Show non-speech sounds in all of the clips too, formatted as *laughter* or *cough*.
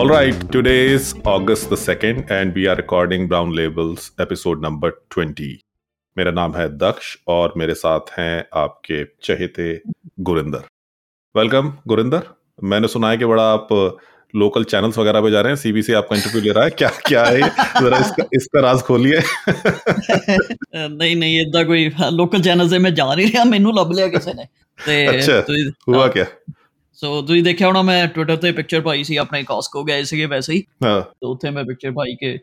All right, today is August the 2nd, and we are recording Brown Labels episode number 20. मेरा नाम है दक्ष और मेरे साथ हैं आपके चहेते गुरिंदर वेलकम गुरिंदर मैंने सुना है कि बड़ा आप लोकल चैनल्स वगैरह पे जा रहे हैं सीबीसी आपका इंटरव्यू ले रहा है क्या क्या है जरा इसका इसका राज खोलिए *laughs* ਨਹੀਂ ਨਹੀਂ ਇਦਾਂ ਕੋਈ ਲੋਕਲ ਚੈਨਲ ਤੇ ਮੈਂ ਜਾ ਨਹੀਂ ਰਿਹਾ ਮੈਨੂੰ ਲੱਭ ਲਿਆ ਕਿਸੇ ਨੇ ਤੇ ਅੱਛਾ ਹੁਆ क्या ਸੋ ਤੁਸੀਂ ਦੇਖਿਆ ਹੋਣਾ ਮੈਂ ਟਵਿੱਟਰ ਤੇ ਪਿਕਚਰ ਪਾਈ ਸੀ ਆਪਣੇ ਕਾਸਕੋ ਗਏ ਸੀਗੇ ਵੈਸੇ ਹੀ हाँ ਤੇ ਉੱਥੇ ਮੈਂ ਪਿਕਚਰ ਪਾਈ ਕਿ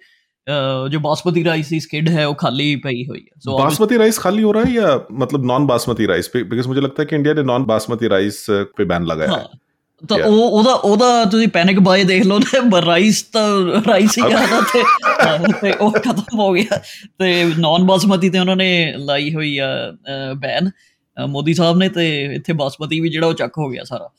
ਅਹ, ਜੋ ਬਾਸਮਤੀ ਰਾਈਸ ਦੀ ਸਕਿਡ ਹੈ ਉਹ ਖਾਲੀ ਪਈ ਹੋਈ ਹੈ ਸੋ बासमती राइस खाली हो रहा है या मतलब नॉन बासमती राइस पे बिकॉज मुझे लगता है कि इंडिया ने नॉन बासमती राइस पे बैन लगाया है ਹਾਂ ਤਾਂ Yeah. ਉਹ ਉਹਦਾ ਉਹਦਾ ਤੁਸੀਂ ਪੈਨਿਕ ਬਾਏ ਦੇਖ ਲਓ ਤੇ ਰਾਈਸ ਤਾਂ ਰਾਈਸ ਹੀ ਆਦਾ ਤੇ ਹਾਂ, ਤੇ ਉਹ ਖਤਮ ਹੋ ਗਿਆ ਤੇ ਨਾਨ ਬਾਸਮਤੀ ਤੇ ਉਹਨਾਂ ਨੇ ਲਾਈ ਹੋਈ ਆ ਬੈਨ ਮੋਦੀ ਸਾਹਿਬ ਨੇ ਤੇ ਇੱਥੇ ਬਾਸਮਤੀ ਵੀ ਜਿਹੜਾ ਉਹ ਚੱਕ ਹੋ ਗਿਆ ਸਾਰਾ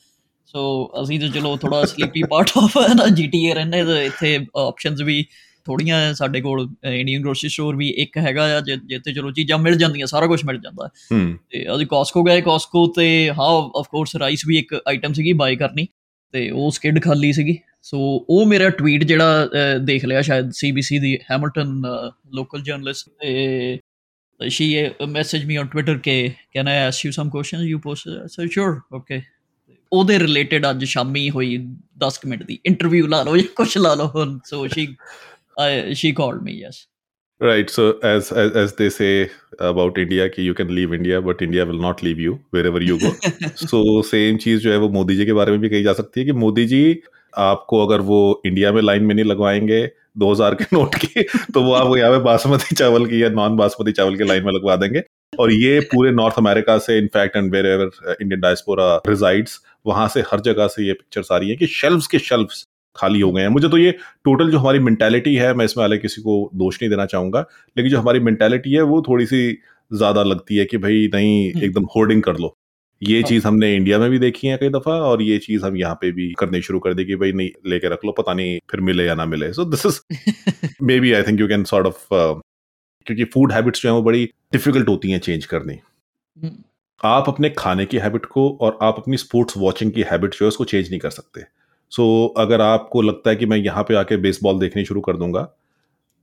ਸੋ ਅਸੀਂ ਤਾਂ ਚਲੋ ਥੋੜਾ ਸਲੀਪੀ ਪਾਰਟ ਆਫ ਹੈ ਨਾ GTA ਰਹਿੰਦੇ ਤੇ ਇੱਥੇ ਆਪਸ਼ਨਸ ਵੀ ਥੋੜੀਆਂ ਸਾਡੇ ਕੋਲ ਇੰਡੀਅਨ ਗਰੋਸਰੀ ਸਟੋਰ ਵੀ ਇੱਕ ਹੈਗਾ ਆ ਜਿੱਥੇ ਚਲੋ ਚੀਜ਼ਾਂ ਮਿਲ ਜਾਂਦੀਆਂ ਸਾਰਾ ਕੁਝ ਮਿਲ ਜਾਂਦਾ ਤੇ ਅਸੀਂ ਕਾਸਕੋ ਗਏ ਕਾਸਕੋ ਤੇ ਹਾਂ ਆਫ ਕੋਰਸ ਰਾਈਸ ਵੀ ਇੱਕ ਆਈਟਮ ਸੀਗੀ ਬਾਈ ਕਰਨੀ ਤੇ ਉਹ ਸਕਿਡ ਖਾਲੀ ਸੀਗੀ ਸੋ ਉਹ ਮੇਰਾ ਟਵੀਟ ਜਿਹੜਾ ਦੇਖ ਲਿਆ ਸ਼ਾਇਦ ਸੀਬੀਸੀ ਦੀ ਹੈਮਿਲਟਨ ਲੋਕਲ ਜਰਨਲਿਸਟ ਤੇ she messaged me on Twitter, K, can I ask you some questions? You posted, I said, sure, okay. ਉਹਦੇ ਰਿਲੇਟਡ ਅੱਜ ਸ਼ਾਮੀ ਹੋਈ 10 ਕੁ ਮਿੰਟ ਦੀ ਇੰਟਰਵਿਊ ਲਾ ਲਓ ਜਾਂ ਕੁਝ ਲਾ ਲਓ ਹੁਣ so she she called me yes Right. So as, as as they say about India, कि you can leave India, but India will not leave you wherever you go. so same चीज जो है वो मोदी जी के बारे में भी कही जा सकती है कि मोदी जी आपको अगर वो इंडिया में लाइन में नहीं लगवाएंगे 2000 के नोट की तो वो आपको यहाँ पे बासमती चावल की या नॉन बासमती चावल की लाइन में लगवा देंगे और ये पूरे नॉर्थ अमेरिका से in fact and wherever Indian diaspora resides वहाँ से हर जगह से ये पिक्चर्स आ रही है कि शेल्व्स के शेल्व्स खाली हो गए हैं मुझे तो ये टोटल जो हमारी मेंटेलिटी है मैं इसमें हालाँकि किसी को दोष नहीं देना चाहूँगा लेकिन जो हमारी मेंटेलिटी है वो थोड़ी सी ज़्यादा लगती है कि भाई नहीं हम्म। एकदम होर्डिंग कर लो ये हाँ। चीज़ हमने इंडिया में भी देखी है कई दफ़ा और ये चीज़ हम यहाँ पे भी करनी शुरू कर दी कि भाई नहीं लेके रख लो पता नहीं फिर मिले या ना मिले so this is maybe I think you can sort of क्योंकि फ़ूड हैबिट्स जो है वो बड़ी डिफ़िकल्ट होती हैं चेंज करनी। आप अपने खाने की हैबिट को और आप अपनी स्पोर्ट्स वॉचिंग की हैबिट जो है उसको चेंज नहीं कर सकते। सो so, अगर आपको लगता है कि मैं यहाँ पे आके बेसबॉल देखनी शुरू कर दूँगा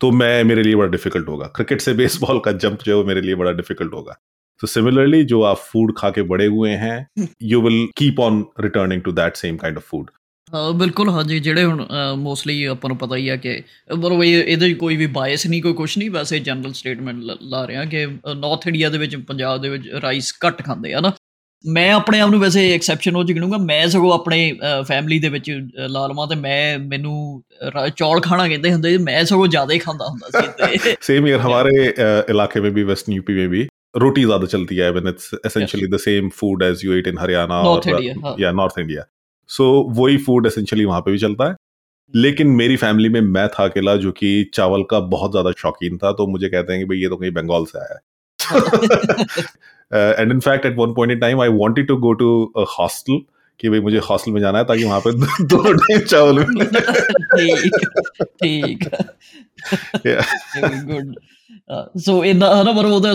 तो मैं मेरे लिए बड़ा डिफ़िकल्ट होगा। क्रिकेट से बेसबॉल का जंप जो है वो मेरे लिए बड़ा डिफ़िकल्ट होगा। तो सिमिलरली जो आप फ़ूड खा के बड़े हुए हैं you will keep on returning to that same kind of food ਬਿਲਕੁਲ ਹਾਂਜੀ ਜਿਹੜੇ ਹੁਣ ਮੋਸਟਲੀ ਆਪਾਂ ਨੂੰ ਪਤਾ ਹੀ ਆ ਕਿ ਮਤਲਬ ਇਹ ਇਹਦੇ 'ਚ ਕੋਈ ਵੀ ਬਾਇਸ ਨਹੀਂ ਕੋਈ ਕੁਝ ਨਹੀਂ ਵੈਸੇ ਜਨਰਲ ਸਟੇਟਮੈਂਟ ਲਾ ਰਿਹਾ ਕਿ ਨਾਰਥ ਇੰਡੀਆ ਦੇ ਵਿੱਚ ਪੰਜਾਬ ਦੇ ਵਿੱਚ ਰਾਈਸ ਘੱਟ ਖਾਂਦੇ ਆ ਨਾ ਮੈਂ ਆਪਣੇ ਆਪ ਨੂੰ ਵੈਸੇ ਐਕਸੈਪਸ਼ਨ ਉਹ ਚ ਗਿਣੂੰਗਾ ਮੈਂ ਸਗੋਂ ਆਪਣੇ ਫੈਮਿਲੀ ਦੇ ਵਿੱਚ ਅ, ਲਾ ਲਵਾਂ ਤੇ ਮੈਂ ਮੈਨੂੰ ਰਾ- ਚੌਲ ਖਾਣਾ ਕਹਿੰਦੇ ਹੁੰਦੇ ਸੀ, ਮੈਂ ਸਗੋਂ ਜ਼ਿਆਦਾ ਹੀ ਖਾਂਦਾ ਹੁੰਦਾ ਸੀ ਤੇ *laughs* सेम ईयर हमारे uh, इलाके में भी वेस्ट यूपी में भी रोटी ज्यादा चलती है when it's essentially the same food as you eat in Haryana North और India, हाँ। या नॉर्थ इंडिया सो so, वही फ़ूड एसेंशियली वहाँ पे भी चलता है। लेकिन मेरी फैमिली में मैं था अकेला जो कि चावल का बहुत ज़्यादा शौकीन था तो मुझे कहते हैं कि भाई ये तो कहीं बंगाल से आया है। And in fact at one point in time I wanted to go to hostel कि भाई मुझे हॉस्टल में जाना है ताकि वहां पे दोनों टाइम चावल मिले ਠੀਕ ਠੀਕ Yeah. ਗੁੱਡ ਸੋ ਇਦਾਂ ਹਨਾ ਪਰ ਉਹਦਾ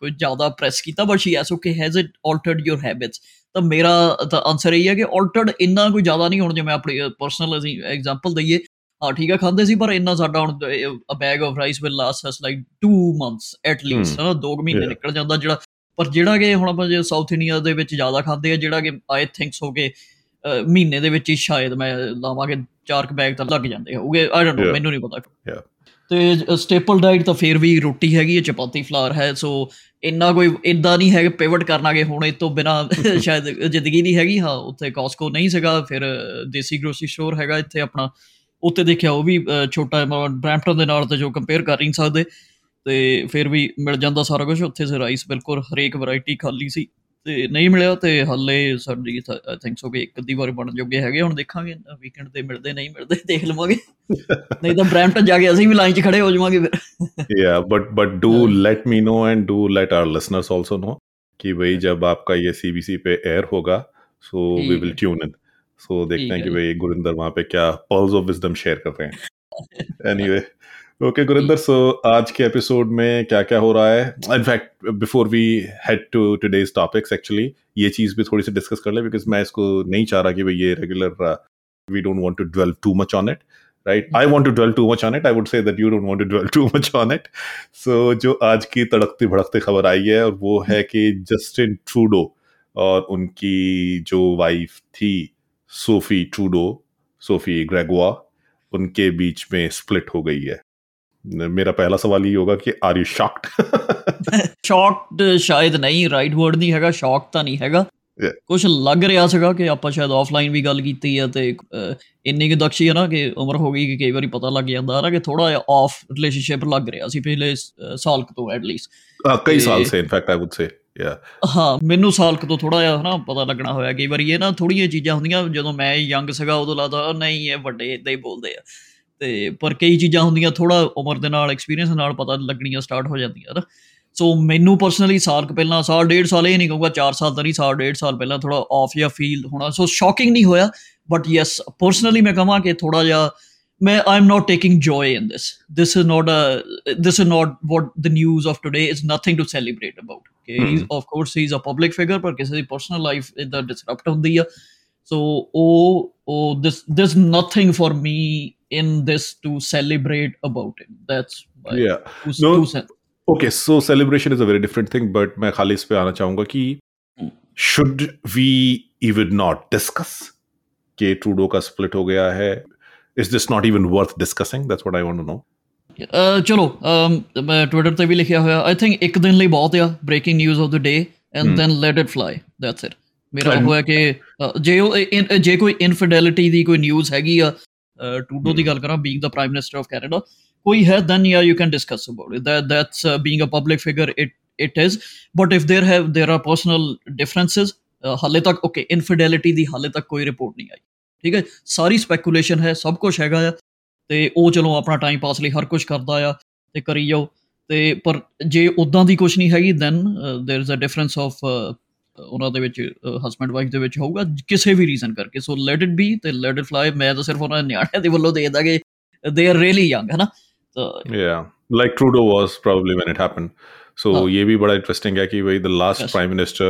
ਕੋਈ ਜ਼ਿਆਦਾ ਪ੍ਰੈਸ ਕੀਤਾ but she is okay has it altered your habits ਤਾਂ ਮੇਰਾ ਤਾਂ ਆਨਸਰ ਇਹ ਹੈ ਕਿ ਆਲਟਰਡ ਇੰਨਾ ਕੋਈ ਜ਼ਿਆਦਾ ਨਹੀਂ ਹੁਣ ਜੇ ਮੈਂ ਆਪਣੀ ਪਰਸਨਲ ਅਸੀਂ ਐਗਜ਼ਾਮਪਲ ਦਈਏ ਹਾਂ ਠੀਕ ਆ ਖਾਂਦੇ ਸੀ ਪਰ ਇੰਨਾ ਸਾਡਾ ਹੁਣ a bag of rice will last us like 2 months at least ਹਨਾ 2 ਮਹੀਨੇ. ਨਿਕਲ ਜਾਂਦਾ ਜਿਹੜਾ ਪਰ ਜਿਹੜਾ ਕਿ ਹੁਣ ਆਪਾਂ ਜੇ ਸਾਊਥ ਇੰਡੀਆ ਦੇ ਵਿੱਚ ਜ਼ਿਆਦਾ ਖਾਂਦੇ ਆ ਜਿਹੜਾ ਕਿ ਆਈ ਥਿੰਕਸ ਹੋ ਕੇ ਮਹੀਨੇ ਦੇ ਵਿੱਚ ਹੀ ਸ਼ਾਇਦ ਮੈਂ ਲਾਵਾਂਗੇ ਚਾਰ ਕੁ ਬੈਗ ਤਾਂ ਲੱਗ ਜਾਂਦੇ ਹੋਊਗੇ ਆਈ ਡੋਨਟ ਨੋ. ਮੈਨੂੰ ਨਹੀਂ ਪਤਾ. ਤੇ ਸਟੇਪਲ ਡਾਈਟ ਤਾਂ ਫੇਰ ਵੀ ਰੋਟੀ ਹੈਗੀ ਹੈ ਚਪਾਤੀ ਫਲਾਰ ਹੈ ਸੋ ਇੰਨਾ ਕੋਈ ਇਦਾਂ ਨਹੀਂ ਹੈ ਕਿ ਪਿਵਟ ਕਰਨਾ ਕਿ ਹੁਣ ਇਹ ਤੋਂ ਬਿਨਾ *laughs* ਸ਼ਾਇਦ ਜ਼ਿੰਦਗੀ ਨਹੀਂ ਹੈਗੀ ਹਾਂ ਉੱਥੇ ਕਾਸਕੋ ਨਹੀਂ ਸੀਗਾ ਫਿਰ ਦੇਸੀ ਗਰੋਸਰੀ ਸਟੋਰ ਹੈਗਾ ਇੱਥੇ ਆਪਣਾ ਉੱਤੇ ਦੇਖਿਆ ਉਹ ਵੀ ਅ, ਛੋਟਾ ਬ੍ਰੈਂਪਟਨ ਦੇ ਨਾਲ ਤੇ ਜੋ ਕੰਪੇਅਰ ਕਰ ਨਹੀਂ ਸਕਦੇ ਤੇ ਫਿਰ ਵੀ ਮਿਲ ਜਾਂਦਾ ਸਾਰਾ ਕੁਝ ਉੱਥੇ ਸੇ ਰਾਈਸ ਬਿਲਕੁਲ ਹਰੇਕ ਵੈਰਾਈਟੀ ਖਾਲੀ ਸੀ ਤੇ ਨਹੀਂ ਮਿਲਿਆ ਤੇ ਹੱਲੇ ਸਾਡੀ ਆਈ ਥਿੰਕ ਸੋ ਕਿ ਇੱਕ ਅੱਧੀ ਵਾਰ ਬਣ ਜੋਗੇ ਹੈਗੇ ਹੁਣ ਦੇਖਾਂਗੇ ਵੀਕਐਂਡ ਤੇ ਮਿਲਦੇ ਨਹੀਂ ਮਿਲਦੇ ਦੇਖ ਲਵਾਂਗੇ *laughs* ਨਹੀਂ ਤਾਂ ਬ੍ਰੈਂਪਟਨ ਜਾ ਕੇ ਅਸੀਂ ਵੀ ਲਾਈਨ 'ਚ ਖੜੇ ਹੋ ਜਾਵਾਂਗੇ ਫਿਰ yeah but but do हाँ। let me know and do let our listeners also know कि भाई जब आपका ये सीबीसी पे एयर होगा सो वी ठीक विल है। Tune in so देखते हैं कि भाई गुरिंदर वहाँ पे क्या पर्ल्स ऑफ़ विजडम शेयर कर रहे हैं। एनीवे *laughs* ओके गुरिंदर सो आज के एपिसोड में क्या क्या हो रहा है? In fact before we head to today's topics actually ये चीज़ भी थोड़ी सी डिस्कस कर ले बिकॉज़ मैं इसको नहीं चाह रहा कि भाई ये regular we don't want to dwell too much on it right I want to dwell too much on it I would say that you don't want to dwell too much on it so जो आज की तड़कती भड़कती खबर आई है और वो है कि Justin Trudeau और उनकी जो वाइफ थी सोफी ट्रूडो सोफी ग्रेगवा उनके बीच में स्प्लिट हो गई है मेरा पहला सवाल ये होगा कि आर यू शॉक्ड ਸ਼ੌਕਡ ਸ਼ਾਇਦ ਨਹੀਂ ਰਾਈਟ ਵਰਡ ਨਹੀਂ ਹੈਗਾ ਸ਼ੌਕ ਤਾਂ ਨਹੀਂ ਹੈਗਾ Yeah. ਕੁਝ ਲੱਗ ਰਿਹਾ ਸੀਗਾ ਕਿ ਆਪਾਂ ਸ਼ਾਇਦ ਆਫਲਾਈਨ ਵੀ ਗੱਲ ਕੀਤੀ ਹੈ ਤੇ ਅਹ, ਇੰਨੀ ਕਿ ਦਕਸ਼ੀ ਹੈ ਨਾ ਕਿ ਉਮਰ ਹੋ ਗਈ ਕਿ ਕਈ ਵਾਰੀ ਪਤਾ ਲੱਗ ਜਾਂਦਾ ਹੈ ਨਾ ਕਿ ਥੋੜਾ ਜਿਹਾ ਆਫ ਰਿਲੇਸ਼ਨਸ਼ਿਪ ਲੱਗ ਰਿਹਾ ਸੀ ਪਿਛਲੇ ਅਹ, ਸਾਲ ਕੁ ਤੋਂ ਐਟਲੀਸਟ कई साल ये- से इनफैक्ट आई वुड से या ਹਾਂ, ਮੈਨੂੰ ਸਾਲ ਕੁ ਤੋਂ ਥੋੜਾ ਜਿਹਾ ਹਨਾ ਪਤਾ ਲੱਗਣਾ ਹੋਇਆ ਕਈ ਵਾਰੀ ਇਹ ਨਾ ਥੋੜੀਆਂ ਚੀਜ਼ਾਂ ਹੁੰਦੀਆਂ ਜਦੋਂ ਮੈਂ ਯੰਗ ਸੀਗਾ ਉਦੋਂ ਲੱਗਦਾ ਨਹੀਂ, ਇਹ ਵੱਡੇ ਇਦਾਂ ਹੀ ਬੋਲਦੇ ਆ। ਤੇ ਪਰ ਕਈ ਚੀਜ਼ਾਂ ਹੁੰਦੀਆਂ ਥੋੜਾ ਉਮਰ ਦੇ ਨਾਲ ਐਕਸਪੀਰੀਅੰਸ ਨਾਲ ਪਤਾ ਲੱਗਣੀਆਂ ਸਟਾਰਟ ਹੋ ਜਾਂਦੀਆਂ ਨਾ। ਸੋ ਮੈਨੂੰ ਪਰਸਨਲੀ ਸਾਲ ਕੁ ਪਹਿਲਾਂ ਸਾਲ ਡੇਢ ਸਾਲ ਇਹ ਨਹੀਂ ਕਹੂੰਗਾ 4 ਸਾਲ ਤਾਂ ਨਹੀਂ, ਸਾਲ ਡੇਢ ਸਾਲ ਪਹਿਲਾਂ ਥੋੜਾ ਆਫ ਜਾਂ ਫੀਲ ਹੋਣਾ। ਸੋ ਸ਼ੌਕਿੰਗ ਨਹੀਂ ਹੋਇਆ ਬਟ ਯੈਸ ਪਰਸਨਲੀ ਮੈਂ ਕਹਾਂ ਕਿ ਥੋੜਾ ਜਿਹਾ ਮੈਂ I am not taking joy in this this is not a this is not what the news of today is nothing to celebrate about okay hmm. of course he's a public figure but ਕਿਸੇ ਦੀ personal life ਇਦਾਂ disrupt ਹੁੰਦੀ ਆ so ਉਹ ਉਹ this this nothing for me in this to celebrate about it that's yeah no okay so celebration is a very different thing but मैं खाली इस पे आना चाहूँगा कि should we even not discuss कि ट्रूडो का स्प्लिट हो गया है is this not even worth discussing that's what i want to know ਚਲੋ ਅਮ, ਮੈਂ ਟਵਿੱਟਰ ਤੇ ਵੀ ਲਿਖਿਆ ਹੋਇਆ ਆਈ ਥਿੰਕ ਇੱਕ ਦਿਨ ਲਈ ਬਹੁਤ ਆ breaking news of the day and Hmm. Then let it fly that's it ਮੇਰਾ And- ਹੋਇਆ ਕਿ ਅ, ਜੇ ਉਹ ਇਨ- ਜੇ ਕੋਈ ਇਨਫਿਡੈਲਿਟੀ ਦੀ ਕੋਈ ਨਿਊਜ਼ ਹੈਗੀ ਆ ਟੂਡੋ ਦੀ ਗੱਲ ਕਰਾਂ being the prime minister of Canada ਕੋਈ ਹੈ ਦੈਨ ਯਾ you can discuss about it that that's being a public figure it it is but if there have there are personal differences ਹਾਲੇ ਤੱਕ ਓਕੇ ਇਨਫਿਡੈਲਿਟੀ ਦੀ ਹਾਲੇ ਤੱਕ ਕੋਈ ਰਿਪੋਰਟ ਨਹੀਂ ਆਈ ਠੀਕ ਹੈ ਸਾਰੀ ਸਪੈਕੂਲੇਸ਼ਨ ਹੈ ਸਭ ਕੁਝ ਹੈਗਾ ਆ ਤੇ ਉਹ ਚਲੋ ਆਪਣਾ ਟਾਈਮ ਪਾਸ ਲਈ ਹਰ ਕੁਝ ਕਰਦਾ ਆ ਤੇ ਕਰੀ ਜਾਓ ਤੇ ਪਰ ਜੇ ਉਦਾਂ ਦੀ ਕੁਝ ਨਹੀਂ ਹੈਗੀ then there is a difference of ਉਹਨਾਂ ਦੇ ਵਿੱਚ ਹਸਬੰਡ ਵਾਈਫ ਦੇ ਵਿੱਚ ਹੋਊਗਾ ਕਿਸੇ ਵੀ ਰੀਜ਼ਨ ਕਰਕੇ ਸੋ ਲੈਟ ਇਟ ਬੀ ਤੇ ਲੈਟ ਇਟ ਫਲਾਈ ਮੈਂ ਤਾਂ ਸਿਰਫ ਉਹਨਾਂ ਦੇ ਨਿਆਣਿਆਂ ਦੇ ਵੱਲੋਂ ਦੇ ਦਾਂਗੇ ਦੇ ਆਰ ਰੀਅਲੀ ਯੰਗ ਹੈ ਨਾ ਤਾਂ Yeah, like Trudeau was probably when it happened. So हाँ. ये भी बड़ा interesting है कि भाई the last Yes. prime minister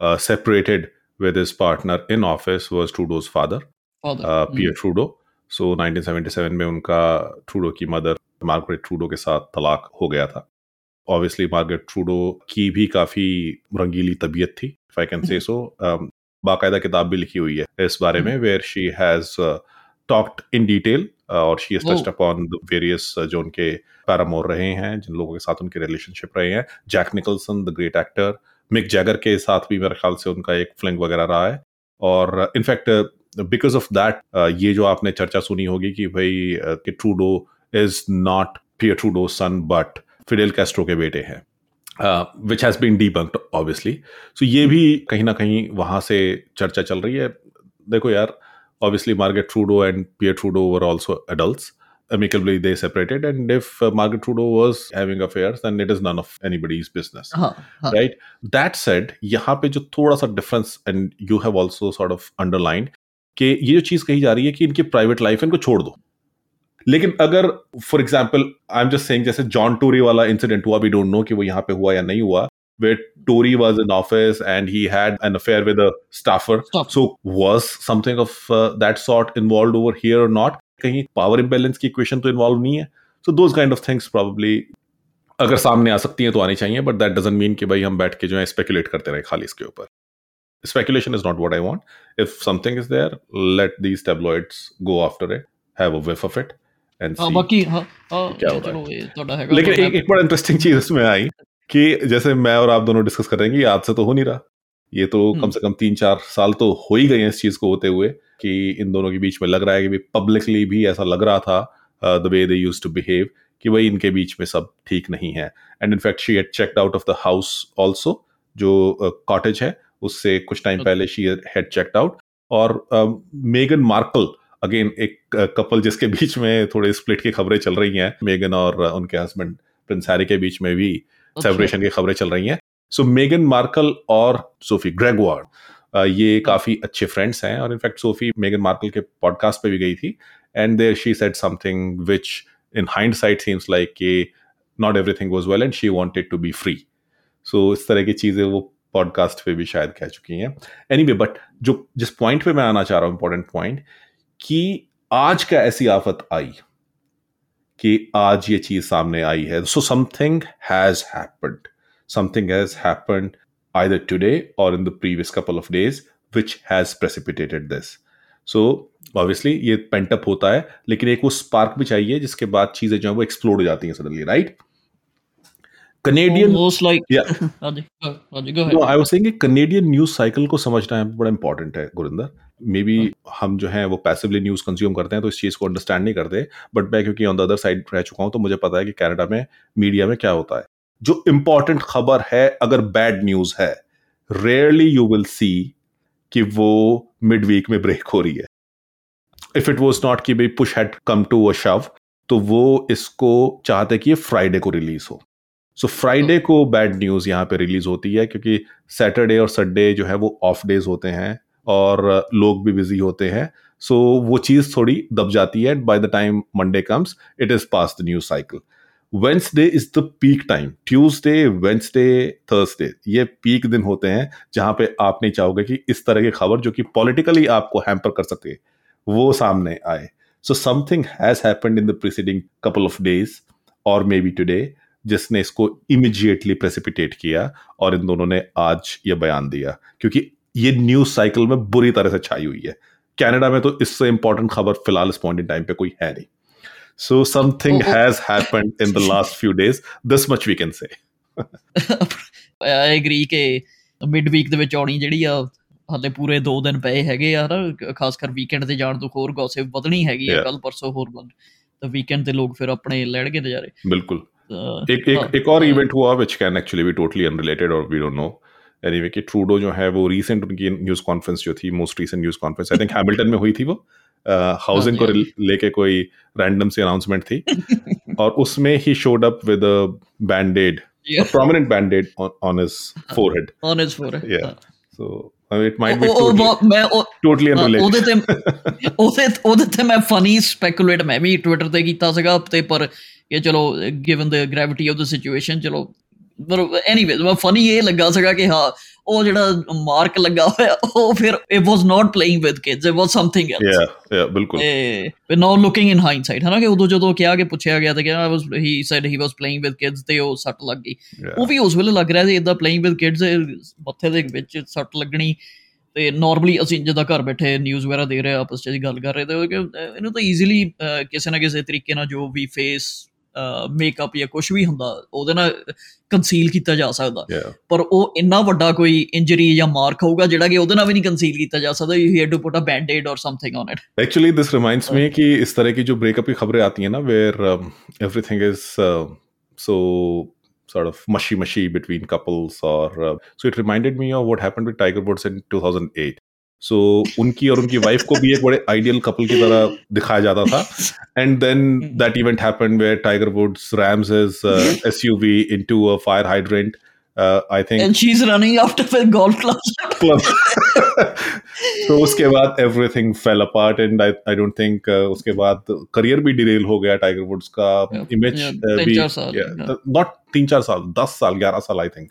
uh, separated with his partner in office was Trudeau's father, father uh, Pierre Trudeau. So 1977 में उनका ट्रूडो की मदर मार्गरेट ट्रूडो के साथ तलाक हो गया था। ऑब्वियसली मार्गरेट ट्रूडो की भी काफ़ी रंगीली तबीयत थी इफ़ आई कैन से सो बाकायदा किताब भी लिखी हुई है इस बारे में where she has talked in detail और she has touched. Upon various जो उनके पैरामोर रहे हैं जिन लोगों के साथ उनके रिलेशनशिप रहे हैं। Jack Nicholson the great actor Mick Jagger के साथ भी मेरे ख्याल से उनका एक फ्लिंग वगैरह रहा है। और इनफैक्ट बिकॉज़ ऑफ़ दैट ये जो आपने चर्चा सुनी होगी कि भाई uh, कि Trudeau is not Pierre Trudeau son but Fidel Castro के बेटे हैं which has been debunked obviously so ये भी कहीं ना कहीं वहाँ से चर्चा चल रही है देखो यार obviously Margaret Trudeau and Pierre Trudeau were also adults. Amicably, they separated, and if uh, Margaret Trudeau was having affairs, then it is none of anybody's business. हाँ हाँ right that said यहाँ पे जो थोड़ा सा difference and you have also sort of underlined कि ये जो चीज़ कही जा रही है कि इनकी प्राइवेट लाइफ इनको छोड़ दो। लेकिन अगर for example I am just saying जैसे जॉन टोरी वाला इंसिडेंट हुआ वी डोंट नो कि वो यहाँ पे हुआ या नहीं हुआ way Tory was in office and he had an affair with staffer so was something of that sort involve over here और नॉट कहीं पावर इम्बेलेंस की इक्वेशन तो इन्वॉल्व नहीं है। So those kind of things probably अगर सामने आ सकती हैं तो आनी चाहिए बट दैट डजेंट मीन कि भाई हम बैठ के जो है स्पेकुलेट करते रहे खाली इसके ऊपर। speculation is not what I want. If something is there, let these tabloids go after it, have a whiff of it. And see बाकी हाँ, क्या होता है लेकिन एक, एक बार इंटरेस्टिंग चीज़ इसमें आई कि जैसे मैं और आप दोनों डिस्कस कर रहे हैं कि आज से तो हो नहीं रहा ये तो कम से कम तीन चार साल तो हो ही गए हैं इस चीज़ को होते हुए कि इन दोनों के बीच में लग रहा है कि पब्लिकली भी ऐसा लग रहा था the way they use to behave कि भाई इनके बीच में सब ठीक नहीं है and in fact she had checked out of the house also जो कॉटेज uh, है उससे कुछ टाइम अच्छा। पहले शी हैड चेक्ड आउट और मेगन मार्कल अगेन एक कपल जिसके बीच में थोड़े स्प्लिट की खबरें चल रही हैं मेगन और उनके हस्बैंड प्रिंस हैरी के बीच में भी अच्छा, सेलिब्रेशन की खबरें चल रही हैं। सो मेगन मार्कल और सोफी ग्रेगवार्ड ये काफ़ी अच्छे फ्रेंड्स हैं और इनफैक्ट सोफी मेगन मार्कल के पॉडकास्ट पे भी गई थी and there she said something which in hindsight seems like कि not everything was well and she wanted to be free so इस तरह की चीज़ें वो पॉडकास्ट पे भी शायद कह चुकी हैं। एनीवे anyway, बट जो जिस पॉइंट पे मैं आना चाह रहा हूँ इंपॉर्टेंट पॉइंट कि आज का ऐसी आफत आई कि आज ये चीज़ सामने आई है। So something has happened something has happened either today or in the previous couple of days which has precipitated this so obviously ये पेंटअप होता है लेकिन एक वो स्पार्क भी चाहिए जिसके बाद चीज़ें जो है वो एक्सप्लोर हो जाती हैं suddenly right Canadian I was saying Canadian news cycle को समझना है बड़ा इंपॉर्टेंट है गुरिंदर मे बी। हम जो है वो पैसिवली न्यूज़ कंज्यूम करते हैं तो इस चीज़ को अंडरस्टैंड नहीं करते बट मैं क्योंकि ऑन द अदर साइड रह चुका हूँ तो मुझे पता है कि कनाडा में मीडिया में क्या होता है। जो इंपॉर्टेंट खबर है अगर बैड न्यूज़ है रेयरली यू विल सी कि वो मिड वीक में ब्रेक हो रही है। इफ़ इट वॉज़ नॉट कि भाई push had come to a shove तो वो इसको चाहते कि ये फ्राइडे को रिलीज़ हो। सो फ्राइडे को बैड न्यूज़ यहाँ पे रिलीज़ होती है क्योंकि सैटरडे और संडे जो है वो ऑफ़ डेज़ होते हैं और लोग भी बिज़ी होते हैं। सो so, वो चीज़ थोड़ी दब जाती है by the time Monday comes it is past the news cycle Wednesday is the peak time Tuesday Wednesday Thursday ये पीक दिन होते हैं जहाँ पे आप नहीं चाहोगे कि इस तरह की खबर जो कि पॉलिटिकली आपको हैम्पर कर सके वो सामने आए। So something has happened in the preceding couple of days or maybe today जिसने इसको इमिजिएटली प्रेसिपिटेट किया और इन दोनों ने आज ये बयान दिया। क्योंकि ये न्यूज़ साइकिल में बुरी तरह से छाई हुई है। कनाडा में तो इससे इंपॉर्टेंट खबर फ़िलहाल इस पॉइंट इन टाइम पे कोई है नहीं। So something has happened in the last few days this much we can say I agree ਕਿ ਮਿਡ ਵੀਕ ਦੇ ਵਿੱਚ ਆਉਣੀ ਜਿਹੜੀ ਆ ਹਾਲੇ ਪੂਰੇ 2 ਦਿਨ ਪਏ ਹੈਗੇ ਆ ਨਾ ਖਾਸ ਕਰ ਵੀਕਐਂਡ ਤੇ ਜਾਣ ਤੋਂ ਹੋਰ ਗੌਸਿਪ ਵਧਣੀ ਹੈਗੀ ਆ ਕੱਲ ਪਰਸੋਂ ਹੋਰ ਵੱਧ। ਤਾਂ ਵੀਕਐਂਡ ਤੇ ਲੋਕ ਫਿਰ ਆਪਣੇ ਲੈਣਗੇ ਨਜ਼ਾਰੇ। ਬਿਲਕੁਲ। एक एक एक और इवेंट हुआ which can actually be totally unrelated और वी डोंट नो एनीवे कि ट्रूडो जो है वो रीसेंट उनकी न्यूज कॉन्फ्रेंस जो थी most recent news conference I think Hamilton में हुई थी वो हाउसिंग को लेके कोई रैंडम सी अनाउंसमेंट थी *laughs* और उसमें ही showed up with a banded a prominent band-aid on, on his *laughs* forehead on his forehead yeah so I mean, it might be totally, ਮੈਂ totally unrelated ਉਹਦੇ ਤੇ ਉਹਦੇ ਉਹਦੇ ਤੇ ਮੈਂ ਫਨੀ ਸਪੈਕੂਲੇਟ ਮੈਂ ਵੀ ਟਵਿੱਟਰ ਤੇ ਕੀਤਾ ਸੀਗਾ ਤੇ ਪਰ ਇਹ ਚਲੋ given the gravity of the situation ਚਲੋ ਪਰ ਐਨੀਵੇਜ਼ ਮੈਂ ਫਨੀ ਇਹ ਲੱਗਾ ਸੀਗਾ ਕਿ ਹਾਂ ਉਹ ਜਿਹੜਾ ਮਾਰਕ ਲੱਗਾ ਹੋਇਆ ਉਹ ਫਿਰ it was not playing with kids it was something else yeah yeah ਬਿਲਕੁਲ। ਏ ਨਾਓ ਲੁਕਿੰਗ ਇਨ ਹਾਈਂਡਸਾਈਟ ਹਨਾ ਕਿ ਉਦੋਂ ਜਦੋਂ ਕਿਹਾ ਕਿ ਪੁੱਛਿਆ ਗਿਆ ਤਾਂ ਕਿ I was he said he was playing with kids ਤੇ ਉਹ ਸੱਟ ਲੱਗ ਗਈ। ਉਹ ਵੀ ਉਸ ਵੇਲੇ ਲੱਗ ਰਿਹਾ ਸੀ ਇਦਾਂ ਪਲੇਇੰਗ ਵਿਦ ਕਿਡਸ ਮੱਥੇ ਦੇ ਵਿੱਚ ਸੱਟ ਲੱਗਣੀ ਤੇ ਨਾਰਮਲੀ ਅਸੀਂ ਜਦੋਂ ਘਰ ਬੈਠੇ ਨਿਊਜ਼ ਵਗੈਰਾ ਦੇ ਰਹੇ ਆਪਸ ਚ ਗੱਲ ਕਰ ਰਹੇ ਤੇ ਇਹਨੂੰ ਤਾਂ ਈਜ਼ੀਲੀ ਕਿਸੇ ਨਾ ਕਿਸੇ ਤਰੀਕੇ ਨਾਲ ਜੋ ਵੀ ਫੇਸ ਮੇਕਅਪ ਜਾਂ ਕੁਝ ਵੀ ਹੁੰਦਾ ਉਹਦੇ ਨਾਲ ਕੰਸੀਲ ਕੀਤਾ ਜਾ ਸਕਦਾ ਪਰ ਉਹ ਇੰਨਾ ਵੱਡਾ ਕੋਈ ਇੰਜਰੀ ਜਾਂ ਮਾਰਕ ਹੋਊਗਾ ਜਿਹੜਾ ਕਿ ਉਹਦੇ ਨਾਲ ਵੀ ਨਹੀਂ ਕੰਸੀਲ ਕੀਤਾ ਜਾ ਸਕਦਾ you had to put a bandaid or something on it actually this reminds me ਕਿ ਇਸ ਤਰ੍ਹਾਂ ਕੀ ਜੋ ਬ੍ਰੇਕਅਪ ਦੀ ਖਬਰੇ ਆਤੀ ਹੈ ਨਾ where everything is so sort of mushy mushy between couples or uh, so it reminded me of what happened with tiger woods in 2008 so so, उनकी और उनकी वाइफ को भी एक बड़े आइडियल कपल की तरह दिखाया जाता था. And then that event happened where Tiger Woods rams his SUV into a fire hydrant I think and she is running after a golf club. *laughs* तो उसके बाद everything fell apart and I I don't think उसके बाद career भी derail हो गया Tiger Woods का image भी. नॉट तीन चार साल दस साल ग्यारह साल आई थिंक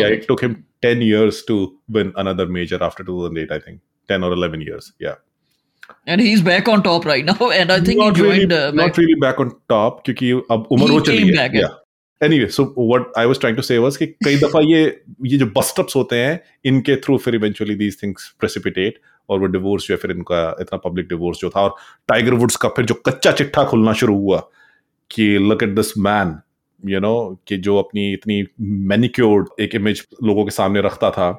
या it took him 10 years to win another major after 2008 i think. 10 or 11 years. Yeah. And he's back on top right now. And I think not he joined. Really, uh, not really back on top क्योंकि अब उम्र हो चली है. Yeah. Anyway, so what I was trying to say was कि कई दफ़ा ये ये जो ups होते हैं इनके थ्रू फिर eventually these things precipitate और वो डिवोर्स जो है फिर इनका इतना पब्लिक डिवोर्स जो था और टाइगर वुड्स का फिर जो कच्चा चिट्ठा खुलना शुरू हुआ कि look at this man you know कि जो अपनी इतनी मैनिक्योर्ड एक इमेज लोगों के सामने रखता था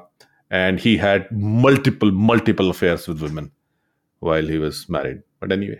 and he had multiple multiple affairs with women while he was married. But anyway.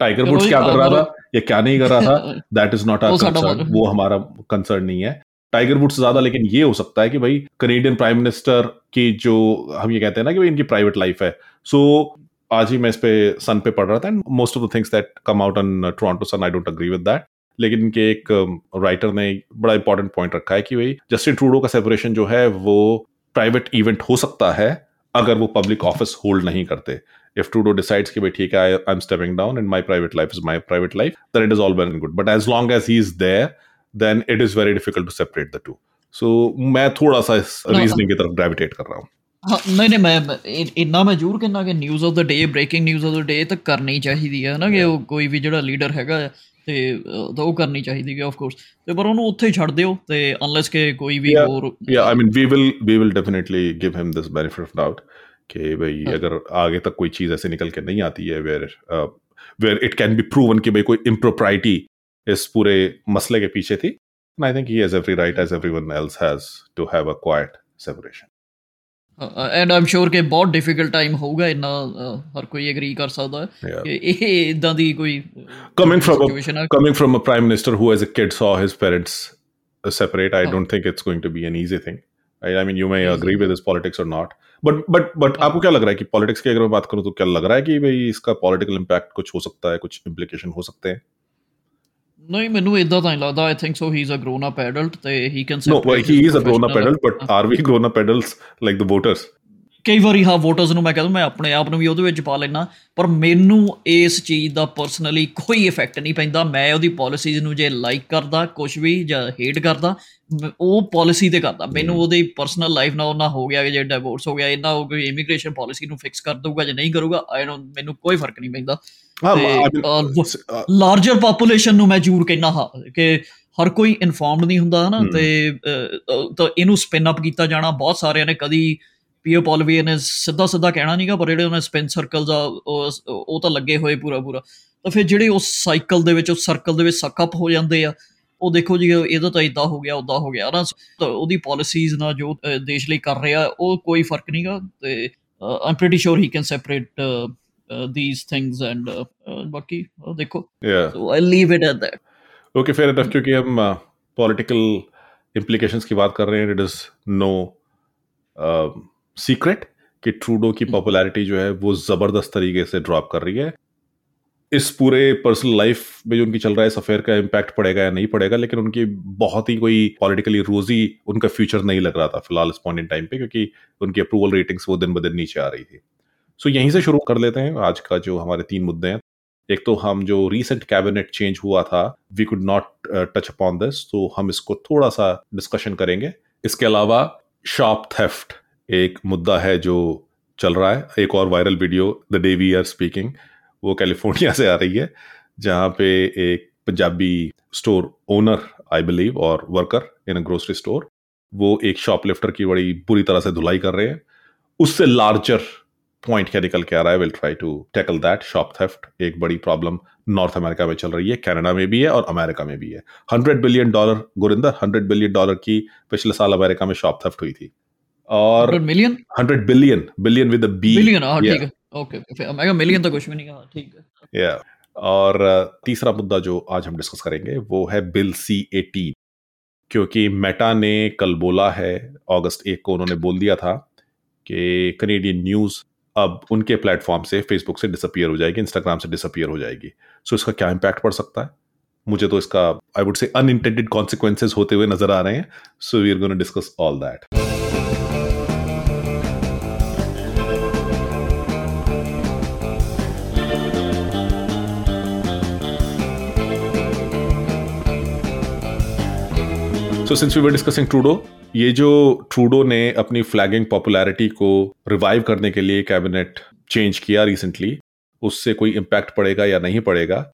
Tiger Woods क्या कर रहा था? या क्या नहीं कर रहा था? That is not our concern वो हमारा कंसर्न नहीं है। टाइगर वुड्स ज़्यादा लेकिन ये हो सकता है कि भाई कनेडियन प्राइम मिनिस्टर की जो हम ये कहते हैं ना कि भाई इनकी प्राइवेट लाइफ है। सो so, आज ही मैं इस पे सन पे पढ़ रहा था and most of the things that come out on Toronto Sun I don't agree with that लेकिन इनके एक राइटर um, ने बड़ा इंपॉर्टेंट पॉइंट रखा है कि भाई जस्टिन ट्रूडो का सेपरेशन जो है वो प्राइवेट इवेंट हो सकता है अगर वो पब्लिक ऑफिस होल्ड नहीं करते if Trudeau decides कि भाई ठीक है I'm stepping down and my private life is my private life then it is all well and good but as long as he's there then it is very difficult to separate the two so मैं थोड़ा सा इस reasoning की तरफ gravitate कर रहा हूँ ਹਾਂ ਨਹੀਂ ਨਹੀਂ ਮੈਂ ਇੰਨਾ ਮੈਂ ਜ਼ਰੂਰ ਕਹਿੰਦਾ ਕਿ news of the day breaking news of the day ਤਾਂ ਕਰਨੀ ਚਾਹੀਦੀ ਹੈ ਨਾ ਕਿ ਉਹ ਕੋਈ ਵੀ ਜਿਹੜਾ ਲੀਡਰ ਹੈਗਾ ਤੇ ਤਾਂ ਉਹ ਕਰਨੀ ਚਾਹੀਦੀ ਹੈ ਆਫ ਕੋਰਸ ਤੇ ਪਰ ਉਹਨੂੰ ਉੱਥੇ ਹੀ ਛੱਡ ਦਿਓ ਤੇ ਅਨਲੈਸ ਕਿ ਕੋਈ ਵੀ ਹੋਰ ਯਾ I mean we will we will definitely give him this benefit of doubt कि भाई अगर आगे तक कोई चीज़ ऐसे निकल के नहीं आती है where where it can be proven कि भाई कोई इम्प्रोप्राइटी इस पूरे मसले के पीछे थी I think he has every right as everyone else has to have a quite separation and I'm sure ਕਿ ਬਹੁਤ ਡਿਫਿਕਲਟ ਟਾਈਮ ਹੋਊਗਾ ਇੰਨਾ ਹਰ ਕੋਈ ਐਗਰੀ ਕਰ ਸਕਦਾ ਹੈ ਕਿ ਇਹ ਇਦਾਂ ਦੀ ਕੋਈ coming from coming from a prime minister who has a kid saw his parents separate i don't think it's going to be an easy thing I, I mean you may agree with his politics or not but but but आपको क्या लग रहा है कि politics की अगर मैं बात करूं तो क्या लग रहा है कि भाई इसका पॉलिटिकल इम्पैक्ट कुछ हो सकता है कुछ इम्प्लीकेशन हो सकते हैं ਨਹੀਂ ਮੈਨੂੰ ਇਦਾਂ ਤਾਂ ਨਹੀਂ ਲੱਗਦਾ। I think so he is a grown up adult ਤੇ he can No, well, he is a grown-up adult, but are we grown-up adults like the voters? ਕਈ ਵਾਰੀ ਹਾਂ ਵੋਟਰਸ ਨੂੰ ਮੈਂ ਕਹਿੰਦਾ ਮੈਂ ਆਪਣੇ ਆਪ ਨੂੰ ਵੀ ਉਹਦੇ ਵਿੱਚ ਪਾ ਲੈਣਾ ਪਰ ਮੈਨੂੰ ਇਸ ਚੀਜ਼ ਦਾ ਪਰਸਨਲੀ ਕੋਈ ਇਫੈਕਟ ਨਹੀਂ ਪੈਂਦਾ। ਮੈਂ ਉਹਦੀ ਪਾਲਿਸੀਜ਼ ਨੂੰ ਜੇ ਲਾਈਕ ਕਰਦਾ ਕੁਝ ਵੀ ਜਾਂ ਹੇਟ ਕਰਦਾ ਉਹ ਪਾਲਿਸੀ ਤੇ ਕਰਦਾ। ਮੈਨੂੰ ਉਹਦੀ ਪਰਸਨਲ ਲਾਈਫ ਨਾਲ ਉਹਨਾਂ ਹੋ ਗਿਆ ਕਿ ਜੇ ਡਿਵੋਰਸ ਹੋ ਗਿਆ ਇਹਨਾਂ ਕੋਈ ਇਮੀਗ੍ਰੇਸ਼ਨ ਪਾਲਿਸੀ ਨੂੰ ਫਿਕਸ ਕਰ ਦਊਗਾ ਜਾਂ ਨਹੀਂ ਕਰੂਗਾ ਆਈ ਡੋਨਟ ਮੈਨੂੰ ਕੋਈ ਫ਼ਰਕ ਨਹੀਂ ਪੈਂਦਾ। ਲਾਰਜਰ ਪੋਪੂਲੇਸ਼ਨ ਨੂੰ ਮੈਂ ਜ਼ਰੂਰ ਕਹਿਣਾ ਹਾਂ ਕਿ ਹਰ ਕੋਈ ਇਨਫਾਰਮਡ ਨਹੀਂ ਹੁੰਦਾ ਹਨਾ ਤੇ ਤਾਂ ਇਹਨੂੰ ਸਪਿਨ ਅਪ ਕੀਤਾ ਜਾਣਾ ਬਹੁਤ ਸਾਰਿਆਂ ਨੇ ਕਦੀ ਪੀਓ ਪੋਲਵੀ ਨੇ ਸਿੱਧਾ ਸਿੱਧਾ ਕਹਿਣਾ ਨਹੀਂਗਾ ਪਰ ਜਿਹੜੇ ਉਹਨਾਂ ਸਪਿਨ ਸਰਕਲਸ ਆ ਉਹ ਤਾਂ ਲੱਗੇ ਹੋਏ ਪੂਰਾ ਪੂਰਾ। ਤਾਂ ਫਿਰ ਜਿਹੜੇ ਉਸ ਸਾਈਕਲ ਦੇ ਵਿੱਚ ਉਸ ਸਰਕਲ ਦੇ ਵਿੱਚ ਸਕਅਪ ਹੋ ਜਾਂਦੇ ਆ ਉਹ ਦੇਖੋ ਜੀ ਇਹਦਾ ਤਾਂ ਇਦਾਂ ਹੋ ਗਿਆ ਉਦਾਂ ਹੋ ਗਿਆ ਨਾ ਤਾਂ ਉਹਦੀ ਪਾਲਿਸੀਜ਼ ਨਾਲ ਜੋ ਦੇਸ਼ ਲਈ ਕਰ ਰਿਹਾ ਉਹ ਕੋਈ ਫ਼ਰਕ ਨਹੀਂਗਾ ਤੇ I'm pretty sure he can separate these things and uh, uh, बाकी uh, देखो। So I'll leave it at that. Okay fair enough क्योंकि हम पॉलिटिकल implications की बात कर रहे हैं इट इज़ नो सीक्रेट कि ट्रूडो की पॉपुलैरिटी जो है वो ज़बरदस्त तरीके से ड्रॉप कर रही है। इस पूरे पर्सनल लाइफ में जो उनकी चल रहा है इस अफेयर का इम्पैक्ट पड़ेगा या नहीं पड़ेगा लेकिन उनकी बहुत ही कोई पॉलिटिकली रोजी उनका फ्यूचर नहीं लग रहा था फ़िलहाल इस पॉइंट इन टाइम पे क्योंकि उनकी अप्रूवल रेटिंग्स वो दिन ब दिन नीचे आ रही थी। सो यहीं से शुरू कर लेते हैं आज का जो हमारे तीन मुद्दे हैं। एक तो हम जो रिसेंट कैबिनेट चेंज हुआ था we could not touch upon this तो हम इसको थोड़ा सा डिस्कशन करेंगे। इसके अलावा शॉप थेफ्ट एक मुद्दा है जो चल रहा है। एक और viral video the day we are speaking वो कैलिफ़ोर्निया से आ रही है, जहाँ पे एक Punjabi store owner I believe or worker in a grocery store वो एक शॉपलिफ्टर की बड़ी बुरी तरह से धुलाई कर रहे हैं। उससे लार्जर पॉइंट क्या निकल के आ रहा है will try to tackle that shop theft एक बड़ी प्रॉब्लम नॉर्थ अमेरिका में चल रही है कनाडा में भी है और अमेरिका में भी है। Hundred billion dollar Gurinder hundred billion dollar की पिछले साल अमेरिका में शॉप थेफ्ट हुई थी। और million hundred billion billion with B billion हाँ ठीक है। ओके मिलियन तो कुछ भी नहीं कहा ठीक है। या और तीसरा मुद्दा जो आज हम डिस्कस करेंगे वो है बिल सी एटीन क्योंकि मेटा ने कल बोला है अगस्त एक को उन्होंने बोल दिया था कि कनेडियन न्यूज़ अब उनके प्लेटफॉर्म से फेसबुक से डिसअपियर हो जाएगी इंस्टाग्राम से डिसअपियर हो जाएगी। सो so, इसका क्या इम्पैक्ट पड़ सकता है? मुझे तो इसका I would say unintended consequences होते हुए नज़र आ रहे हैं। So we are gonna discuss all that so since we were discussing Trudeau ये जो ट्रूडो ने अपनी फ्लैगिंग पॉपुलैरिटी को रिवाइव करने के लिए कैबिनेट चेंज किया रिसेंटली उससे कोई इम्पैक्ट पड़ेगा या नहीं पड़ेगा?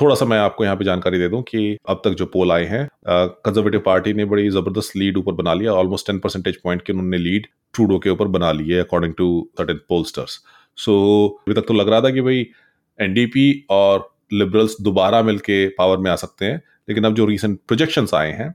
थोड़ा सा मैं आपको यहाँ पे जानकारी दे दूँ कि अब तक जो पोल आए हैं कंजर्वेटिव पार्टी ने बड़ी ज़बरदस्त लीड ऊपर बना लिया ऑलमोस्ट टेन परसेंटेज पॉइंट की उन्होंने लीड ट्रूडो के ऊपर बना ली है according to certain pollsters so अभी तक तो लग रहा था कि भाई एनडीपी और लिबरल्स दोबारा मिलके पावर में आ सकते हैं, लेकिन अब जो रिसेंट प्रोजेक्शंस आए हैं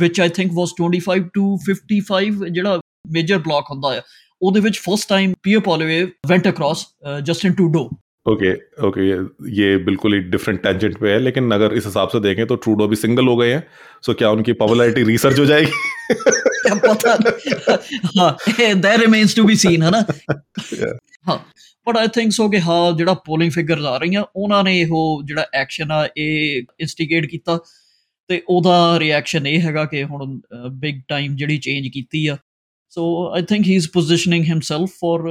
which I think was 25 to 55 ਜਿਹੜਾ ਮੇਜਰ ਬਲੌਕ ਹੁੰਦਾ ਹੈ ਉਹਦੇ ਵਿੱਚ first time Pierre Poilievre went across Justin ਟੂਡੋ okay okay ये बिल्कुल ही डिफरेंट टेंजेंट पे है लेकिन अगर इस हिसाब से देखें तो ट्रूडो भी सिंगल हो गए हैं सो क्या उनकी पॉपुलैरिटी रिसर्च हो जाएगी क्या पता हाँ that remains to be seen है ना ਹਾਂ ਬਟ ਆਈ ਥਿੰਕ ਸੋ ਕਿ ਹਾਂ ਜਿਹੜਾ ਪੋਲਿੰਗ ਫਿਗਰਸ ਆ ਰਹੀਆਂ ਉਹਨਾਂ ਨੇ ਇਹੋ ਜਿਹੜਾ ਐਕਸ਼ਨ ਆ ਇਹ ਇਨਸਟੀਗੇਟ ਕੀਤਾ ਤੇ ਉਹਦਾ ਰਿਐਕਸ਼ਨ ਇਹ ਹੈਗਾ ਕਿ ਹੁਣ ਬਿਗ ਟਾਈਮ ਜਿਹੜੀ ਚੇਂਜ ਕੀਤੀ ਆ so I think he is positioning himself for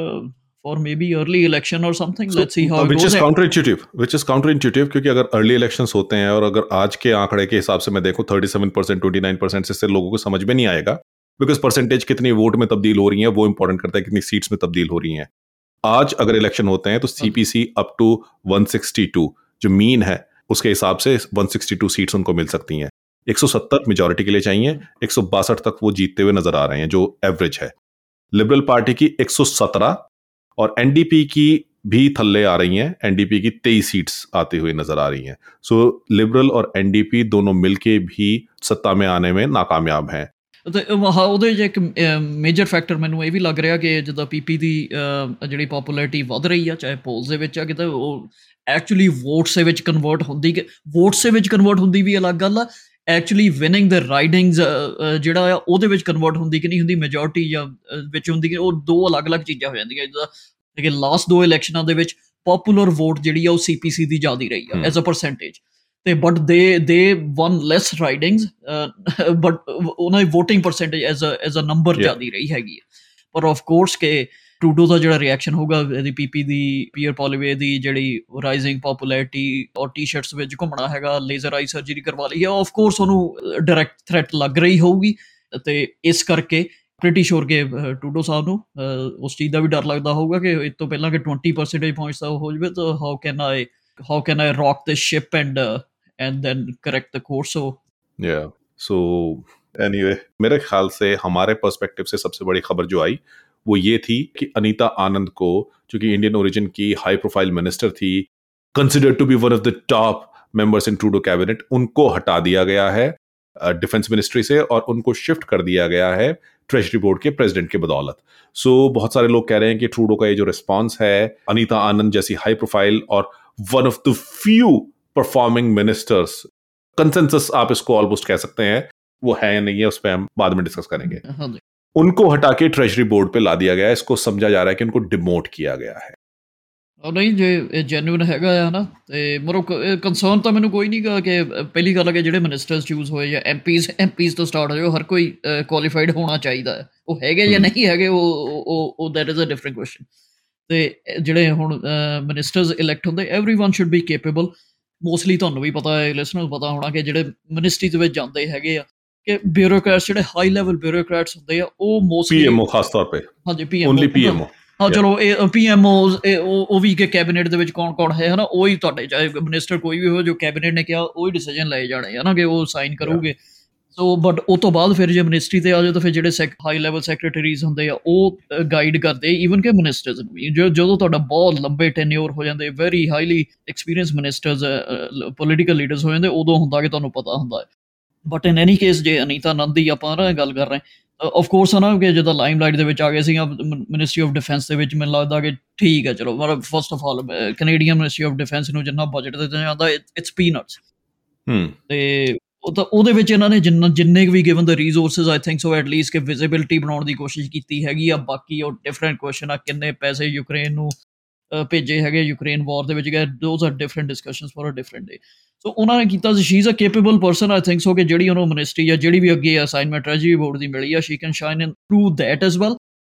for maybe early election or something so, let's see how it which goes is counterintuitive which is counterintuitive क्योंकि अगर early elections होते हैं और अगर आज के आंकड़े के हिसाब से मैं देखूँ 37% 29% इससे लोगों को समझ में नहीं आएगा बिकॉज़ परसेंटेज कितनी वोट में तब्दील हो रही है वो इंपॉर्टेंट करता है कितनी सीट्स में तब्दील हो रही हैं आज अगर इलेक्शन होते हैं तो सीपीसी अप टू 162 जो मीन है उसके हिसाब से 162 सीट्स उनको मिल सकती हैं 170 मेजोरिटी के लिए चाहिए एक तक वो जीतते हुए नजर आ रहे हैं जो एवरेज है लिबरल पार्टी की 117 और एनडीपी की भी थल्ले आ रही हैं एनडीपी की तेईस सीट्स आती हुई नजर आ रही हैं सो लिबरल और एनडीपी दोनों मिलके भी सत्ता में आने में नाकामयाब हैं ਤੇ ਹਾਂ ਉਹਦੇ ਜੇ ਇੱਕ ਮੇਜਰ ਫੈਕਟਰ ਮੈਨੂੰ ਇਹ ਵੀ ਲੱਗ ਰਿਹਾ ਕਿ ਜਦੋਂ ਪੀਪੀ ਦੀ ਜਿਹੜੀ ਪਪੂਲੈਰਿਟੀ ਵਧ ਰਹੀ ਆ ਚਾਹੇ ਪੋਲਸ ਦੇ ਵਿੱਚ ਆ ਕਿਤੇ ਉਹ ਐਕਚੁਅਲੀ ਵੋਟਸ ਦੇ ਵਿੱਚ ਕਨਵਰਟ ਹੁੰਦੀ ਕਿ ਵੋਟਸ ਦੇ ਵਿੱਚ ਕਨਵਰਟ ਹੁੰਦੀ ਵੀ ਅਲੱਗ ਗੱਲ ਆ ਐਕਚੁਅਲੀ ਵਿਨਿੰਗ ਦ ਰਾਈਡਿੰਗਸ ਜਿਹੜਾ ਆ ਉਹਦੇ ਵਿੱਚ ਕਨਵਰਟ ਹੁੰਦੀ ਕਿ ਨਹੀਂ ਹੁੰਦੀ ਮੈਜੋਰਟੀ ਜਾਂ ਵਿੱਚ ਹੁੰਦੀ ਕਿ ਉਹ ਦੋ ਅਲੱਗ-ਅਲੱਗ ਚੀਜ਼ਾਂ ਹੋ ਜਾਂਦੀਆਂ ਜਿੱਦਾਂ ਕਿ ਲਾਸਟ ਦੋ ਇਲੈਕਸ਼ਨਾਂ ਦੇ ਵਿੱਚ ਪਪੂਲਰ ਵੋਟ ਜਿਹੜੀ ਆ ਉਹ ਸੀਪੀਸੀ ਦੀ ਜ਼ਿਆਦਾ ਰਹੀ ਆ ਐਜ਼ ਅ ਪਰਸੈਂਟੇਜ ਤੇ but they they won less ridings but ਉਹਨਾਂ ਦੀ VOTING percentage as a as a number ਜ਼ਿਆਦਾ ਰਹੀ ਹੈਗੀ ਪਰ ਆਫ ਕੋਰਸ ਕਿ ਟਰੂਡੋ ਦਾ ਜਿਹੜਾ ਰਿਐਕਸ਼ਨ ਹੋਗਾ ਇਹਦੀ ਪੀਪੀ ਦੀ ਪੀਅਰ ਪੋਲੀਵੇ ਦੀ ਜਿਹੜੀ ਰਾਈਜ਼ਿੰਗ ਪਪੂਲੈਰਿਟੀ ਔਰ ਟੀ-ਸ਼ਰਟਸ ਵਿੱਚ ਘੁੰਮਣਾ ਹੈਗਾ ਲੇਜ਼ਰ ਆਈ ਸਰਜਰੀ ਕਰਵਾ ਲਈ ਹੈ ਆਫ ਕੋਰਸ ਉਹਨੂੰ ਡਾਇਰੈਕਟ ਥ੍ਰੈਟ ਲੱਗ ਰਹੀ ਹੋਊਗੀ ਤੇ ਇਸ ਕਰਕੇ ਪ੍ਰੀਟੀ ਸ਼ੋਰ ਕੇ ਟੂਡੋ ਸਾਹਿਬ ਨੂੰ ਉਸ ਚੀਜ਼ ਦਾ ਵੀ ਡਰ ਲੱਗਦਾ ਹੋਊਗਾ ਕਿ ਇਸ ਤੋਂ ਪਹਿਲਾਂ ਕਿ 20 ਪਰਸੈਂਟੇਜ ਪੁਆਇੰਟਸ ਹੋ ਜਵੇ ਤਾਂ how can I how can I rock this ship and and then correct the course so या सो एनीवे मेरे ख्याल से हमारे पर्सपेक्टिव से सबसे बड़ी खबर जो आई वो ये थी कि अनीता आनंद को जो कि इंडियन ओरिजिन की हाई प्रोफ़ाइल मिनिस्टर थी consider to be one of the top members in Trudeau cabinet उनको हटा दिया गया है डिफेंस मिनिस्ट्री से और उनको शिफ्ट कर दिया गया है ट्रेजरी बोर्ड के प्रेसिडेंट के बदौलत। सो so, बहुत सारे लोग कह रहे हैं कि ट्रूडो का ये जो रिस्पॉन्स है अनीता आनंद जैसी हाई प्रोफ़ाइल और one of the few performing ministers consensus आप इसको ऑलमोस्ट कह सकते हैं वो है या नहीं है उस पर हम बाद में डिस्कस करेंगे। हाँ उनको हटा के ट्रेजरी बोर्ड पे ला दिया गया है इसको समझा जा रहा है कि उनको डिमोट किया गया है ਨਹੀਂ ਜੇ ਇਹ ਜੈਨੂਇਨ ਹੈਗਾ ਆ ਨਾ ਤੇ ਮਰੋ ਕੰਸਰਨ ਤਾਂ ਮੈਨੂੰ ਕੋਈ ਨਹੀਂ ਗਾ ਕਿ ਪਹਿਲੀ ਗੱਲ ਹੈ ਕਿ ਜਿਹੜੇ ਮਿਨਿਸਟਰਸ ਚੂਜ਼ ਹੋਏ ਜਾਂ ਐਮਪੀਸ ਐਮਪੀਸ ਤੋਂ ਸਟਾਰਟ ਹੋਏ ਹਰ ਕੋਈ ਕੁਆਲੀਫਾਈਡ ਹੋਣਾ ਚਾਹੀਦਾ ਹੈ ਉਹ ਹੈਗੇ ਜਾਂ ਨਹੀਂ ਹੈਗੇ ਉਹ ਉਹ ਉਹ that is a different question ਤੇ ਜਿਹੜੇ ਹੁਣ ਮਿਨਿਸਟਰਸ ਇਲੈਕਟ ਹੁੰਦੇ everyone should be capable mostly ਤੁਹਾਨੂੰ ਵੀ ਪਤਾ ਹੈ ਲਿਸਨਰਸ ਪਤਾ ਹੋਣਾ ਕਿ ਜਿਹੜੇ ਮਿਨਿਸਟਰੀ ਦੇ ਵਿੱਚ ਜਾਂਦੇ ਹੈਗੇ ਆ ਕਿ ਬਿਊਰੋਕਰੈਟਸ ਜਿਹੜੇ ਹਾਈ ਲੈਵਲ ਬਿਊਰੋਕਰੈਟਸ ਹੁੰਦੇ ਆ ਉਹ ਮੋਸਟਲੀ ਪੀਐਮਓ ਖਾਸ ਤੌਰ ਤੇ। ਹਾਂਜੀ ਪੀਐਮਓ ਓਨਲੀ ਪੀਐਮਓ ਹਾਂ ਚਲੋ ਇਹ ਪੀਐਮਓਸ ਉਹ ਵੀ ਕਿ ਕੈਬਨਿਟ ਦੇ ਵਿੱਚ ਕੌਣ ਕੌਣ ਹੈ ਹਨਾ ਉਹ ਹੀ ਤੁਹਾਡੇ ਚਾਹੇ ਮਿਨਿਸਟਰ ਕੋਈ ਵੀ ਹੋ ਜੋ ਕੈਬਨਿਟ ਨੇ ਕਿਹਾ ਉਹ ਹੀ ਡਿਸੀਜਨ ਲਏ ਜਾਣੇ ਹਨਾ ਕਿ ਉਹ ਸਾਈਨ ਕਰੂਗੇ। ਸੋ ਬਟ ਉਹ ਤੋਂ ਬਾਅਦ ਫਿਰ ਜੇ ਮਿਨਿਸਟਰੀ ਤੇ ਆ ਜਾਓ ਤਾਂ ਫਿਰ ਜਿਹੜੇ ਹਾਈ ਲੈਵਲ ਸੈਕਟਰੀਜ਼ ਹੁੰਦੇ ਆ ਉਹ ਗਾਈਡ ਕਰਦੇ ਇਵਨ ਕਿ ਮਿਨਿਸਟਰਸ ਵੀ। ਜਦੋਂ ਤੁਹਾਡਾ ਬਹੁਤ ਲੰਬੇ ਟੈਨਿਓਰ ਹੋ ਜਾਂਦੇ very highly experience ministers political leaders ਹੋ ਜਾਂਦੇ ਉਦੋਂ ਹੁੰਦਾ ਕਿ ਤੁਹਾਨੂੰ ਪਤਾ ਹੁੰਦਾ ਹੈ। ਬਟ ਇਨ ਐਨੀ ਕੇਸ ਜੇ ਅਨੀਤਾ ਨੰਦ ਦੀ ਆਪਾਂ ਨਾ ਗੱਲ ਕਰ ਰਹੇ ਆਫ ਕੋਰਸ ਨਾ ਕਿ ਜਦੋਂ ਲਾਈਮਲਾਈਟ ਦੇ ਵਿੱਚ ਆ ਗਏ ਸੀ ਮਿਨਿਸਟਰੀ ਆਫ ਡਿਫੈਂਸ ਦੇ ਵਿੱਚ ਮੈਨੂੰ ਲੱਗਦਾ ਕਿ ਠੀਕ ਹੈ ਚਲੋ ਮਤਲਬ first of all Canadian ministry of defence ਨੂੰ ਜਿੰਨਾ ਬਜਟ ਦਿੱਤਾ ਜਾਂਦਾ ਇਟਸ ਪੀਨਟਸ ਹਮ ਤੇ ਉਹ ਤਾਂ ਉਹਦੇ ਵਿੱਚ ਇਹਨਾਂ ਨੇ ਜਿੰਨਾ ਜਿੰਨੇ ਵੀ given the resources I think so at least ਕਿ ਵਿਜ਼ਿਬਿਲਟੀ ਬਣਾਉਣ ਦੀ ਕੋਸ਼ਿਸ਼ ਕੀਤੀ ਹੈਗੀ ਆ ਬਾਕੀ ਉਹ ਡਿਫਰੈਂਟ ਕੁਐਸਚਨ ਆ ਕਿੰਨੇ ਪੈਸੇ ਯੂਕਰੇਨ ਨੂੰ ਭੇਜੇ ਹੈਗੇ ਯੂਕਰੇਨ ਵਾਰ ਦੇ ਵਿੱਚ ਗਏ those are different discussions for a different day so ਉਹਨਾਂ ਨੇ ਕੀਤਾ ਸੀ she is a capable person I think so ਕਿ ਜਿਹੜੀ ਉਹਨੂੰ ਮਿਨਿਸਟਰੀ ਜਾਂ ਜਿਹੜੀ ਵੀ ਅੱਗੇ ਅਸਾਈਨਮੈਂਟ ਰਜੀ ਬੋਰਡ ਦੀ ਮਿਲੀ ਆ she can shine in through that as well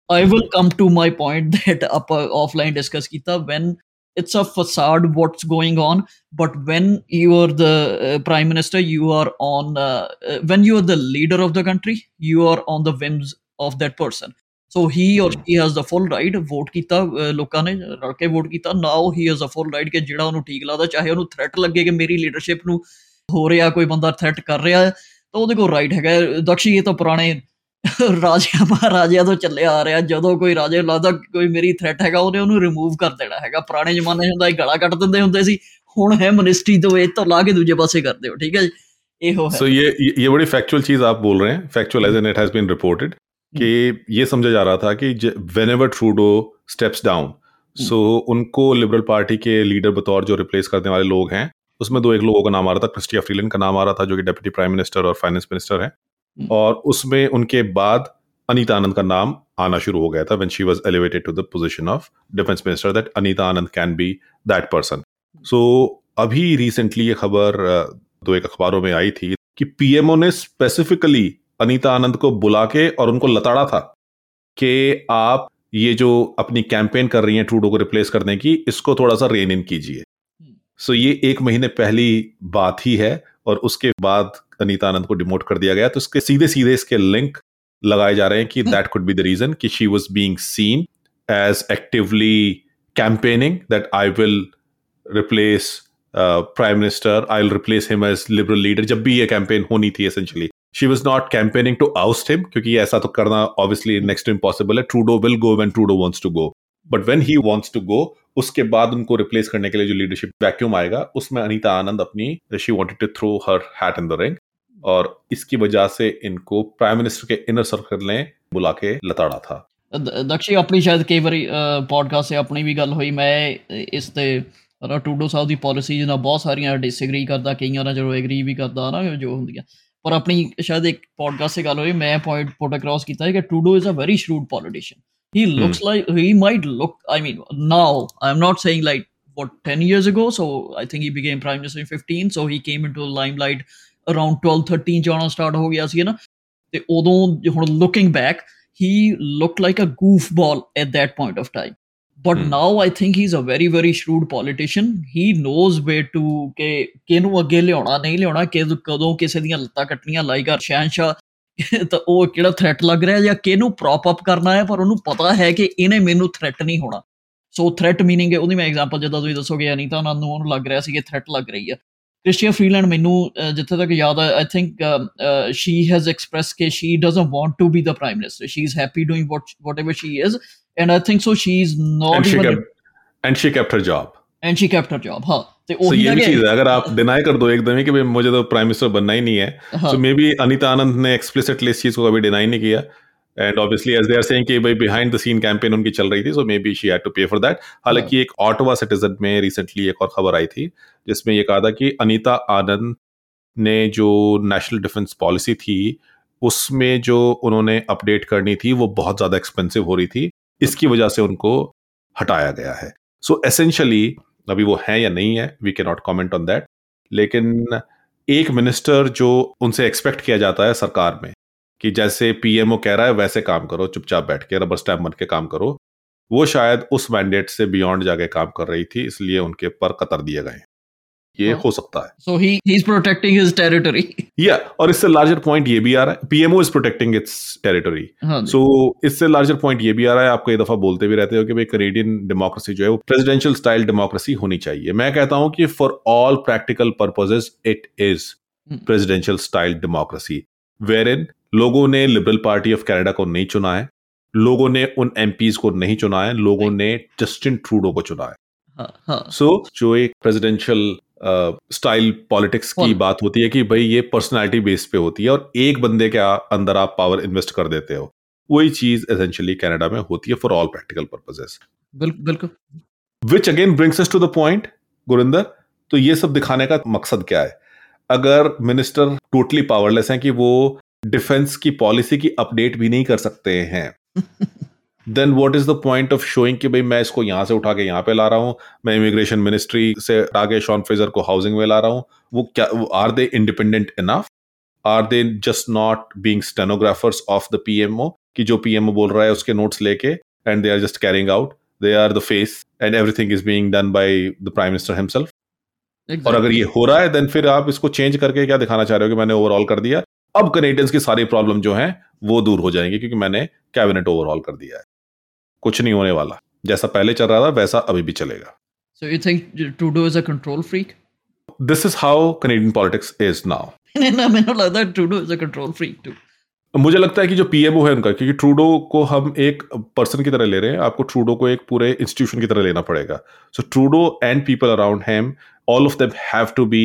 I will come to my point that up offline discuss ਕੀਤਾ when it's a facade what's going on but when you are the uh, prime minister you are on uh, uh, when you are the leader of the country you are on the whims of that person so he. Or she has the full right vote ਕੀਤਾ ਲੋਕਾਂ ਨੇ ਰਲ ਕੇ vote ਕੀਤਾ। ਨਾਓ he has a full right ਕਿ ਜਿਹੜਾ ਉਹਨੂੰ ਠੀਕ ਲੱਗਦਾ ਚਾਹੇ ਉਹਨੂੰ ਥ੍ਰੈਟ ਲੱਗੇ ਕਿ ਮੇਰੀ ਲੀਡਰਸ਼ਿਪ ਨੂੰ ਹੋ ਰਿਹਾ ਕੋਈ ਬੰਦਾ ਥ੍ਰੈਟ ਕਰ ਰਿਹਾ ਤਾਂ ਉਹਦੇ ਕੋਲ ਰਾਈਟ ਹੈਗਾ। ਦਕਸ਼ੀ ਇਹ ਤਾਂ ਪੁਰਾਣੇ ਰਾਜਿਆਂ ਮਹਾਰਾਜਿਆਂ ਤੋਂ ਚੱਲਿਆ ਆ ਰਿਹਾ। ਜਦੋਂ ਕੋਈ ਰਾਜੇ ਨੂੰ ਲੱਗਦਾ ਕੋਈ ਮੇਰੀ ਥ੍ਰੈਟ ਹੈਗਾ ਉਹਨੇ ਉਹਨੂੰ ਰਿਮੂਵ ਕਰ ਦੇਣਾ ਹੈਗਾ। ਪੁਰਾਣੇ ਜ਼ਮਾਨੇ ਹੁੰਦਾ ਇਹ ਗਲਾ ਕੱਟ ਦਿੰਦੇ ਹੁੰਦੇ ਸੀ। ਹੁਣ ਹੈ ਮਿਨਿਸਟਰੀ ਤੋਂ ਇਹ ਤਾਂ ਲਾ ਕੇ ਦੂਜੇ ਪਾਸੇ ਕਰਦੇ ਹੋ ਠੀਕ ਹੈ ਜੀ? ਇਹ ਹੋ। ਹੈ ਸੋ ਇਹ ਇਹ ਬੜੀ ਫੈਕਚੁਅਲ ਚੀਜ਼ ਆਪ ਬੋਲ ਰਹੇ ਹੈ। Factual as in it has been reported कि ये समझा जा रहा था कि whenever Trudeau steps down so उनको लिबरल पार्टी के लीडर बतौर जो रिप्लेस करने वाले लोग हैं उसमें दो एक लोगों का नाम आ रहा था क्रिस्टिया फ्रीलन का नाम आ रहा था जो कि डेप्यूटी प्राइम मिनिस्टर और फाइनेंस मिनिस्टर है। और उसमें उनके बाद अनीता आनंद का नाम आना शुरू हो गया था when she was elevated to the position of defence minister that Anita Anand can be that person so अभी रिसेंटली ये खबर दो एक अखबारों में आई थी कि पीएमओ ने स्पेसिफिकली अनीता आनंद को बुला के और उनको लताड़ा था कि आप ये जो अपनी कैंपेन कर रही हैं ट्रूडो को रिप्लेस करने की इसको थोड़ा सा रेन इन कीजिए। सो ये एक महीने पहली बात ही है और उसके बाद अनीता आनंद को डिमोट कर दिया गया। तो इसके सीधे सीधे इसके लिंक लगाए जा रहे हैं कि that could be the reason कि she was being seen as actively campaigning that I will replace prime minister I will replace him as Liberal leader जब भी ये कैंपेन होनी थी essentially she was not campaigning to oust him क्योंकि ऐसा तो करना ऑब्वियसली नेक्स्ट इम्पॉसिबल है Trudeau will go when Trudeau wants to go but when he wants to go उसके बाद उनको रिप्लेस करने के लिए जो लीडरशिप वैक्यूम आएगा उसमें अनीता आनंद अपनी she wanted to throw her hat in the ring और इसकी वजह से इनको प्राइम मिनिस्टर के इनर सर्कल ने बुला के लताड़ा था ਦਕਸ਼ੀ ਆਪਣੀ ਸ਼ਾਇਦ ਕਈ ਵਾਰੀ ਪੋਡਕਾਸਟ 'ਤੇ ਆਪਣੀ ਵੀ ਗੱਲ ਹੋਈ ਮੈਂ ਇਸ ਤੇ ਰਾ ਟੂਡੋ ਸਾਹਿਬ ਦੀ ਪਾਲਿਸੀਜ਼ ਨਾਲ ਬਹੁਤ ਸਾਰੀਆਂ ਡਿਸਐਗਰੀ ਕਰਦਾ ਕਈਆਂ ਨਾਲ ਜਦੋਂ ਐਗਰੀ ਵੀ ਕਰਦਾ ਨਾ ਜੋ ਹੁੰਦੀਆਂ और अपनी शायद एक पॉडकास्ट से गल हुई मैं पॉइंट पुट अक्रॉस ਕੀਤਾ ਹੈ ਕਿ Trudeau is a very shrewd politician he looks like he might look I mean now I am not saying like what 10 years ago so i think he became prime minister in 15 so he came into limelight around 12 13 ਜਾਣਾ start ਹੋ ਗਿਆ ਸੀ ਨਾ ਤੇ ਉਦੋਂ ਹੁਣ looking back he looked like a goofball at that point of time but now I think he is a very very shrewd politician he knows way to ਕਿ ਕਿਹਨੂੰ ਅੱਗੇ ਲਿਆਉਣਾ ਨਹੀਂ ਲਿਆਉਣਾ ਕਿ ਕਦੋਂ ਕਿਸੇ ਦੀਆਂ ਲੱਤਾਂ ਕੱਟਣੀਆਂ ਲਾਈਕ ਆ ਸ਼ਹਿਨਸ਼ਾ ਤਾਂ ਉਹ ਕਿਹੜਾ ਥ੍ਰੈਟ ਲੱਗ ਰਿਹਾ ਜਾਂ ਕਿਹਨੂੰ ਪ੍ਰੌਪ ਅਪ ਕਰਨਾ ਹੈ ਪਰ ਉਹਨੂੰ ਪਤਾ ਹੈ ਕਿ ਇਹਨੇ ਮੈਨੂੰ ਥ੍ਰੈਟ ਨਹੀਂ ਹੋਣਾ ਸੋ ਥ੍ਰੈਟ ਮੀਨਿੰਗ ਹੈ ਉਹਦੀ ਮੈਂ ਐਗਜ਼ਾਮਪਲ ਜਦੋਂ ਤੁਸੀਂ ਦੱਸੋਗੇ ਅਨੀਤਾ ਉਹਨਾਂ ਨੂੰ ਉਹਨੂੰ ਲੱਗ ਰਿਹਾ ਸੀ ਕਿ ਥ੍ਰੈਟ ਲੱਗ ਰਹੀ ਹੈ ਕ੍ਰਿਸਟੀਆ ਫਰੀਲੈਂਡ ਮੈਨੂੰ ਜਿੱਥੇ ਤੱਕ ਯਾਦ ਹੈ I think she has express ਕਿ she doesn't want to be the prime minister she is happy doing what whatever she is and I think so. She's not and she even. Kept, and she kept her job. And she kept her job. Huh. तो so ये भी चीज़ है अगर आप deny कर दो एकदम ही कि भाई मुझे तो प्राइम मिनिस्टर बनना ही नहीं है हाँ। सो मे बी अनिता आनंद ने एक्सप्लिसिटली इस चीज़ को कभी डिनाई नहीं किया and obviously as they are saying कि भाई बिहाइंड द सीन कैंपेन उनकी चल रही थी so maybe she had to pay for that हालाँकि हाँ। एक ऑटवा सिटीजन में रिसेंटली एक और खबर आई थी जिसमें ये कहा था कि अनिता आनंद ने जो नेशनल डिफेंस पॉलिसी थी उसमें जो उन्होंने अपडेट करनी थी वो बहुत ज़्यादा एक्सपेंसिव हो रही थी इसकी वजह से उनको हटाया गया है। सो so, एसेंशली अभी वो है या नहीं है वी के नॉट कॉमेंट ऑन दैट लेकिन एक मिनिस्टर जो उनसे एक्सपेक्ट किया जाता है सरकार में कि जैसे पीएमओ कह रहा है वैसे काम करो चुपचाप बैठ के रबर स्टैम्प बन के काम करो वो शायद उस मैंडेट से बियॉन्ड जाके काम कर रही थी इसलिए उनके पर कतर दिए गए ये हो। सकता है। So he he is protecting his territory या और इससे लार्जर पॉइंट ये भी आ रहा है। PMO is protecting its territory so इससे लार्जर पॉइंट ये भी आ रहा है। आप कई दफ़ा बोलते भी रहते हो कि भाई कनेडियन डेमोक्रेसी जो है वो प्रेसिडेंशियल स्टाइल डेमोक्रेसी होनी चाहिए। मैं कहता हूँ कि for all practical purposes it is presidential style democracy where इन लोगों ने लिबरल पार्टी ऑफ़ कैनेडा को नहीं चुना है लोगों ने उन एम को नहीं चुना है लोगों ने जस्टिन ट्रूडो को चुना है। सो हाँ, हाँ. so, जो एक प्रेसिडेंशियल स्टाइल uh, पॉलिटिक्स की बात होती है कि भाई ये पर्सनालिटी बेस पे होती है और एक बंदे के अंदर आप पावर इन्वेस्ट कर देते हो। वही चीज़ एसेंशियली कनाडा में होती है फॉर ऑल प्रैक्टिकल पर्पजेस बिल्कुल। Which again brings us to the point Gurinder तो ये सब दिखाने का मकसद क्या है? अगर मिनिस्टर टोटली पावरलेस हैं कि वो डिफेंस की पॉलिसी की अपडेट भी नहीं कर सकते हैं *laughs* then what is the point of showing कि भाई मैं इसको यहाँ से उठा के यहाँ पे ला रहा हूँ? मैं इमिग्रेशन मिनिस्ट्री से उठा के शॉन फ्रेजर को हाउसिंग में ला रहा हूँ। वो क्या are they independent enough are they just not being stenographers of the PMO कि जो पीएमओ बोल रहा है उसके नोट्स लेके and they are just carrying out they are the face and everything is being done by the prime minister himself और अगर ये हो रहा है देन फिर आप इसको चेंज करके क्या दिखाना चाह रहे हो कि मैंने ओवरऑल कर दिया? अब कनेडियंस की सारी प्रॉब्लम जो है वो दूर हो जाएँगे क्योंकि मैंने कैबिनेट ओवरऑल कर दिया है। कुछ नहीं होने वाला जैसा पहले चल रहा था वैसा अभी भी चलेगा So you think Trudeau is a control freak? This is how Canadian politics is now. *laughs* मैंने लगता है Trudeau is a control freak too. मुझे लगता है कि जो पीएमओ है उनका क्योंकि ट्रूडो को हम एक पर्सन की तरह ले रहे हैं आपको ट्रूडो को एक पूरे इंस्टीट्यूशन की तरह लेना पड़ेगा so Trudeau and people around him all of them have to be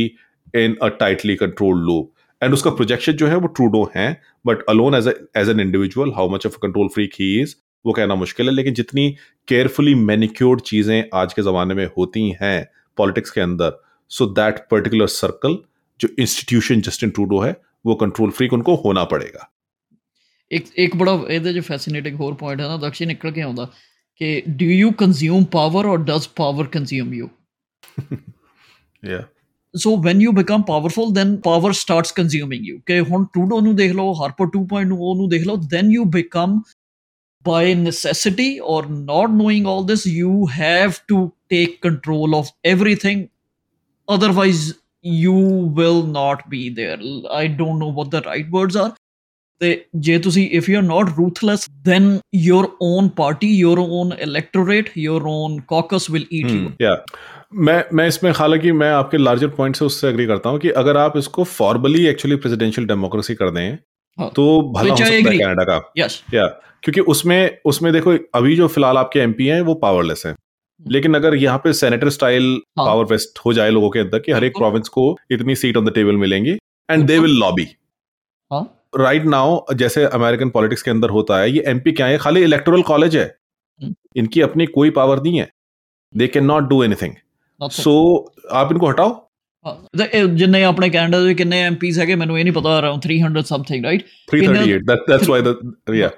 in a tightly controlled loop and उसका प्रोजेक्शन जो है वो ट्रूडो है but alone as as an individual how much of control freak he is वो कहना मुश्किल है लेकिन जितनी केयरफुली मैनिक्योर्ड चीजें आज के जमाने में होती हैं पॉलिटिक्स के अंदर सो दैट पर्टिकुलर सर्कल जो इंस्टीट्यूशन जस्टिन ट्रूडो है वो कंट्रोल फ्रीक उनको होना पड़ेगा ਇੱਕ ਇੱਕ ਬੜਾ ਇਹਦੇ ਚ ਫੈਸੀਨੇਟਿੰਗ ਹੋਰ ਪੁਆਇੰਟ ਹੈ ਨਾ ਦਕਸ਼ੀ ਨਿਕਲ ਕੇ ਆਉਂਦਾ ਕਿ do you consume power or does power consume you yeah so when you become powerful then power starts consuming you ਕਿ ਹੁਣ ਟਰੂਡੋ ਨੂੰ ਦੇਖ ਲਓ ਹਾਰਪਰ 2.0 ਨੂੰ ਉਹਨੂੰ ਦੇਖ ਲਓ then you become by necessity or not knowing all this you have to take control of everything otherwise you will not be there i don't know what the right words are ਤੇ ਜੇ ਤੁਸੀਂ if you are not ruthless then your own party your own electorate your own caucus will eat you या मैं मैं इसमें हालांकि मैं आपके लार्जर पॉइंट से उससे एग्री करता हूँ कि अगर आप इसको फॉर्मली एक्चुअली प्रेसिडेंशियल डेमोक्रेसी कर दें हाँ, तो भला हो सकता है कनाडा का। यस या क्योंकि उसमें उसमें देखो अभी जो फ़िलहाल आपके एमपी हैं वो पावरलेस हैं। लेकिन अगर यहाँ पे सेनेटर स्टाइल पावर वेस्ट हो जाए लोगों के अंदर कि हर एक प्रोविंस को इतनी सीट ऑन द टेबल मिलेंगी and they will lobby right now जैसे अमेरिकन पॉलिटिक्स के अंदर होता है ये एमपी क्या है? खाली इलेक्टोरल कॉलेज है। इनकी अपनी कोई पावर नहीं है। They can not do anything so आप इनको हटाओ। ਜਿੰਨੇ ਆਪਣੇ ਕੈਨੇਡਾ ਦੇ ਕਿੰਨੇ ਐਮਪੀਸ ਹੈਗੇ ਮੈਨੂੰ ਇਹ ਨਹੀਂ ਪਤਾ around 300 something right 338 that that's why the ਯਾ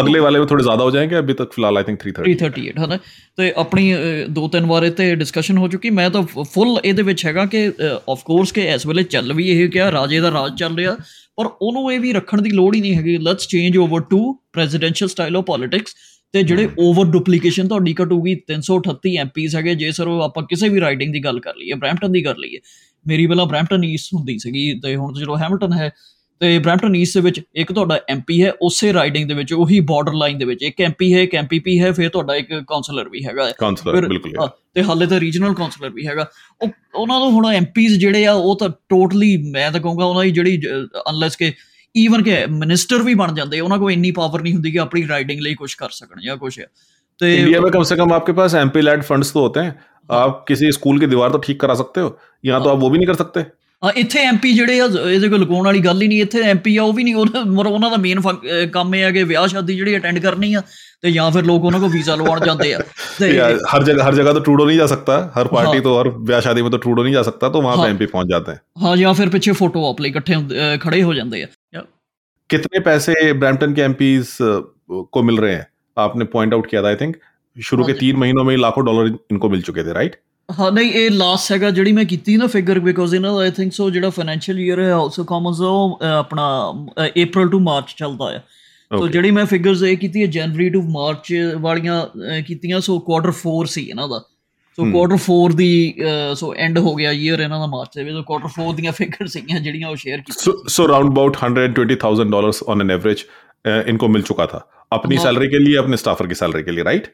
ਅਗਲੇ ਵਾਲੇ ਵਿੱਚ ਥੋੜੇ ਜ਼ਿਆਦਾ ਹੋ ਜਾਣਗੇ ਅਭੀ ਤੱਕ ਫਿਲਹਾਲ ਆਈ ਥਿੰਕ 330 338 ਹੈ ਨਾ? ਤੇ ਆਪਣੀ ਦੋ ਤਿੰਨ ਵਾਰ ਤੇ ਡਿਸਕਸ਼ਨ ਹੋ ਚੁੱਕੀ। ਮੈਂ ਤਾਂ ਫੁੱਲ ਇਹਦੇ ਵਿੱਚ ਹੈਗਾ ਕਿ ਆਫ ਕੋਰਸ ਕਿ ਇਸ ਵੇਲੇ ਚੱਲ ਵੀ ਇਹ ਕਿਹਾ ਰਾਜੇ ਦਾ ਰਾਜ ਚੱਲ ਰਿਹਾ। ਪਰ ਉਹਨੂੰ ਇਹ ਵੀ ਰੱਖਣ ਦੀ ਲੋੜ ਹੀ ਨਹੀਂ ਹੈਗੀ। Let's change over to presidential style of politics ਤੇ ਜਿਹੜੇ ਓਵਰ ਡੁਪਲੀਕੇਸ਼ਨ ਤੁਹਾਡੀ ਘਟੂਗੀ 338 ਐਮਪੀਸ ਹੈਗੇ ਜੇ ਸਰ ਉਹ ਆਪਾਂ ਕਿਸੇ ਵੀ ਰਾਈਟਿੰਗ ਦੀ ਗੱਲ ਕਰ ਲਈਏ ਬ੍ਰੈਂਪਟਨ ਦੀ ਕਰ ਲਈਏ। ਮੇਰੀ ਪਹਿਲਾਂ ਬ੍ਰੈਂਪਟਨ ਈਸਟ ਹੁੰਦੀ ਸੀਗੀ ਤੇ ਹੁਣ ਜਦੋਂ ਹੈਮਿਲਟਨ ਹੈ। ਤੇ ਬ੍ਰੈਂਪਟਨ ਈਸਟ ਦੇ ਵਿੱਚ ਇੱਕ ਤੁਹਾਡਾ ਐਮਪੀ ਹੈ ਉਸੇ ਰਾਈਡਿੰਗ ਦੇ ਵਿੱਚ ਉਹੀ ਬਾਰਡਰ ਲਾਈਨ ਦੇ ਵਿੱਚ ਇੱਕ ਐਮਪੀ ਹੈ ਇੱਕ ਐਮਪੀਪੀ ਹੈ ਫਿਰ ਤੁਹਾਡਾ ਇੱਕ ਕਾਉਂਸਲਰ ਵੀ ਹੈਗਾ। ਕਾਉਂਸਲਰ ਬਿਲਕੁਲ ਤੇ ਹਾਲੇ ਤਾਂ ਰੀਜਨਲ ਕਾਉਂਸਲਰ ਵੀ ਹੈਗਾ। ਉਹ ਉਹਨਾਂ ਨੂੰ ਹੁਣ ਐਮਪੀਸ ਜਿਹੜੇ ਆ ਉਹ ਤਾਂ ਟੋਟਲੀ ਮੈਂ ਤਾਂ ਕਹੂੰਗਾ ਉਹਨਾਂ ਦੀ ਜਿਹੜੀ ਅਨਲੈਸ ਕਿ ਈਵਨ ਕਿ ਮਿਨਿਸਟਰ ਵੀ ਬਣ ਜਾਂਦੇ ਉਹਨਾਂ ਕੋਲ ਇੰਨੀ ਪਾਵਰ ਨਹੀਂ ਹੁੰਦੀ ਕਿ ਆਪਣੀ ਰਾਈਡਿੰਗ ਲਈ ਕੁਝ ਕਰ ਸਕਣ ਜਾਂ ਕੁਝ ਤੇ इंडिया में कम से कम आपके पास एमपी लैड फंड्स तो होते हैं आप किसी स्कूल की दीवार तो ठीक करा सकते हो यहाँ तो आप वो भी नहीं कर सकते ਹਾਂ ਇੱਥੇ ਐਮਪੀ ਜਿਹੜੇ ਆ ਇਹਦੇ ਕੋਲ ਲੁਕਾਉਣ ਵਾਲੀ ਗੱਲ ਹੀ ਨਹੀਂ ਇੱਥੇ ਐਮਪੀ ਆ ਉਹ ਵੀ ਨਹੀਂ ਉਹਨਾਂ ਮਰ ਉਹਨਾਂ ਦਾ ਮੇਨ ਕੰਮ ਇਹ ਆ ਕਿ ਵਿਆਹ ਸ਼ਾਦੀ ਜਿਹੜੀ ਅਟੈਂਡ ਕਰਨੀ ਆ ਤੇ ਜਾਂ ਫਿਰ ਲੋਕ ਉਹਨਾਂ ਕੋਲ ਵੀਜ਼ਾ ਲਵਾਉਣ ਜਾਂਦੇ ਆ ਤੇ या हर जगह हर जगह तो ट्रूडो नहीं जा सकता हर पार्टी हाँ। तो हर ब्याह शादी में तो ट्रूडो नहीं जा सकता तो वहां हाँ। पे एमपी पहुंच जाते हैं ਹਾਂ ਜਾਂ ਫਿਰ ਪਿੱਛੇ ਫੋਟੋ ਆਪ ਲਈ ਇਕੱਠੇ ਹੁੰਦੇ- ਅਹ ਖੜੇ ਹੋ ਜਾਂਦੇ ਆ ਜਾਂ- कितने पैसे ब्रैम्पटन के एमपीज को मिल रहे हैं आपने पॉइंट आउट किया था आई थिंक शुरू के हाँ जी। तीन महीनों में ही लाखों डॉलर इनको मिल चुके थे राइट ਹਾਂ ਨਹੀਂ ਇਹ ਲਾਸਟ ਹੈਗਾ ਜਿਹੜੀ ਮੈਂ ਕੀਤੀ ਨਾ ਫਿਗਰ ਬਿਕੋਜ਼ ਇਹਨਾਂ ਦਾ ਆਈ ਥਿੰਕ ਸੋ ਜਿਹੜਾ ਫਾਈਨੈਂਸ਼ੀਅਲ ਈਅਰ ਹੈ ਆਲਸੋ ਕਮਸ ਉਹ ਅਹ, ਆਪਣਾ April ਟੂ ਮਾਰਚ ਚੱਲਦਾ ਹੈ ਸੋ Okay. ਜਿਹੜੀ ਮੈਂ ਫਿਗਰਸ ਇਹ ਕੀਤੀ ਹੈ ਜਨਵਰੀ ਟੂ ਮਾਰਚ ਵਾਲੀਆਂ ਅਹ, ਕੀਤੀਆਂ ਸੋ ਕੁਆਟਰ 4 ਸੀ ਇਹਨਾਂ ਦਾ ਸੋ ਹਮ। ਕੁਆਟਰ 4 ਦੀ ਸੋ ਐਂਡ ਹੋ ਗਿਆ ਈਅਰ ਇਹਨਾਂ ਦਾ ਮਾਰਚ ਦੇ ਵਿੱਚ ਕੁਆਟਰ 4 ਦੀਆਂ ਫਿਗਰ ਸੀਗੀਆਂ ਜਿਹੜੀਆਂ ਉਹ ਸ਼ੇਅਰ ਕੀਤੀਆਂ so so round about hundred twenty thousand dollar on an average इनको मिल चुका था अपनी हाँ। सैलरी के लिए अपने स्टाफर की सैलरी के लिए राइट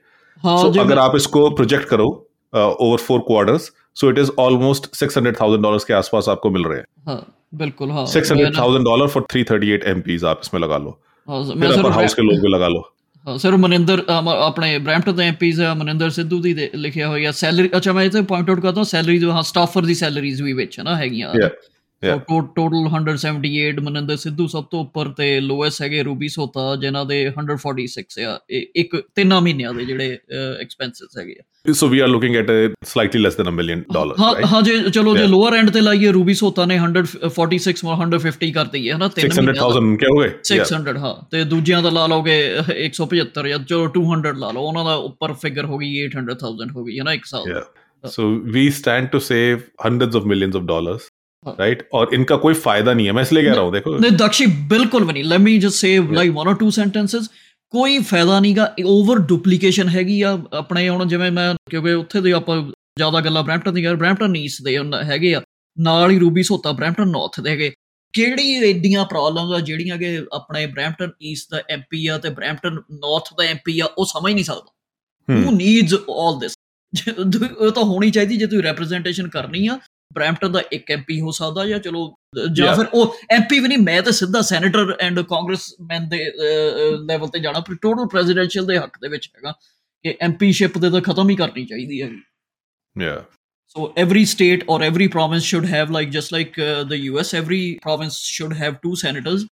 ਹਾਂ सो ਜੇ अगर आप इसको प्रोजेक्ट करो over four quarters so it is almost six hundred thousand dollar के आसपास आपको मिल रहे हैं। बिल्कुल हाँ। Six hundred thousand dollar for three thirty eight M आप इसमें लगा लो। ਫਿਰ ਅਪਰ ਹਾਊਸ ਦੇ ਲੋਕ ਲਗਾ ਲਓ ਸਰ ਮਨਿੰਦਰ ਆਪਣੇ ਬ੍ਰੈਂਪਟਨ ਦੇ ਐਮਪੀਜ਼ ਮਨਿੰਦਰ ਸਿੱਧੂ ਦੀ ਲਿਖਿਆ ਹੋਇਆ ਸੈਲਰੀ ਅੱਛਾ ਮੈਂ ਇਹ ਪੁਆਇੰਟ ਆਊਟ ਕਰਦਾ ਸੈਲਰੀਜ਼ ਹਾਂ ਸਟਾਫਰ ਦੀ ਸੈਲਰੀਜ਼ ਵੀ ਵਿੱਚ ਨਾ ਹੈਗੀਆਂ Yeah. To total 178 Maninder Sidhu ਸਭ ਤੋਂ ਉੱਪਰ ਤੇ ਲੋਐਸ ਹੈਗੇ ਰੂਬੀ ਸੋਤਾ ਜਿਨ੍ਹਾਂ ਦੇ 146 ਆ। ਇੱਕ ਤਿੰਨਾਂ ਮਹੀਨਿਆਂ ਦੇ ਜਿਹੜੇ ਐਕਸਪੈਂਸਸ ਹੈਗੇ ਆ। So we are looking at a slightly less than a million dollar right ਹਾਂ ਜੇ ਚਲੋ ਜੇ ਲੋਅਰ ਐਂਡ ਤੇ ਲਾਈਏ ਰੂਬੀ ਸੋਤਾ ਨੇ 146 ਮੋ 150 ਕਰਤੀ ਹੈ ਹਨਾ 600000 ਕਿਹ ਹੋ ਗਏ? 600 ਹਾਂ। ਤੇ ਦੂਜਿਆਂ ਦਾ ਲਾ ਲੋਗੇ 175 ਜਾਂ ਚਲੋ 200 ਲਾ ਲਓ ਉਹਨਾਂ ਦਾ ਉੱਪਰ ਫਿਗਰ ਹੋ ਗਈ 800000 ਹੋ ਗਈ ਹੈ ਨਾ ਇੱਕ ਸਾਲ। So we stand to save hundreds of millions of dollars dollars, हाँ. right? और इनका कोई फायदा नहीं है मैं इसलिए कह रहा हूँ देखो ਨਹੀਂ ਦਕਸ਼ੀ ਬਿਲਕੁਲ ਵੀ ਨਹੀਂ let me just say like one or two sentences ਕੋਈ ਫਾਇਦਾ ਨਹੀਂਗਾ ਓਵਰ ਡੁਪਲੀਕੇਸ਼ਨ ਹੈਗੀ ਆ ਆਪਣੇ ਹੁਣ ਜਿਵੇਂ ਮੈਂ ਕਿਉਂਕਿ ਉੱਥੇ ਦੇ ਆਪਾਂ ਜ਼ਿਆਦਾ ਗੱਲਾਂ ਬ੍ਰੈਂਪਟਨ ਦੀ ਕਰ ਬ੍ਰੈਂਪਟਨ ਈਸਟ ਦੇ ਉਹਨਾਂ ਹੈਗੇ ਆ ਨਾਲ ਹੀ ਰੂਬੀ ਸੋਤਾ ਬ੍ਰੈਂਪਟਨ ਨਾਰਥ ਦੇ ਹੈਗੇ ਕਿਹੜੀ ਏਡੀਆਂ ਪ੍ਰੋਬਲਮਸ ਆ ਜਿਹੜੀਆਂ ਕਿ ਆਪਣੇ ਬ੍ਰੈਂਪਟਨ ਈਸਟ ਦਾ ਐਮਪੀ ਆ ਤੇ ਬ੍ਰੈਂਪਟਨ ਨਾਰਥ ਦਾ ਐਮਪੀ ਆ ਉਹ ਸਮਝ ਨਹੀਂ ਸਕਦਾ Hmm. ਹੂ ਨੀਡਸ ਆਲ ਦਿਸ ਉਹ ਤਾਂ ਹੋਣੀ ਚਾਹੀਦੀ ਜੇ ਤੁਸੀਂ ਰੈਪਰੈਜ਼ੈਂਟੇਸ਼ਨ ਕਰਨੀ ਆ ਬ੍ਰੈਂਪਟਨ ਦਾ ਇੱਕ ਐਮਪੀ ਹੋ ਸਕਦਾ ਜਾਂ ਚਲੋ ਜਾਂ. ਫਿਰ ਉਹ ਐਮਪੀ ਵੀ ਨਹੀਂ ਮੈਂ ਤਾਂ ਸਿੱਧਾ ਸੈਨੇਟਰ ਐਂਡ ਕਾਂਗਰਸਮੈਨ ਦੇ ਲੈਵਲ ਤੇ ਜਾਣਾ ਪਰ ਟੋਟਲ ਪ੍ਰੈਜ਼ੀਡੈਂਸ਼ੀਅਲ ਦੇ ਹੱਕ ਦੇ ਵਿੱਚ ਹੈਗਾ ਕਿ ਐਮਪੀਸ਼ਿਪ ਦੇ ਤਾਂ ਖਤਮ ਹੀ ਕਰਨੀ ਚਾਹੀਦੀ ਹੈ Yeah. So every state or every province should have like just like uh, the US, every province should have two senators.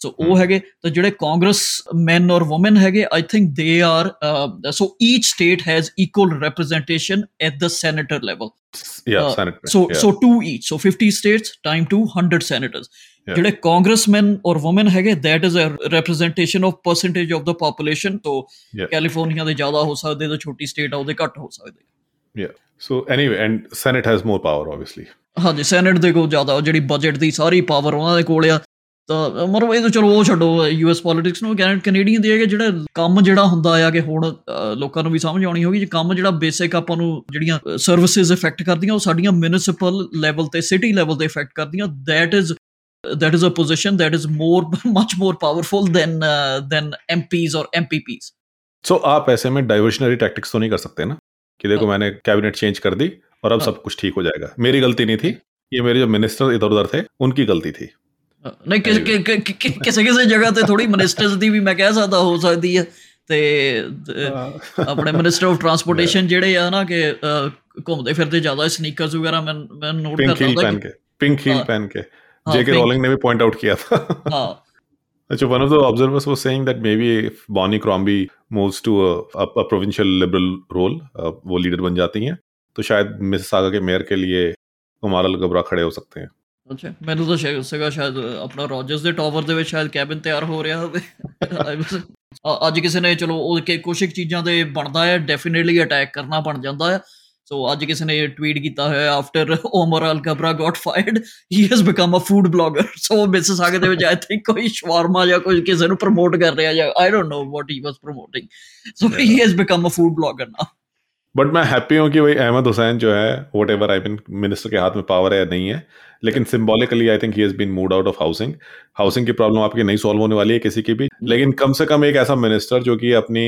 ਸੋ ਉਹ ਹੈਗੇ ਤਾਂ ਜਿਹੜੇ ਕਾਂਗਰਸ ਮੈਨ ਔਰ ਔਮਨ ਹੈਗੇ I think they are so each state has equal representation at the senator level yeah senator so yeah. so two each so 50 states time to 100 senators ਜਿਹੜੇ congressman or woman ਹੈਗੇ that is a representation of percentage of the population so Yeah. California ਦੇ ਜ਼ਿਆਦਾ ਹੋ ਸਕਦੇ ਤਾਂ ਛੋਟੀ state ਆ ਉਹਦੇ ਘੱਟ ਹੋ ਸਕਦੇ yeah so anyway and senate has more power obviously ਹਾਂਜੀ ਸੈਨੇਟ ਦੇ ਕੋਲ ਜ਼ਿਆਦਾ ਜਿਹੜੀ ਬਜਟ ਦੀ ਸਾਰੀ ਪਾਵਰ ਉਹਨਾਂ ਦੇ ਕੋਲ ਆ ਤਾਂ ਮਤਲਬ ਇਹ ਤਾਂ ਚਲੋ ਉਹ ਛੱਡੋ ਯੂਐਸ ਪੋਲਿਟਿਕਸ ਨੂੰ ਕੈਨੇਡ ਕੈਨੇਡੀਅਨ ਦੀ ਹੈ ਕਿ ਜਿਹੜਾ ਕੰਮ ਜਿਹੜਾ ਹੁੰਦਾ ਆ ਕਿ ਹੁਣ ਅ, ਲੋਕਾਂ ਨੂੰ ਵੀ ਸਮਝ ਆਉਣੀ ਹੋਗੀ ਜੇ ਕੰਮ ਜਿਹੜਾ ਬੇਸਿਕ ਆਪਾਂ ਨੂੰ ਜਿਹੜੀਆਂ ਸਰਵਿਸਿਜ਼ ਇਫੈਕਟ ਕਰਦੀਆਂ ਉਹ ਸਾਡੀਆਂ ਮਿਊਨਿਸਪਲ ਲੈਵਲ ਤੇ ਸਿਟੀ ਲੈਵਲ ਤੇ ਇਫੈਕਟ ਕਰਦੀਆਂ that is that is a position that is more much more powerful than uh, than MPs or MPPs so आप ऐसे में डाइवर्शनरी टैक्टिक्स तो नहीं कर सकते ना कि देखो मैंने कैबिनेट चेंज कर दी और अब हाँ। सब कुछ ठीक हो जाएगा मेरी गलती नहीं थी ये मेरे जो मिनिस्टर इधर उधर थे उनकी गलती थी ਅ, ਨਹੀਂ ਕਿਸੇ ਕਿ- ਕਿ- ਕਿ- ਕਿ- ਕਿਸੇ ਕਿਸੇ ਜਗ੍ਹਾ ਤੇ ਥੋੜੀ ਮਿਨਿਸਟਰਸ ਦੀ ਵੀ ਮੈਂ ਕਹਿ ਸਕਦਾ ਹੋ ਸਕਦੀ ਹੈ ਤੇ ਤੇ ਆਪਣੇ ਮਿਨਿਸਟਰ ਆਫ ਟਰਾਂਸਪੋਰਟੇਸ਼ਨ ਜਿਹੜੇ ਆ ਨਾ ਕਿ ਅ, ਘੁੰਮਦੇ ਫਿਰਦੇ ਜ਼ਿਆਦਾ ਸਨੀਕਰਸ ਵਗੈਰਾ ਮੈਂ ਮੈਂ ਨੋਟ पिंक ਕਰਦਾ हील ਹੁੰਦਾ पहन ਕਿ के पिंक हील हाँ। पहन के हाँ, जेके pink- रॉलिंग ने भी पॉइंट आउट किया था ਹਾਂ अच्छा one of the observers was saying that maybe if Bonnie Crombie moves to a, a, a provincial liberal role uh, वो लीडर बन जाती हैं तो शायद मिसिसागा के मेयर के लिए कुमारल गबरा खड़े हो सकते हैं ਅੱਛਾ ਮੈਨੂੰ ਤਾਂ ਸ਼ਾਇਦ ਸੀਗਾ ਸ਼ਾਇਦ ਆਪਣਾ ਰੋਜਰਸ ਦੇ ਟਾਵਰ ਦੇ ਵਿੱਚ ਸ਼ਾਇਦ ਕੈਬਨ ਤਿਆਰ ਹੋ ਰਿਹਾ ਹੋਵੇ। ਅੱਜ ਕਿਸੇ ਨੇ ਚਲੋ ਉਹ ਕਿ ਇੱਕ ਚੀਜ਼ਾਂ ਤੇ ਬਣਦਾ ਹੈ ਡੈਫੀਨਿਟਲੀ ਅਟੈਕ ਕਰਨਾ ਬਣ ਜਾਂਦਾ ਹੈ। ਸੋ ਅੱਜ ਕਿਸੇ ਨੇ ਟਵੀਟ ਕੀਤਾ ਹੋਇਆ after Omar Al Ghabra got fired he has become a food blogger so Mississauga ਦੇ ਵਿੱਚ ਆਈ ਥਿੰਕ ਕੋਈ ਸ਼ਵਾਰਮਾ ਜਾਂ ਕੋਈ ਕਿਸੇ ਨੂੰ ਪ੍ਰਮੋਟ ਕਰ ਰਿਹਾ ਜਾਂ I don't know what he was promoting so he has become a food blogger now but मैं हैप्पी हूँ कि भाई अहमद हुसैन जो है whatever I mean minister के हाथ में पावर है या नहीं है लेकिन symbolically I think he has been moved out of housing housing की प्रॉब्लम आपकी नहीं सॉल्व होने वाली है किसी की भी लेकिन कम से कम एक ऐसा मिनिस्टर जो कि अपनी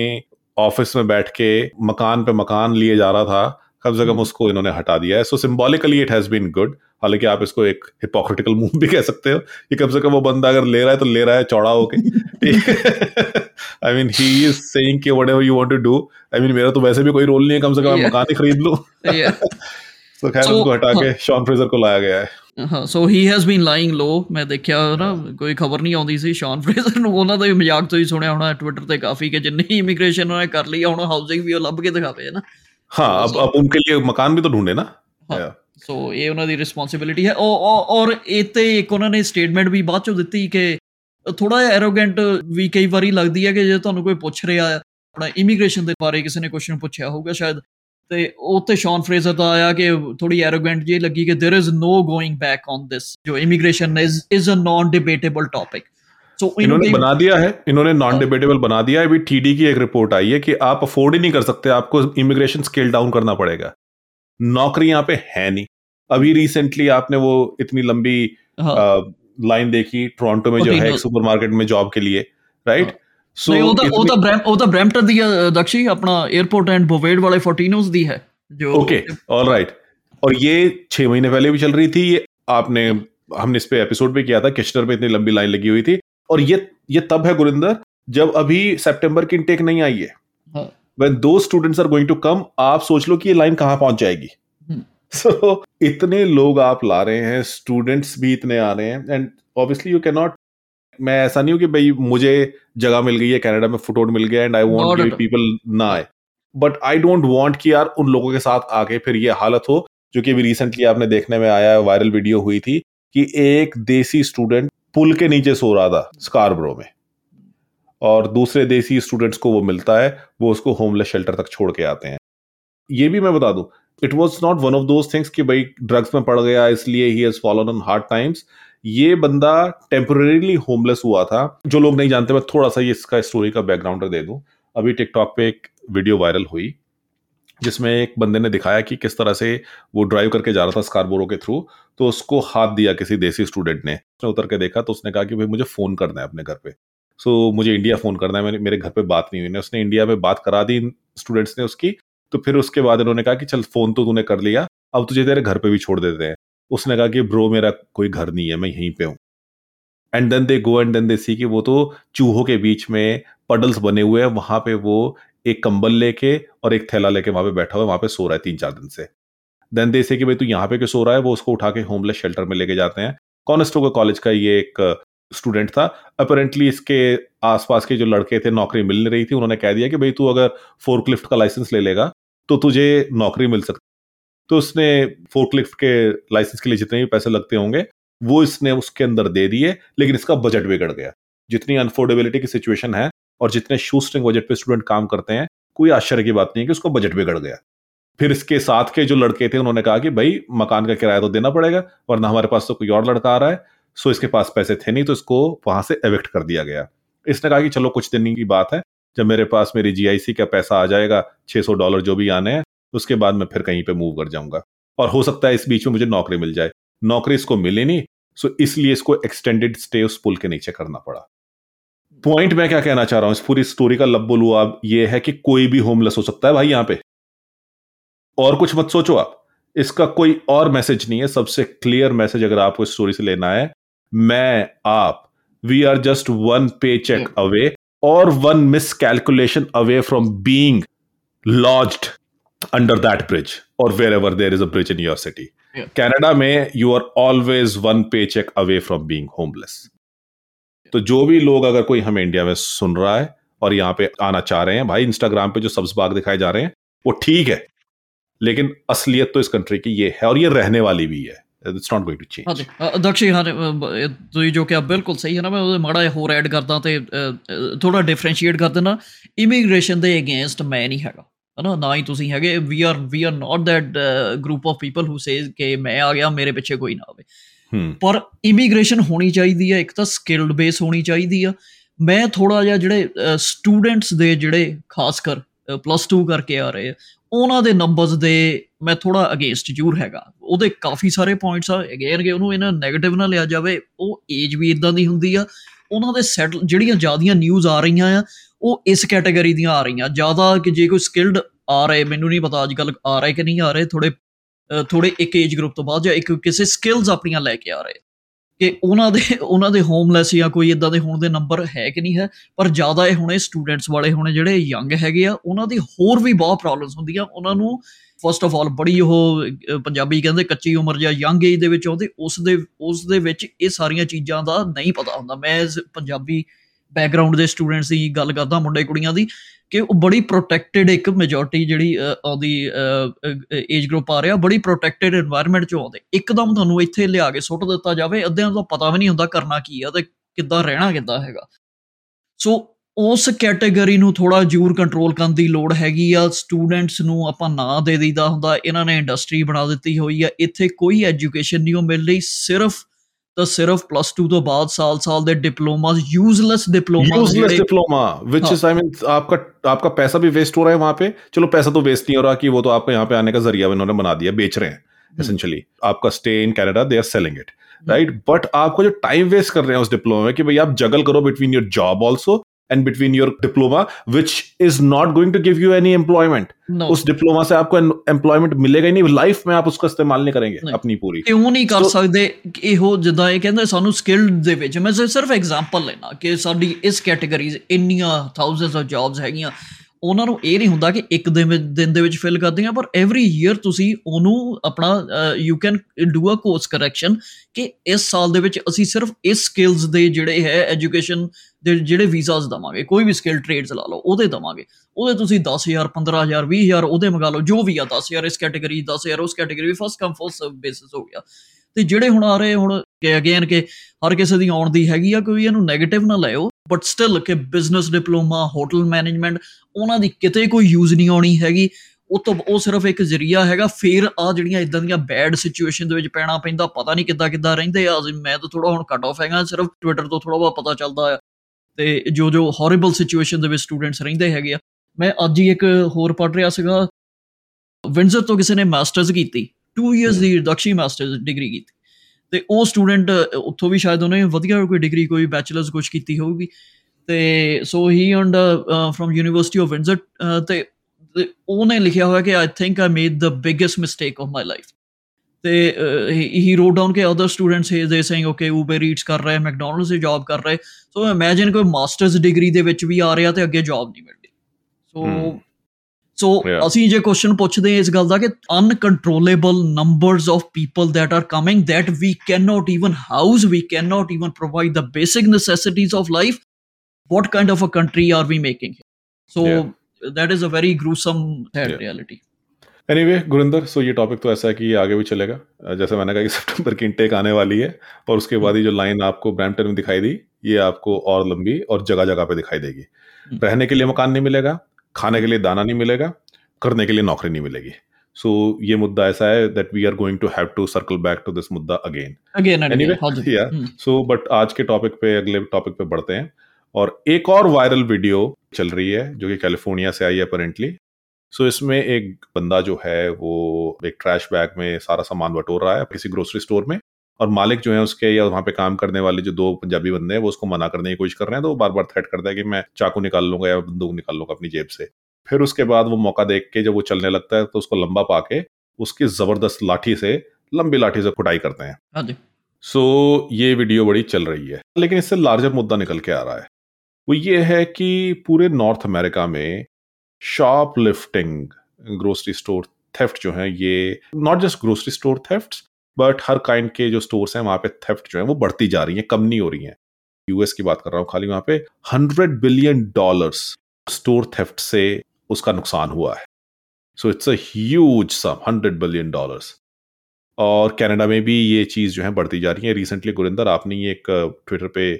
ऑफ़िस में बैठ के मकान पे मकान लिए जा रहा था कम से कम हम्म। उसको इन्होंने हटा दिया है so symbolically it has been good हालांकि आप इसको एक हिपोक्रिटिकल मूव भी कह सकते हो कि कम से कम वो बंदा अगर ले रहा है तो ले रहा है चौड़ा होके I mean he is saying कि whatever you want to do I mean मेरा तो वैसे भी कोई रोल नहीं है कम से कम मैं Yeah. मकान ही खरीद लूं तो *laughs* *laughs* खैर So, उनको हटा हाँ। के शॉन फ्रेजर को लाया गया है ਹਾਂ ਸੋ ਹੀ ਹੈਜ਼ ਬੀਨ ਲਾਈਂਗ ਲੋ ਮੈਂ ਦੇਖਿਆ ਨਾ ਕੋਈ ਖਬਰ ਨਹੀਂ ਆਉਂਦੀ ਸੀ ਸ਼ਾਨ ਫਰੇਜ਼ਰ ਨੂੰ ਉਹਨਾਂ ਦਾ ਵੀ ਮਜ਼ਾਕ ਤੁਸੀਂ ਸੁਣਿਆ ਹੋਣਾ ਟਵਿੱਟਰ ਤੇ ਕਾਫੀ ਕਿ ਜਿੰਨੀ ਇਮੀਗ੍ਰੇਸ਼ਨ ਉਹਨੇ ਕਰ ਲਈ ਆ, ਹੁਣ ਹਾਊਸਿੰਗ ਵੀ ਉਹ ਲੱਭ ਕੇ ਦਿਖਾਵੇ ਹੈ ਨਾ हाँ अब अब उनके लिए मकान भी तो ढूंढे ना हाँ। Yeah. ਸੋ ਇਹ ਉਹਨਾਂ ਦੀ ਰਿਸਪੌਂਸਿਬਿਲਿਟੀ ਹੈ ਔਰ- ਔਰ ਔਰ ਇਹ ਤੇ ਇੱਕ ਉਹਨਾਂ ਨੇ ਸਟੇਟਮੈਂਟ ਵੀ ਬਾਅਦ ਚੋਂ ਦਿੱਤੀ ਕਿ ਥੋੜਾ ਜਿਹਾ ਐਰੋਗੈਂਟ ਵੀ ਕਈ ਵਾਰੀ ਲੱਗਦੀ ਹੈ ਕਿ ਜੇ ਤੁਹਾਨੂੰ ਕੋਈ ਪੁੱਛ ਰਿਹਾ ਹੈ ਆਪਣਾ ਇਮੀਗ੍ਰੇਸ਼ਨ ਦੇ ਬਾਰੇ ਕਿਸੇ ਨੇ ਕੁਐਸਚਨ ਪੁੱਛਿਆ ਹੋਊਗਾ ਸ਼ਾਇਦ ਤੇ ਉੱਥੇ ਸ਼ੌਨ ਫਰੇਜ਼ਰ ਦਾ ਆਇਆ ਕਿ ਥੋੜੀ ਐਰੋਗੈਂਟ ਜੀ ਲੱਗੀ ਕਿ there is no going back on this जो immigration is is a non debatable topic तो इन्होंने they... बना दिया है इन्होंने नॉन डिबेटेबल बना दिया है। अभी टीडी की एक रिपोर्ट आई है कि आप अफोर्ड ही नहीं कर सकते आपको इमिग्रेशन स्केल डाउन करना पड़ेगा। नौकरी यहाँ पे है नहीं। अभी रिसेंटली आपने वो इतनी लंबी लाइन देखी टोरंटो में जो है सुपरमार्केट में जॉब के लिए राइट सो ਉਹ ਤਾਂ ਉਹ ਤਾਂ ਬ੍ਰੈਂਪਟਨ ਦੀ ਦਕਸ਼ੀ ਆਪਣਾ 에어ਪੋਰਟ जो ओके ऑल राइट और ये छह महीने पहले भी चल रही थी ये आपने हमने इस पे एपिसोड भी किया था किश्नर में इतनी लंबी लाइन लगी हुई थी। और ये ये तब है गुरिंदर जब अभी सितंबर की इनटेक नहीं आई है हाँ। दो those are going to come आप सोच लो कि ये लाइन कहाँ पहुँच जाएगी हम्म। सो इतने लोग आप ला रहे हैं स्टूडेंट्स भी इतने आ रहे हैं and obviously you can not मैं ऐसा नहीं हूँ कि भाई मुझे जगह मिल गई है कनाडा में फुटोट मिल गया एंड आई वांट पीपल ना आए बट आई डोंट वांट कि यार उन लोगों के साथ आके फिर ये हालत हो जो कि अभी रिसेंटली आपने देखने में आया वायरल वीडियो हुई थी कि एक देसी स्टूडेंट पुल के नीचे सो रहा था स्कारब्रो में। और दूसरे देसी स्टूडेंट्स को वो मिलता है, वो उसको होमलेस शेल्टर तक छोड़ के आते हैं। ये भी मैं बता दूँ it was not one of those things कि भाई ड्रग्स में पड़ गया, इसलिए he has fallen on hard times ये बंदा टेम्परेरीली होमलेस हुआ था। जो लोग नहीं जानते, मैं थोड़ा सा ये इसका स्टोरी का बैकग्राउंड दे दूँ। अभी टिकटॉक पे एक वीडियो वायरल हुई। जिसमें एक बंदे ने दिखाया कि किस तरह से वो ड्राइव करके जा रहा था स्कारबोरो के थ्रू तो उसको हाथ दिया किसी देसी स्टूडेंट ने। उसने उतर के देखा तो उसने कहा कि भाई मुझे फ़ोन करना है अपने घर पे। सो so, मुझे इंडिया फ़ोन करना है मैंने मेरे घर पे बात नहीं हुई। ने उसने इंडिया में बात करा दी स्टूडेंट्स ने उसकी तो फिर उसके बाद इन्होंने कहा कि चल फ़ोन तो तूने कर लिया अब तुझे तेरे घर पे भी छोड़ देते हैं। उसने कहा कि ब्रो मेरा कोई घर नहीं है मैं यहीं पे हूँ। And then they go and then they see कि वो तो चूहों के बीच में पडल्स बने हुए हैं वहाँ पे वो एक कंबल लेके और एक थैला लेके वहाँ पे बैठा हुआ है, वहाँ पे सो रहा है तीन चार दिन से। देन दे से कि भाई तू यहाँ पे क्यों सो रहा है? वो उसको उठा के होमलेस शेल्टर में लेके जाते हैं। कॉनेस्टोगा कॉलेज का ये एक स्टूडेंट था। अपेरेंटली इसके आसपास के जो लड़के थे, नौकरी मिल नहीं रही थी, उन्होंने कह दिया कि भाई तू अगर फोर्कलिफ्ट का लाइसेंस ले लेगा तो तुझे नौकरी मिल सकती तो उसने फोर्कलिफ्ट के लाइसेंस के लिए जितने भी पैसे लगते होंगे, वो इसने उसके अंदर दे दिए, लेकिन इसका बजट बिगड़ गया। जितनी अनफोर्डेबिलिटी की सिचुएशन है और जितने शूस्टिंग बजट पे स्टूडेंट काम करते हैं, कोई आश्चर्य की बात नहीं है कि उसका बजट बिगड़ गया। फिर इसके साथ के जो लड़के थे, उन्होंने कहा कि भाई, मकान का किराया तो देना पड़ेगा, वरना हमारे पास तो कोई और लड़का आ रहा है सो इसके पास पैसे थे नहीं तो इसको वहाँ से एविक्ट कर दिया गया। इसने कहा कि चलो, कुछ दिन की बात है, जब मेरे पास मेरी जीआईसी का पैसा आ जाएगा 600 डॉलर जो भी आने हैं, उसके बाद मैं फिर कहीं पे मूव कर जाऊँगा। और हो सकता है इस बीच में मुझे नौकरी मिल जाए। नौकरी इसको मिली नहीं सो इसलिए इसको एक्सटेंडेड स्टे उस पुल के नीचे करना पड़ा। पॉइंट मैं क्या कहना चाह रहा हूँ इस पूरी स्टोरी का लब्बो लुआब ये है कि कोई भी होमलेस हो सकता है भाई यहाँ पे। और कुछ मत सोचो आप इसका कोई और मैसेज नहीं है सबसे क्लियर मैसेज अगर आपको इस स्टोरी से लेना है मैं आप we are just one paycheck away और one miscalculation away from being lodged under that bridge और wherever there is a bridge in your city Canada में you are always one paycheck away from being homeless तो जो भी लोग अगर कोई हमें इंडिया में सुन रहा है और यहाँ पे आना चाह रहे हैं भाई इंस्टाग्राम पे जो सब्ज बाग दिखाए जा रहे हैं वो ठीक है लेकिन असलियत तो इस कंट्री की ये है और ये रहने वाली भी ਹੈ it's not going to change ਹਾਂ ਦਕਸ਼ੀ ਹਾਂ ਤੁਸੀਂ ਜੋ ਕਿ ਬਿਲਕੁਲ ਸਹੀ ਹੈ ਨਾ ਮੈਂ ਉਹਦੇ ਮਾੜਾ ਹੋਰ ਐਡ ਕਰਦਾ ਤੇ ਥੋੜਾ ਡਿਫਰੈਂਸ਼ੀਏਟ ਕਰ ਦਿੰਦਾ ਇਮੀਗ੍ਰੇਸ਼ਨ ਦੇ ਅਗੇਂਸਟ ਮੈਂ ਨਹੀਂ ਹੈਗਾ ਹਨਾ ਨਾ ਹੀ ਤੁਸੀਂ ਹੈਗੇ we are we are not that group of people who says ਕਿ ਮੈਂ ਆ ਗਿਆ ਮੇਰੇ ਪਿੱਛੇ ਕੋਈ ਨਾ ਆਵੇ ਪਰ ਇਮੀਗ੍ਰੇਸ਼ਨ ਹੋਣੀ ਚਾਹੀਦੀ ਹੈ ਇੱਕ ਤਾਂ ਸਕਿਲਡ ਬੇਸ ਹੋਣੀ ਚਾਹੀਦੀ ਆ। ਮੈਂ ਥੋੜਾ ਜਿਹਾ ਜਿਹੜੇ ਸਟੂਡੈਂਟਸ ਦੇ ਜਿਹੜੇ ਖਾਸ ਕਰ ਪਲੱਸ 2 ਕਰਕੇ ਆ ਰਹੇ ਆ, ਉਹਨਾਂ ਦੇ ਨੰਬਰਸ ਦੇ ਮੈਂ ਥੋੜਾ ਅਗੇਂਸਟ ਜੂਰ ਹੈਗਾ। ਉਹਦੇ ਕਾਫੀ ਸਾਰੇ ਪੁਆਇੰਟਸ ਆ। ਅਗੇਨ ਕਿ ਉਹਨੂੰ ਇਹਨਾਂ 네ਗੇਟਿਵ ਨਾ ਲਿਆ ਜਾਵੇ, ਉਹ ਏਜ ਵੀ ਇਦਾਂ ਦੀ ਹੁੰਦੀ ਆ। ਉਹਨਾਂ ਦੇ ਸੈਟ ਜਿਹੜੀਆਂ ਜ਼ਿਆਦੀਆਂ ਨਿਊਜ਼ ਆ ਰਹੀਆਂ ਆ, ਉਹ ਇਸ ਕੈਟਾਗਰੀ ਦੀਆਂ ਆ ਰਹੀਆਂ। ਜ਼ਿਆਦਾ ਕਿ ਜੇ ਕੋਈ ਸਕਿਲਡ ਆ ਰਹੇ, ਮੈਨੂੰ ਨਹੀਂ ਪਤਾ ਅੱਜ ਕੱਲ ਆ ਰਹੇ ਕਿ ਨਹੀਂ ਆ ਰਹੇ ਥੋੜੇ ਥੋੜੇ ਇੱਕ ਏਜ ਗਰੁੱਪ ਤੋਂ ਬਾਅਦ ਜਾਂ ਇੱਕ ਕਿਸੇ ਸਕਿਲਸ ਆਪਣੀਆਂ ਲੈ ਕੇ ਆ ਰਹੇ। ਕਿ ਉਹਨਾਂ ਦੇ ਉਹਨਾਂ ਦੇ ਹੋਮਲੈਸ ਜਾਂ ਕੋਈ ਇਦਾਂ ਦੇ ਹੋਣ ਦੇ ਨੰਬਰ ਹੈ ਕਿ ਨਹੀਂ ਹੈ, ਪਰ ਜ਼ਿਆਦਾ ਇਹ ਹੁਣੇ ਸਟੂਡੈਂਟਸ ਵਾਲੇ ਹੁਣੇ ਜਿਹੜੇ ਯੰਗ ਹੈਗੇ ਆ, ਉਹਨਾਂ ਦੀ ਹੋਰ ਵੀ ਬਹੁਤ ਪ੍ਰੋਬਲਮਸ ਹੁੰਦੀਆਂ। ਉਹਨਾਂ ਨੂੰ ਫਸਟ ਆਫ ਆਲ ਬੜੀ ਉਹ ਪੰਜਾਬੀ ਕਹਿੰਦੇ ਕੱਚੀ ਉਮਰ ਜਾਂ ਯੰਗ ਏਜ ਦੇ ਵਿੱਚ ਆਉਂਦੇ, ਉਸ ਦੇ ਉਸ ਦੇ ਵਿੱਚ ਇਹ ਸਾਰੀਆਂ ਚੀਜ਼ਾਂ ਦਾ ਨਹੀਂ ਪਤਾ ਹੁੰਦਾ। ਮੈਂ ਪੰਜਾਬੀ ਬੈਕਗ੍ਰਾਉਂਡ ਦੇ ਸਟੂਡੈਂਟਸ ਦੀ ਗੱਲ ਕਰਦਾ, ਮੁੰਡੇ ਕੁੜੀਆਂ ਦੀ। ਕਿ ਉਹ ਬੜੀ ਪ੍ਰੋਟੈਕਟਡ ਇੱਕ ਮੈਜੋਰਟੀ ਜਿਹੜੀ ਉਹਦੀ ਏਜ ਗਰੁੱਪ ਆ ਰਿਹਾ, ਬੜੀ ਪ੍ਰੋਟੈਕਟਡ এনवायरमेंट ਚ ਆਉਂਦੇ। ਇੱਕਦਮ ਤੁਹਾਨੂੰ ਇੱਥੇ ਲਿਆ ਕੇ ਸੁੱਟ ਦਿੱਤਾ ਜਾਵੇ, ਅੱਧਿਆਂ ਦਾ ਪਤਾ ਵੀ ਨਹੀਂ ਹੁੰਦਾ ਕਰਨਾ ਕੀ ਆ ਤੇ ਕਿੱਦਾਂ ਰਹਿਣਾ ਕਿੱਦਾਂ ਹੈਗਾ। ਸੋ ਉਸ ਕੈਟਾਗਰੀ ਨੂੰ ਥੋੜਾ ਜ਼ਰੂਰ ਕੰਟਰੋਲ ਕਰਨ ਦੀ ਲੋੜ ਹੈਗੀ ਆ। ਸਟੂਡੈਂਟਸ ਨੂੰ ਆਪਾਂ ਨਾ ਦੇ ਦਈਦਾ ਹੁੰਦਾ, ਇਹਨਾਂ ਨੇ ਇੰਡਸਟਰੀ ਬਣਾ ਦਿੱਤੀ ਹੋਈ ਆ। ਇੱਥੇ ਕੋਈ ਐਜੂਕੇਸ਼ਨ ਨਹੀਂ ਉਹ ਮਿਲ ਰਹੀ, ਸਿਰਫ ਤਾਂ ਸਿਰਫ ਪਲੱਸ 2 ਤੋਂ ਬਾਅਦ ਸਾਲ-ਸਾਲ ਦੇ diplomas useless diploma useless diploma which is I mean आपका आपका पैसा भी वेस्ट हो रहा है वहाँ पे। चलो पैसा तो वेस्ट नहीं हो रहा कि वो तो आपको यहाँ पे आने का ज़रिया इन्होंने बना दिया बेच रहे हैं एसेंशियली आपका stay in Canada they are selling it right but आपको जो टाइम वेस्ट कर रहे हैं उस डिप्लोमा में कि भाई आप जगल करो between your job also And between your diploma which is not going to give you any employment उस डिप्लोमा से आपको एम्प्लॉयमेंट मिलेगा ही नहीं लाइफ में आप उसका इस्तेमाल नहीं करेंगे नहीं. अपनी पूरी ਕਿਉਂ ਨਹੀਂ ਕਰ ਸਕਦੇ ਇਹੋ ਜਿੱਦਾਂ ਇਹ ਕਹਿੰਦੇ ਸਾਨੂੰ ਸਕਿਲਡ ਦੇ ਵਿੱਚ ਮੈਂ ਸਿਰਫ ਐਗਜ਼ਾਮਪਲ ਲੈਣਾ ਕਿ ਸਾਡੀ ਇਸ ਕੈਟਾਗਰੀਜ਼ ਇੰਨੀਆਂ ਥਾਊਜ਼ੈਂਡਸ ਆਫ ਜੌਬਸ ਹੈਗੀਆਂ ਉਹਨਾਂ ਨੂੰ ਇਹ ਨਹੀਂ ਹੁੰਦਾ ਕਿ ਇੱਕ ਦਿਨ ਦਿਨ ਦੇ ਵਿੱਚ ਫਿਲ ਕਰਦੀਆਂ, ਪਰ ਐਵਰੀ ਈਅਰ ਤੁਸੀਂ ਉਹਨੂੰ ਆਪਣਾ you can do a course correction ਕਿ ਇਸ ਸਾਲ ਦੇ ਵਿੱਚ ਅਸੀਂ ਸਿਰਫ ਇਸ ਸਕਿਲਸ ਦੇ ਜਿਹੜੇ ਹੈ ਐਜੂਕੇਸ਼ਨ ਦੇ ਜਿਹੜੇ ਵੀਜ਼ਾਸ ਦਵਾਂਗੇ, ਕੋਈ ਵੀ ਸਕਿਲ ਟ੍ਰੇਡਸ ਲਾ ਲਓ, ਉਹਦੇ ਦਵਾਂਗੇ। ਉਹਦੇ ਤੁਸੀਂ 10000 15000 20000 ਉਹਦੇ ਮੰਗਾ ਲਓ, ਜੋ ਵੀ ਆ 10000 ਇਸ ਕੈਟਾਗਰੀ 10000 ਉਸ category first come first serve basis ਹੋ ਗਿਆ। ਤੇ ਜਿਹੜੇ ਹੁਣ ਆ ਰਹੇ ਹੁਣ ਕਿ ਅਗੇਨ ਕਿ ਹਰ ਕਿਸੇ ਦੀ ਆਉਣ ਦੀ ਹੈਗੀ ਆ, ਕੋਈ ਇਹਨੂੰ 네ਗੇਟਿਵ ਨਾ ਲਾਇਓ ਬਟ ਸਟਿਲ ਕਿ ਬਿਜ਼ਨਸ ਡਿਪਲੋਮਾ ਹੋਟਲ ਮੈਨੇਜਮੈਂਟ ਉਹਨਾਂ ਦੀ ਕਿਤੇ ਕੋਈ ਯੂਜ਼ ਨਹੀਂ ਆਉਣੀ ਹੈਗੀ। ਉਹ ਤੋਂ, ਉਹ ਸਿਰਫ ਇੱਕ ਜ਼ਰੀਆ ਹੈਗਾ, ਫੇਰ ਆ ਜਿਹੜੀਆਂ ਇਦਾਂ ਦੀਆਂ ਬੈਡ ਸਿਚੁਏਸ਼ਨ ਦੇ ਵਿੱਚ ਪੈਣਾ ਪੈਂਦਾ, ਪਤਾ ਨਹੀਂ ਕਿੱਦਾਂ ਕਿੱਦਾਂ ਰਹਿੰਦੇ ਆ। ਮੈਂ ਤਾਂ ਥੋੜਾ ਹੁਣ ਕੱਟ ਆਫ ਹੈਗਾ, ਸਿਰਫ ਟਵਿੱਟਰ ਤੋਂ ਥੋੜਾ ਬਹੁਤ ਪਤਾ ਚੱਲਦਾ ਆ। ਤੇ ਜੋ ਜੋ ਹੌਰੀਬਲ ਸਿਚੁਏਸ਼ਨ ਦੇ ਵਿੱਚ ਸਟੂਡੈਂਟਸ ਰਹਿੰਦੇ ਹੈਗੇ ਆ। ਮੈਂ ਅੱਜ ਹੀ ਇੱਕ ਹੋਰ ਪੜ੍ਹ ਰਿਹਾ ਸੀਗਾ। ਵਿੰਜ਼ਰ ਤੋਂ ਕਿਸੇ ਨੇ ਮਾਸਟਰਸ ਕੀਤੀ। 2 ਇਅਰਸ ਦੀ ਦਕਸ਼ੀ ਮਾਸਟਰਸ ਡਿਗਰੀ ਕੀਤੀ। ਤੇ ਉਹ ਸਟੂਡੈਂਟ ਉੱਥੋਂ ਵੀ ਸ਼ਾਇਦ ਉਹਨੇ ਵਧੀਆ ਕੋਈ ਡਿਗਰੀ ਕੋਈ ਬੈਚਲਰਸ ਕੁਝ ਕੀਤੀ ਹੋਊਗੀ। ਤੇ so he earned from university of Windsor ਤੇ ਉਹਨੇ ਲਿਖਿਆ ਹੋਇਆ ਕਿ I think I made the biggest mistake of my life ਤੇ ਹੀ ਰੋਟ ਡਾਊਨ ਕਿ ਅਦਰ ਸਟੂਡੈਂਟਸ ਹੀ they saying okay Uber Eats ਕਰ ਰਹੇ ਮੈਕਡੋਨਲਡਸ ਦੀ ਜੌਬ ਕਰ ਰਹੇ। ਸੋ ਇਮੇਜਿਨ ਕੋਈ ਮਾਸਟਰਸ ਡਿਗਰੀ ਦੇ ਵਿੱਚ ਵੀ ਆ ਰਿਹਾ ਤੇ ਅੱਗੇ ਜੌਬ ਨਹੀਂ ਮਿਲਦੀ। ਸੋ ਸੋ ਅਸੀਂ ਜੇ ਕੁਐਸਚਨ ਪੁੱਛਦੇ ਇਸ ਗੱਲ ਦਾ ਕਿ uncontrollable numbers of people that are coming that we cannot even house we cannot even provide the basic necessities of life what kind of a country are we making so yeah. that is a very gruesome sad yeah. reality anyway anyway, Gurinder so ये topic तो ऐसा है कि ये आगे भी चलेगा जैसे मैंने कहा कि सितंबर की इंटेक आने वाली है और उसके बाद ही जो लाइन आपको ब्रैम्पटन में दिखाई दी ये आपको और लंबी और जगह जगह पे दिखाई देगी हम्म। रहने के लिए मकान नहीं मिलेगा खाने के लिए दाना नहीं मिलेगा करने के लिए नौकरी नहीं मिलेगी। सो so, ये मुद्दा ऐसा है that we are going to have to circle back to this मुद्दा अगेन अगेन एनीवे या सो बट आज के टॉपिक पे अगले टॉपिक पे बढ़ते हैं। और एक और वायरल वीडियो चल रही है जो कि कैलिफ़ोर्निया से आई है अपेरेंटली सो so, इसमें एक बंदा जो है वो एक ट्रैश बैग में सारा सामान बटोर रहा है किसी ग्रोसरी स्टोर में। और मालिक जो है उसके या वहाँ पे काम करने वाले जो दो पंजाबी बंदे हैं वो उसको मना करने की कोशिश कर रहे हैं तो वो बार बार थ्रेट करता है कि मैं चाकू निकाल लूँगा या बंदूक निकाल लूँगा अपनी जेब से। फिर उसके बाद वो मौका देख के जब वो चलने लगता है तो उसको लंबा पाके उसकी ज़बरदस्त लाठी से लंबी लाठी से कुटाई करते हैं। हाँ सो so, ये वीडियो बड़ी चल रही है। लेकिन इससे लार्जर मुद्दा निकल के आ रहा है। वो ये है कि पूरे नॉर्थ अमेरिका में shoplifting grocery store theft जो है ये not just grocery store theft but her kind के जो स्टोर्स हैं वहाँ पे थेफ्ट जो है वो बढ़ती जा रही है कम नहीं हो रही है। यूएस की बात कर रहा हूँ खाली वहाँ पे hundred billion dollars store theft से उसका नुकसान हुआ है। So it's as some hundred billion dollars और कनाडा में भी ये चीज़ जो है बढ़ती जा रही है। रिसेंटली गुरिंदर आपने ये एक ट्विटर पे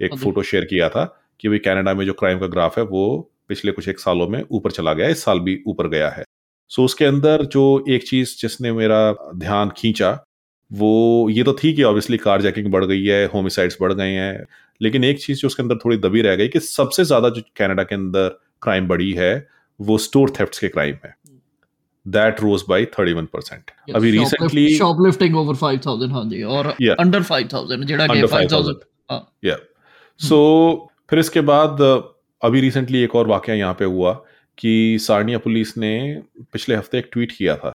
एक फ़ोटो शेयर किया था कि भाई कनाडा में जो क्राइम का ग्राफ है वो पिछले कुछ एक सालों में ऊपर चला गया इस साल भी ऊपर गया है। सो so, उसके अंदर जो एक चीज़ जिसने मेरा ध्यान खींचा वो ये तो थी कि ऑब्वियसली कार जैकिंग बढ़ गई है होमिसाइड्स बढ़ गए हैं लेकिन एक चीज़ जो उसके अंदर थोड़ी दबी रह गई कि सबसे ज़्यादा जो कनाडा के अंदर क्राइम बढ़ी है वो स्टोर थेफ्ट के क्राइम है। दैट रोज बाय 31 परसेंट अभी रिसेंटली शॉपलिफ्टिंग ओवर 5000 हाँ जी और अंडर 5000 जेड़ा के 5000 हाँ। या सो फिर इसके बाद अभी रिसेंटली एक और वाकया यहाँ पे हुआ कि सारनिया पुलिस ने पिछले हफ़्ते एक ट्वीट किया था।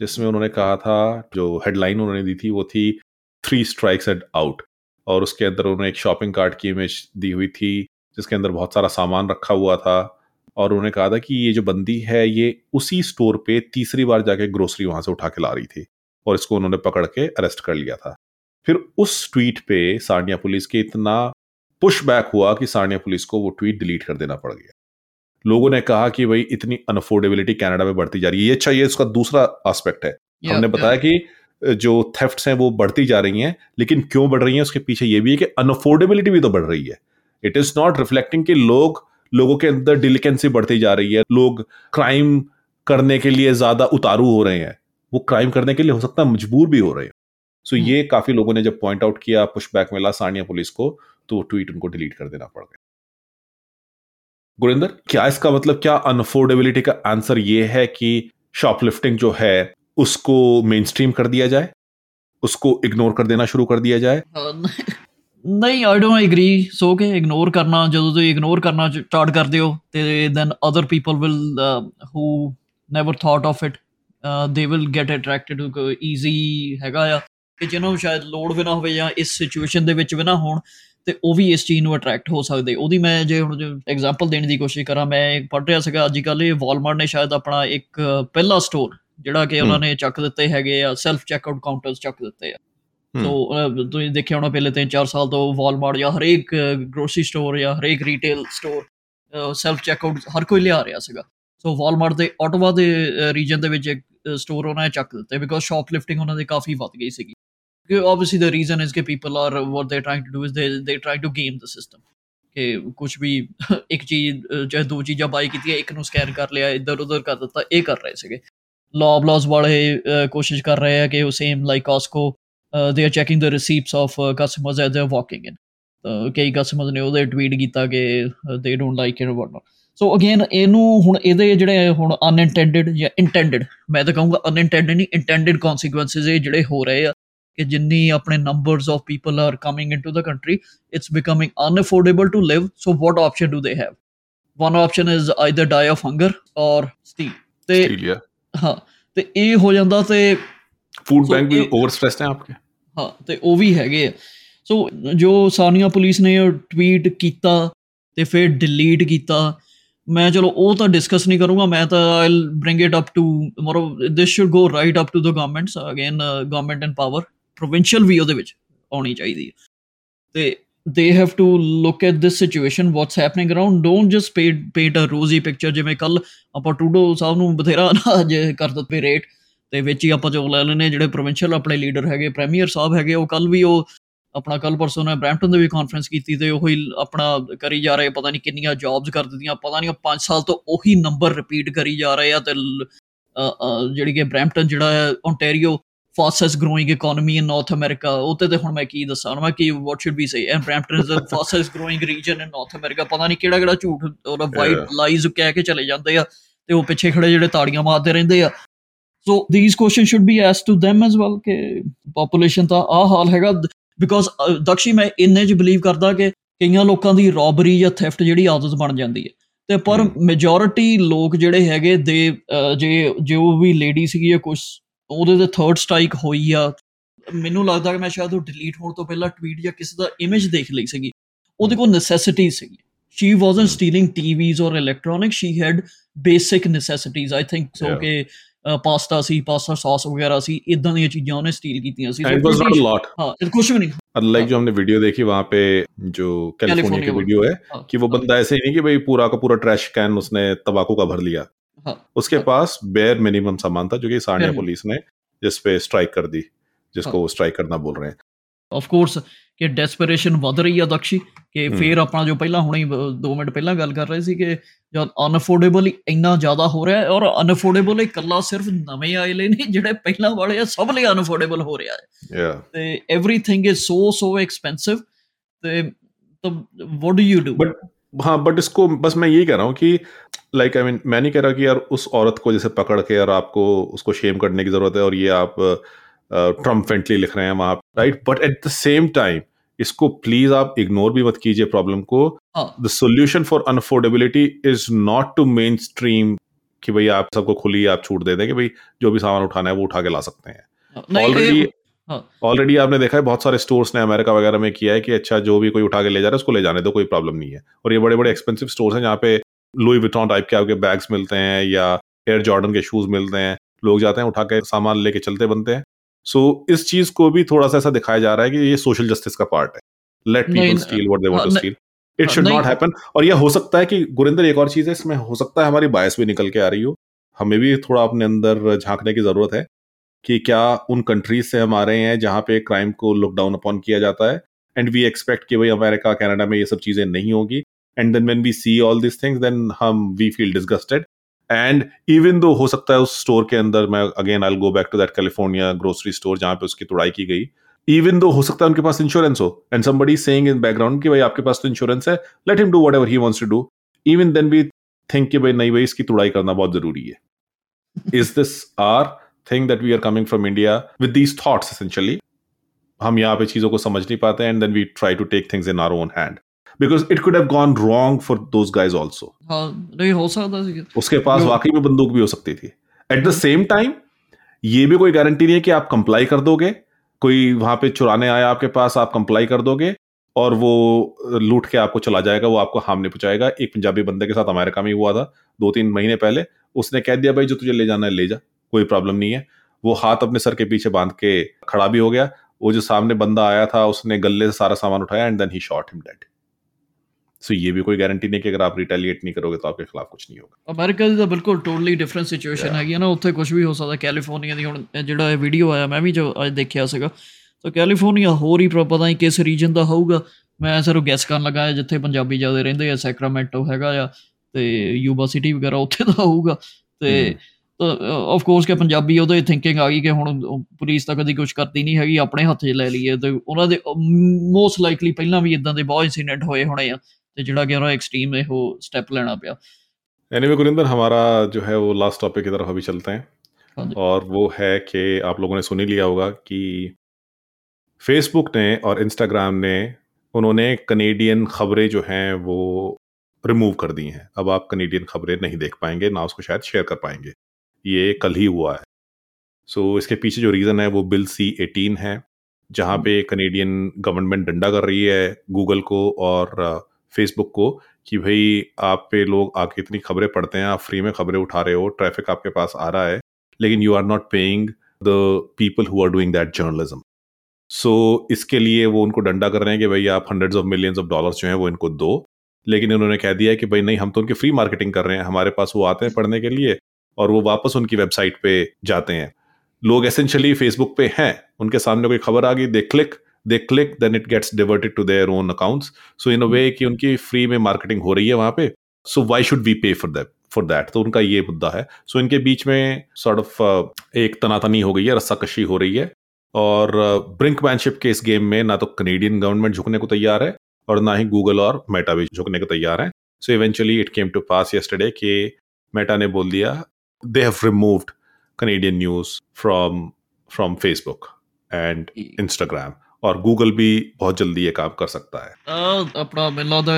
जिसमें उन्होंने कहा था, जो हेडलाइन उन्होंने दी थी, वो थी थ्री स्ट्राइक्स एंड आउट और उसके अंदर उन्होंने एक शॉपिंग कार्ट की इमेज दी हुई थी, जिसके अंदर बहुत सारा सामान रखा हुआ था। और उन्होंने कहा था कि ये जो बंदी है, ये उसी स्टोर पे तीसरी बार जाके ग्रोसरी वहाँ से उठा के ला रही थी और इसको उन्होंने पकड़ के अरेस्ट कर लिया था। फिर उस ट्वीट पे सानिया पुलिस के इतना पुश बैक हुआ कि सानिया पुलिस को वो ट्वीट डिलीट कर देना पड़ गया। लोगों ने कहा कि भाई इतनी अनअफोर्डेबिलिटी कनाडा में बढ़ती जा रही है। ये अच्छा ये उसका दूसरा एस्पेक्ट है। हमने बताया कि जो थेफ्ट हैं वो बढ़ती जा रही हैं लेकिन क्यों बढ़ रही हैं उसके पीछे ये भी है कि अनअफोर्डेबिलिटी भी तो बढ़ रही है। इट इज़ नॉट रिफ्लेक्टिंग कि लोग लोगों के अंदर डिलिकेंसी बढ़ती जा रही है। लोग क्राइम करने के लिए ज़्यादा उतारू हो रहे हैं। वो क्राइम करने के लिए हो सकता है मजबूर भी हो रहे हैं। सो so ये हम्म। काफ़ी लोगों ने जब पॉइंट आउट किया पुशबैक मिला सानिया पुलिस को तो ट्वीट उनको डिलीट कर देना पड़ गया। गुरिंदर क्या इसका मतलब क्या अनअफोर्डेबिलिटी का आंसर ये है कि शॉपलिफ्टिंग जो है उसको मेन स्ट्रीम कर दिया जाए उसको इग्नोर कर देना शुरू कर दिया जाए ਨਹੀਂ ਆਈ ਡੋਨਟ ਐਗਰੀ ਸੋ ਕਿ ਇਗਨੋਰ ਕਰਨਾ ਜਦੋਂ ਤੁਸੀਂ ਇਗਨੋਰ ਕਰਨਾ ਸਟਾਰਟ ਕਰਦੇ ਹੋ ਤੇ then other people will who never thought of it they will get attracted to easy ਹੈਗਾ ਆ ਕਿ ਜਿਹਨਾਂ ਨੂੰ ਸ਼ਾਇਦ ਲੋਡ ਵੀ ਨਾ ਹੋਵੇ ਜਾਂ ਇਸ ਸਿਚੁਏਸ਼ਨ ਦੇ ਵਿੱਚ ਵੀ ਨਾ ਹੋਣ ਤੇ ਉਹ ਵੀ ਇਸ ਚੀਜ਼ ਨੂੰ ਅਟਰੈਕਟ ਹੋ ਸਕਦੇ। ਉਹਦੀ ਮੈਂ ਜੇ ਹੁਣ ਐਗਜ਼ਾਮਪਲ ਦੇਣ ਦੀ ਕੋਸ਼ਿਸ਼ ਕਰਾਂ ਮੈਂ ਪੜ੍ਹ ਰਿਹਾ ਸੀਗਾ ਅੱਜ ਕੱਲ ਇਹ ਵਾਲਮਾਰਟ ਨੇ ਸ਼ਾਇਦ ਆਪਣਾ ਇੱਕ ਪਹਿਲਾ ਸਟੋਰ ਜਿਹੜਾ ਕਿ ਉਹਨਾਂ ਨੇ ਚੱਕ ਦਿੱਤੇ ਹੈਗੇ ਆ ਸੈਲਫ ਚੈੱਕਆਊਟ ਕਾਊਂਟਰਸ ਚੱਕ ਦਿੱਤੇ ਆ। ਸੋ ਤੁਸੀਂ ਦੇਖਿਆ ਹੋਣਾ ਪਹਿਲੇ 3-4 ਸਾਲ ਤੋਂ ਵਾਲਮਾਰਟ ਜਾਂ ਹਰੇਕ ਗਰੋਸਰੀ ਸਟੋਰ ਜਾਂ ਹਰੇਕ ਰੀਟੇਲ ਸਟੋਰ ਸੈਲਫ ਚੈੱਕਆਊਟ ਹਰ ਕੋਈ ਲਿਆ ਰਿਹਾ ਸੀਗਾ। ਸੋ ਵਾਲਮਾਰਟ ਦੇ ਆਟੋਵਾ ਦੇ ਰੀਜਨ ਦੇ ਵਿੱਚ ਇੱਕ ਸਟੋਰ ਉਹਨਾਂ ਨੇ ਚੱਕ ਦਿੱਤੇ ਬਿਕੋਜ਼ ਸ਼ਾਪਲਿਫਟਿੰਗ ਉਹਨਾਂ ਦੀ ਕਾਫੀ ਵੱਧ ਗਈ ਸੀਗੀ। ਕਿ ਆਬਵੀਅਸਲੀ ਦ ਰੀਜ਼ਨ ਇਜ਼ ਕਿ people are what they trying to do is they they try to game the system ਕਿ ਕੁਝ ਵੀ ਇੱਕ ਚੀਜ਼ ਚਾਹੇ ਦੋ ਚੀਜ਼ਾਂ ਬਾਈ ਕੀਤੀਆਂ ਇੱਕ ਨੂੰ ਸਕੈਨ ਕਰ ਲਿਆ ਇੱਧਰ ਉੱਧਰ ਕਰ ਦਿੱਤਾ ਇਹ ਕਰ ਰਹੇ ਸੀਗੇ ਲਾਅ ਬਲਾਸ ਵਾਲੇ ਕੋਸ਼ਿਸ਼ ਕਰ ਰਹੇ ਆ ਕਿ ਉਹ same like Costco they are checking the receipts of customers as they are walking in ਕਈ ਕਸਟਮਰਸ ਨੇ ਉਹਦੇ ਟਵੀਟ ਕੀਤਾ ਕਿ they don't like it what so again ਇਹਨੂੰ ਹੁਣ ਇਹਦੇ ਜਿਹੜੇ ਹੁਣ ਅਨਇੰਟੈਂਡਡ ਜਾਂ ਇੰਟੈਂਡਡ ਮੈਂ ਤਾਂ ਕਹੂੰਗਾ ਅਨਇੰਟੈਂਡਡ ਨਹੀਂ ਇੰਟੈਂਡਡ ਕਨਸੀਕੁਐਂਸਸ ਇਹ ਜਿਹੜੇ ਹੋ ਰਹੇ ਆ ਕਿ ਜਿੰਨੀ ਆਪਣੇ numbers of people are coming into the country it's becoming unaffordable to live so what option do they have one option is either die of hunger or steal. ਤੇ ਹਾਂ ਤੇ ਇਹ ਹੋ ਜਾਂਦਾ ਤੇ ਫੂਡ ਬੈਂਕ ਵੀ ਓਵਰ ਸਟ੍ਰੈਸਡ ਹੈ ਆਪਕੇ? ਹਾਂ ਤੇ ਉਹ ਵੀ ਹੈਗੇ ਆ। ਸੋ ਜੋ ਸਾਨੀਆ ਪੁਲਿਸ ਨੇ ਟਵੀਟ ਕੀਤਾ ਤੇ ਫਿਰ ਡਿਲੀਟ ਕੀਤਾ। ਮੈਂ ਚਲੋ ਉਹ ਤਾਂ ਡਿਸਕਸ ਨਹੀਂ ਕਰੂੰਗਾ ਮੈਂ ਤਾਂ I'll bring it up to more this should go right up to the governments again government and power provincial ਵੀ ਉਹਦੇ ਵਿੱਚ ਆਉਣੀ ਚਾਹੀਦੀ ਹੈ। ਤੇ they have to look at this situation, what's happening around. Don't just paint paint a rosy picture, ਜਿਵੇਂ ਕੱਲ ਆਪਾਂ ਟੂਡੋ ਸਾਹਿਬ ਨੂੰ ਬਥੇਰਾ ਅੱਜ ਕਰ ਦਿੱਤੇ ਰੇਟ ਤੇ ਵਿੱਚ ਹੀ ਆਪਾਂ ਜੋ ਲੈ ਲੈਨੇ ਜਿਹੜੇ ਪ੍ਰੋਵਿੰਸ਼ੀਅਲ ਆਪਣੇ ਲੀਡਰ ਹੈਗੇ ਪ੍ਰੀਮੀਅਰ ਸਾਹਿਬ ਹੈਗੇ, ਉਹ ਕੱਲ ਵੀ ਉਹ ਆਪਣਾ ਕੱਲ ਪਰਸੋਂ ਨੇ ਬ੍ਰੈਂਪਟਨ ਦੇ ਵੀ ਕਾਨਫਰੰਸ ਕੀਤੀ ਤੇ ਉਹੀ ਆਪਣਾ ਕਰੀ ਜਾ ਰਹੇ ਪਤਾ ਨਹੀਂ ਕਿੰਨੀਆਂ ਜੌਬਸ ਕਰ ਦਿੱਤੀਆਂ, ਪਤਾ ਨਹੀਂ 5 ਸਾਲ ਤੋਂ ਉਹੀ ਨੰਬਰ ਰਿਪੀਟ ਕਰੀ ਜਾ ਰਹੇ ਆ ਤੇ ਜਿਹੜੀ ਕਿ ਬ੍ਰੈਂਪਟਨ ਜਿਹੜਾ ਹੈ Ontario fastest growing economy in North America. ਉੱਤੇ ਤੇ ਹੁਣ ਮੈਂ ਕੀ ਦੱਸਾਂ ਮੈਂ ਕੀ what should we say? and Brampton is the *laughs* fastest growing region in North America ਪਤਾ ਨਹੀਂ ਕਿਹੜਾ ਕਿਹੜਾ ਝੂਠ ਉਹਦਾ ਵਾਈਟ ਲਾਈਜ਼ ਕਹਿ ਕੇ ਚਲੇ ਜਾਂਦੇ ਆ ਤੇ ਉਹ ਪਿੱਛੇ ਖੜੇ ਜਿਹੜੇ ਤਾੜੀਆਂ ਮਾਰਦੇ ਰਹਿੰਦੇ ਆ। So this question should be asked to them as well ਕਿ ਪੋਪੂਲੇਸ਼ਨ ਤਾਂ ਆ ਹਾਲ ਹੈਗਾ। ਬਿਕੋਜ਼ ਦਕਸ਼ੀ ਮੈਂ ਇੰਨੇ ਚ ਬਲੀਵ ਕਰਦਾ ਕਿ ਕਈਆਂ ਲੋਕਾਂ ਦੀ ਰੌਬਰੀ ਜਾਂ ਥੈਫਟ ਜਿਹੜੀ ਆਦਤ ਬਣ ਜਾਂਦੀ ਹੈ। ਤੇ ਪਰ ਮੈਜੋਰਿਟੀ ਲੋਕ ਜਿਹੜੇ ਹੈਗੇ ਦੇ ਜੇ ਜੋ ਵੀ ਲੇਡੀ ਸੀਗੀ ਜਾਂ ਕੁਝ ਉਹਦੇ ਤੇ ਥਰਡ ਸਟ੍ਰਾਈਕ ਹੋਈ ਆ ਮੈਨੂੰ ਲੱਗਦਾ ਕਿ ਮੈਂ ਸ਼ਾਇਦ ਉਹ ਡਿਲੀਟ ਹੋਣ ਤੋਂ ਪਹਿਲਾਂ ਟਵੀਟ ਜਾਂ ਕਿਸੇ ਦਾ ਇਮੇਜ ਦੇਖ ਲਈ ਸੀਗੀ ਉਹਦੇ ਕੋਲ ਨੈਸੈਸਿਟੀ ਸੀਗੀ she wasn't stealing TVs or electronics. She had basic necessities. I think so. Yeah. Okay, uh, pasta C pasta sauce वगैरह सी इदां दी चीज़ें उन्हें स्टील की सी and was not a lot हाँ कुछ भी नहीं अनलाइक जो हमने वीडियो देखी वहाँ पे जो कैलिफ़ोर्निया की वीडियो है कि वो बंदा ऐसे ही नहीं कि भाई पूरा का पूरा ट्रैश कैन उसने तंबाकू का भर लिया उसके हाँ, पास बेयर मिनिमम सामान था जो कि सानिया पुलिस ने जिस पे स्ट्राइक कर दी जिसको वो स्ट्राइक करना बोल रहे हैं ਆਫ ਕੋਰਸ ਕਿ ਡੈਸਪੀਰੇਸ਼ਨ ਵਧ ਰਹੀ ਆ ਦਕਸ਼ੀ ਕਿ ਫੇਰ ਆਪਣਾ ਜੋ ਪਹਿਲਾਂ ਹੁਣੇ 2 ਮਿੰਟ ਪਹਿਲਾਂ ਗੱਲ ਕਰ ਰਹੇ ਸੀ ਕਿ ਜਦ ਅਨਅਫੋਰਡੇਬਲ ਇੰਨਾ ਜ਼ਿਆਦਾ ਹੋ ਰਿਹਾ ਹੈ ਔਰ ਅਨਅਫੋਰਡੇਬਲ ਇਕੱਲਾ ਸਿਰਫ ਨਵੇਂ ਆਏ ਲਈ ਨਹੀਂ ਜਿਹੜੇ ਪਹਿਲਾਂ ਵਾਲੇ ਆ ਸਭ ਲਈ ਅਨਅਫੋਰਡੇਬਲ ਹੋ ਰਿਹਾ ਹੈ ਯਾ ਤੇ everything is so so expensive ਤੇ तो what do you do but हाँ बट इसको बस मैं यही कह रहा हूँ कि लाइक आई मीन मैं नहीं कह रहा कि यार उस औरत को जैसे पकड़ के यार आपको उसको शेम करने की ज़रूरत है और ये आप ट्रंप फ्रेंडली लिख रहे हैं वहाँ right but at the same time इसको प्लीज़ आप इग्नोर भी मत कीजिए प्रॉब्लम को। The solution for unaffordability is not to mainstream कि भाई आप सबको खुली आप छूट दे दें कि भाई जो भी सामान उठाना है वो उठा के ला सकते हैं। ऑलरेडी ऑलरेडी आपने देखा है बहुत सारे स्टोर्स ने अमेरिका वगैरह में किया है कि अच्छा जो भी कोई उठा के ले जा रहा है उसको ले जाने दो कोई प्रॉब्लम नहीं है। और ये बड़े बड़े एक्सपेंसिव स्टोर्स हैं जहाँ पे लुई विटॉन टाइप के आपके बैग्स मिलते हैं या एयर जॉर्डन के शूज़ मिलते हैं। लोग जाते हैं उठा के सामान लेके चलते बनते हैं। सो so, इस चीज़ को भी थोड़ा सा ऐसा दिखाया जा रहा है कि ये सोशल जस्टिस का पार्ट है। Let people steal what they want to steal it should not happen और यह हो सकता है कि गुरिंदर एक और चीज़ है इसमें हो सकता है हमारी बायस भी निकल के आ रही हो। हमें भी थोड़ा अपने अंदर झांकने की ज़रूरत है कि क्या उन कंट्रीज़ से हम आ रहे हैं जहाँ पे क्राइम को लुक डाउन अपॉन किया जाता है। एंड वी एक्सपेक्ट कि भाई अमेरिका कनाडा में ये सब चीज़ें नहीं होगी। And then when we see all this things then हम we feel disgusted and even though हो सकता है उस स्टोर के अंदर मैं again I go back to that California grocery store जहाँ पे उसकी तुड़ाई की गई। इवन दो हो सकता है उनके पास इंश्योरेंस हो and somebody saying in background कि भाई आपके पास तो इंश्योरेंस है let him do whatever he wants to do even then भी थिंक कि भाई नहीं भाई, इसकी तुड़ाई करना बहुत ज़रूरी है। Is this our thing that we are coming from India with these thoughts essentially हम यहाँ पे चीज़ों को समझ नहीं पाते and then we try to take things in our own hand because it could have gone wrong for those guys also नहीं हो सकता उसके पास वाकई में बंदूक भी हो सकती थी। एट द सेम टाइम ये भी कोई गारंटी नहीं है कि आप कंप्लाई कर दोगे। कोई वहाँ पे चुराने आया आपके पास आप कंप्लाई कर दोगे और वो लूट के आपको चला जाएगा वो आपको हार्म नहीं पहुंचाएगा। एक पंजाबी बंदे के साथ अमेरिका में हुआ था दो तीन महीने पहले। उसने कह दिया भाई जो तुझे ले जाना है ले जा। कोई प्रॉब्लम नहीं है। वो हाथ अपने सर के पीछे बाँध के खड़ा भी हो गया। वो जो सामने बंदा आया था उसने गले से सारा सामान उठाया and then he shot him dead सो ये भी कोई गारंटी नहीं कि अगर आप रिटेलिएट नहीं करोगे तो आपके खिलाफ कुछ नहीं होगा ਅਮਰੀਕਾ ਦੀ ਤਾਂ ਬਿਲਕੁਲ ਟੋਟਲੀ ਡਿਫਰੈਂਟ ਸਿਚੁਏਸ਼ਨ ਹੈਗੀ ਹੈ ਨਾ ਉੱਥੇ ਕੁਝ ਵੀ ਹੋ ਸਕਦਾ ਕੈਲੀਫੋਰਨੀਆ ਦੀ ਹੁਣ ਜਿਹੜਾ ਇਹ ਵੀਡੀਓ ਆਇਆ ਮੈਂ ਵੀ ਜੋ ਅੱਜ ਦੇਖਿਆ ਸੀਗਾ ਤਾਂ ਕੈਲੀਫੋਰਨੀਆ ਹੋਰ ਹੀ ਪਤਾ ਨਹੀਂ ਕਿਸ ਰੀਜਨ ਦਾ ਹੋਊਗਾ ਮੈਂ ਸਿਰਫ ਗੈਸ ਕਰਨ ਲੱਗਾ ਜਿੱਥੇ ਪੰਜਾਬੀ ਜ਼ਿਆਦਾ ਰਹਿੰਦੇ ਆ ਸੈਕਰਾਮੈਂਟੋ ਹੈਗਾ ਆ ਤੇ ਯੂਬਾ ਸਿਟੀ ਵਗੈਰਾ ਉੱਥੇ ਦਾ ਹੋਊਗਾ ਤੇ ਆਫ ਕੋਰਸ ਕਿ ਪੰਜਾਬੀ ਉਹਦੇ ਥਿੰਕਿੰਗ ਆ ਗਈ ਕਿ ਹੁਣ ਪੁਲਿਸ ਤਾਂ ਕਦੀ ਕੁਝ ਕਰਦੀ ਨਹੀਂ ਹੈਗੀ ਆਪਣੇ ਹੱਥ 'ਚ ਲੈ ਲਈਏ ਤੇ ਉਹਨਾਂ ਦੇ ਮੋਸਟ ਲਾਈਕਲੀ ਪਹਿਲਾਂ ਵੀ ਇਦਾਂ ਦੇ ਬਹੁਤ ਇਨਸੀਡੈਂਟ ਹੋਏ ਹੋਣੇ ਆ ਤੇ ਜਿਹੜਾ ਕਿ ਉਹਨਾਂ एक्सट्रीम में वो स्टेप लेना पिया एनीवे गुरिंदर हमारा जो है वो लास्ट टॉपिक की तरफ अभी चलते हैं और वो है कि आप लोगों ने सुन ही लिया होगा कि फेसबुक ने और इंस्टाग्राम ने उन्होंने कनेडियन खबरें जो हैं वो रिमूव कर दी हैं अब आप कनेडियन खबरें नहीं देख पाएंगे ना उसको शायद शेयर कर पाएंगे ये कल ही हुआ है सो so, इसके पीछे जो रीज़न है वो बिल सी एटीन है जहाँ पे कनेडियन गवर्नमेंट डंडा कर रही है गूगल को और फेसबुक को कि भाई आप पे लोग आके इतनी खबरें पढ़ते हैं, आप फ्री में खबरें उठा रहे हो ट्रैफ़िक आपके पास आ रहा है, लेकिन you are not paying the people who are doing that journalism so इसके लिए वो उनको डंडा कर रहे हैं कि भाई आप hundreds of millions of dollars जो हैं वो इनको दो। लेकिन इन्होंने कह दिया कि भाई नहीं, हम तो उनकी फ्री मार्केटिंग कर रहे हैं, हमारे पास वो आते हैं पढ़ने के लिए और वो वापस उनकी वेबसाइट पे जाते हैं। लोग एसेंशली फेसबुक पे हैं, उनके सामने कोई खबर आ गई they click they click then it gets diverted to their own accounts so in a way कि उनकी फ्री में मार्केटिंग हो रही है वहाँ पे so why should we pay for that for that तो उनका ये मुद्दा है। सो so, इनके बीच में सॉर्ट ऑफ़ uh, एक तनातनी हो गई है रस्साकशी हो रही है। और ब्रिंकमैनशिप uh, के इस गेम में ना तो कनेडियन गवर्नमेंट झुकने को तैयार है और ना ही गूगल और मेटा भी झुकने को तैयार है। So eventually it came to pass yesterday कि मेटा ने बोल दिया they have removed Canadian news from from Facebook and Instagram और गूगल भी ਬਹੁਤ ਜਲਦੀ ਇਹ ਕੰਮ ਕਰ ਸਕਦਾ ਹੈ ਆਪਣਾ ਮੈਨੂੰ ਲੱਗਦਾ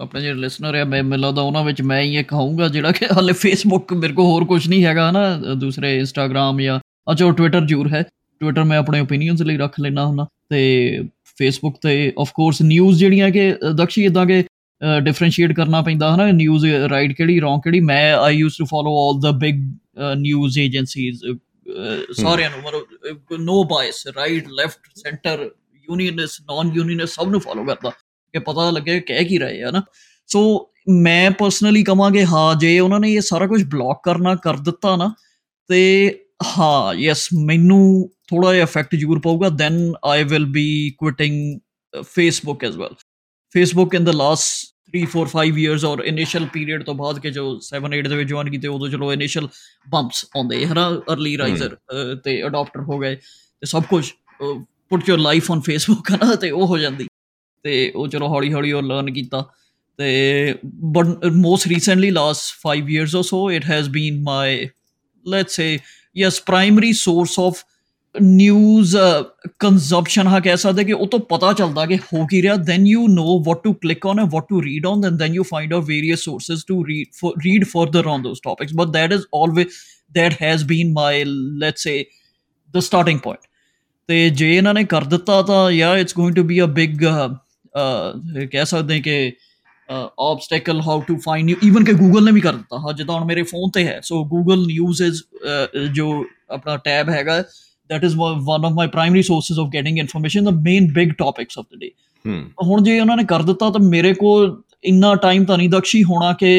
ਆਪਣੇ ਜਿਹੜੇ ਲਿਸਨਰ ਹੈ ਮੈਂ ਮੈਨੂੰ ਲੱਗਦਾ ਉਹਨਾਂ ਵਿੱਚ ਮੈਂ ਹੀ ਇਹ ਕਹਾਂਗਾ ਜਿਹੜਾ ਕਿ ਹਾਲੇ ਫੇਸਬੁੱਕ ਮੇਰੇ ਕੋ ਹੋਰ ਕੁਝ ਨਹੀਂ ਹੈਗਾ ਨਾ ਦੂਸਰੇ ਇੰਸਟਾਗ੍ਰam ਜਾਂ ਅੱਛਾ ਟਵਿੱਟਰ ਜ਼ਰੂਰ ਹੈ ਟਵਿੱਟਰ ਮੈਂ ਆਪਣੇ ਓਪੀਨੀਅਨਸ ਲਈ ਰੱਖ ਲੈਣਾ ਹੁੰਦਾ ਤੇ ਫੇਸਬੁੱਕ ਤੇ ਆਫ ਕੋਰਸ ਨਿਊਜ਼ ਜਿਹੜੀਆਂ ਕਿ ਦਕਸ਼ੀ ਇਦਾਂ ਕਿ ਡਿਫਰੈਂਸ਼ੀਏਟ ਕਰਨਾ ਪੈਂਦਾ ਹੈ ਨਾ ਨਿਊਜ਼ ਰਾਈਟ ਕਿਹੜੀ ਰੋਂਗ ਕਿਹੜੀ ਮੈਂ I use to follow all the big news agencies ਸਾਰਿਆਂ ਨੂੰ ਮਤਲਬ no bias right left centre unionist non unionist ਸਭ ਨੂੰ ਫਾਲੋ ਕਰਦਾ ਕਿ ਪਤਾ ਲੱਗੇ ਕਹਿ ਕੀ ਰਹੇ ਆ ਨਾ ਸੋ ਮੈਂ ਪਰਸਨਲੀ ਕਹਾਂਗੇ ਹਾਂ ਜੇ ਉਹਨਾਂ ਨੇ ਇਹ ਸਾਰਾ ਕੁਝ ਬਲੌਕ ਕਰਨਾ ਕਰ ਦਿੱਤਾ ਨਾ ਤੇ ਹਾਂ ਯੈਸ ਮੈਨੂੰ ਥੋੜਾ ਜਿਹਾ ਇਫੈਕਟ ਜ਼ਰੂਰ ਪਊਗਾ then I will be quitting Facebook as well Facebook in the last 3 4 5 years or initial period ਤੋਂ ਬਾਅਦ ਕੇ ਜੋ 7 8 ਦੇ ਵਿੱਚ ਜੁਆਇਨ ਕੀਤੇ ਉਦੋਂ ਚਲੋ ਇਨੀਸ਼ੀਅਲ ਬੰਪਸ ਆਉਂਦੇ ਹਨਾ अर्ਲੀ ਰਾਈਜ਼ਰ ਤੇ ਅਡਾਪਟਰ ਹੋ ਗਏ ਤੇ ਸਭ ਕੁਝ put your life on Facebook ਹਨਾ ਤੇ ਉਹ ਹੋ ਜਾਂਦੀ। ਤੇ ਉਹ ਚਲੋ ਹੌਲੀ ਹੌਲੀ ਉਹ ਲਰਨ ਕੀਤਾ। ਤੇ but most recently last 5 years or so it has been my let's say yes primary source of news consumption uh, ਹਾਂ ਕਹਿ ਸਕਦੇ ਕਿ ਉਹ ਤੋਂ ਪਤਾ ਚੱਲਦਾ ਕਿ ਹੋ ਕੀ ਰਿਹਾ। Then you know what to click on and what to read on and then you find out various sources to read for read further on those topics but that is always that has been my let's say the starting point ਤੇ ਜੇ ਇਹਨਾਂ ਨੇ ਕਰ ਦਿੱਤਾ ਤਾਂ yeah it's going to be a big ਕਹਿ ਸਕਦੇ ਕਿ uh, obstacle how to find you even ਕਿ ਗੂਗਲ ਨੇ ਵੀ ਕਰ ਦਿੱਤਾ। ਹਾਂ, ਜਿੱਦਾਂ ਹੁਣ ਮੇਰੇ ਫੋਨ ਤੇ ਹੈ। ਸੋ ਗੂਗਲ ਨਿਊਜ਼ ਇਜ਼ ਜੋ ਆਪਣਾ ਟੈਬ ਹੈਗਾ that is one of my primary sources of getting information the main big topics of the day. ਹੁਣ ਜੇ ਉਹਨਾਂ ਨੇ ਕਰ ਦਿੱਤਾ ਤਾਂ ਮੇਰੇ ਕੋਲ ਇੰਨਾ ਟਾਈਮ ਤਾਂ ਨਹੀਂ ਦਕਸ਼ੀ ਹੋਣਾ ਕਿ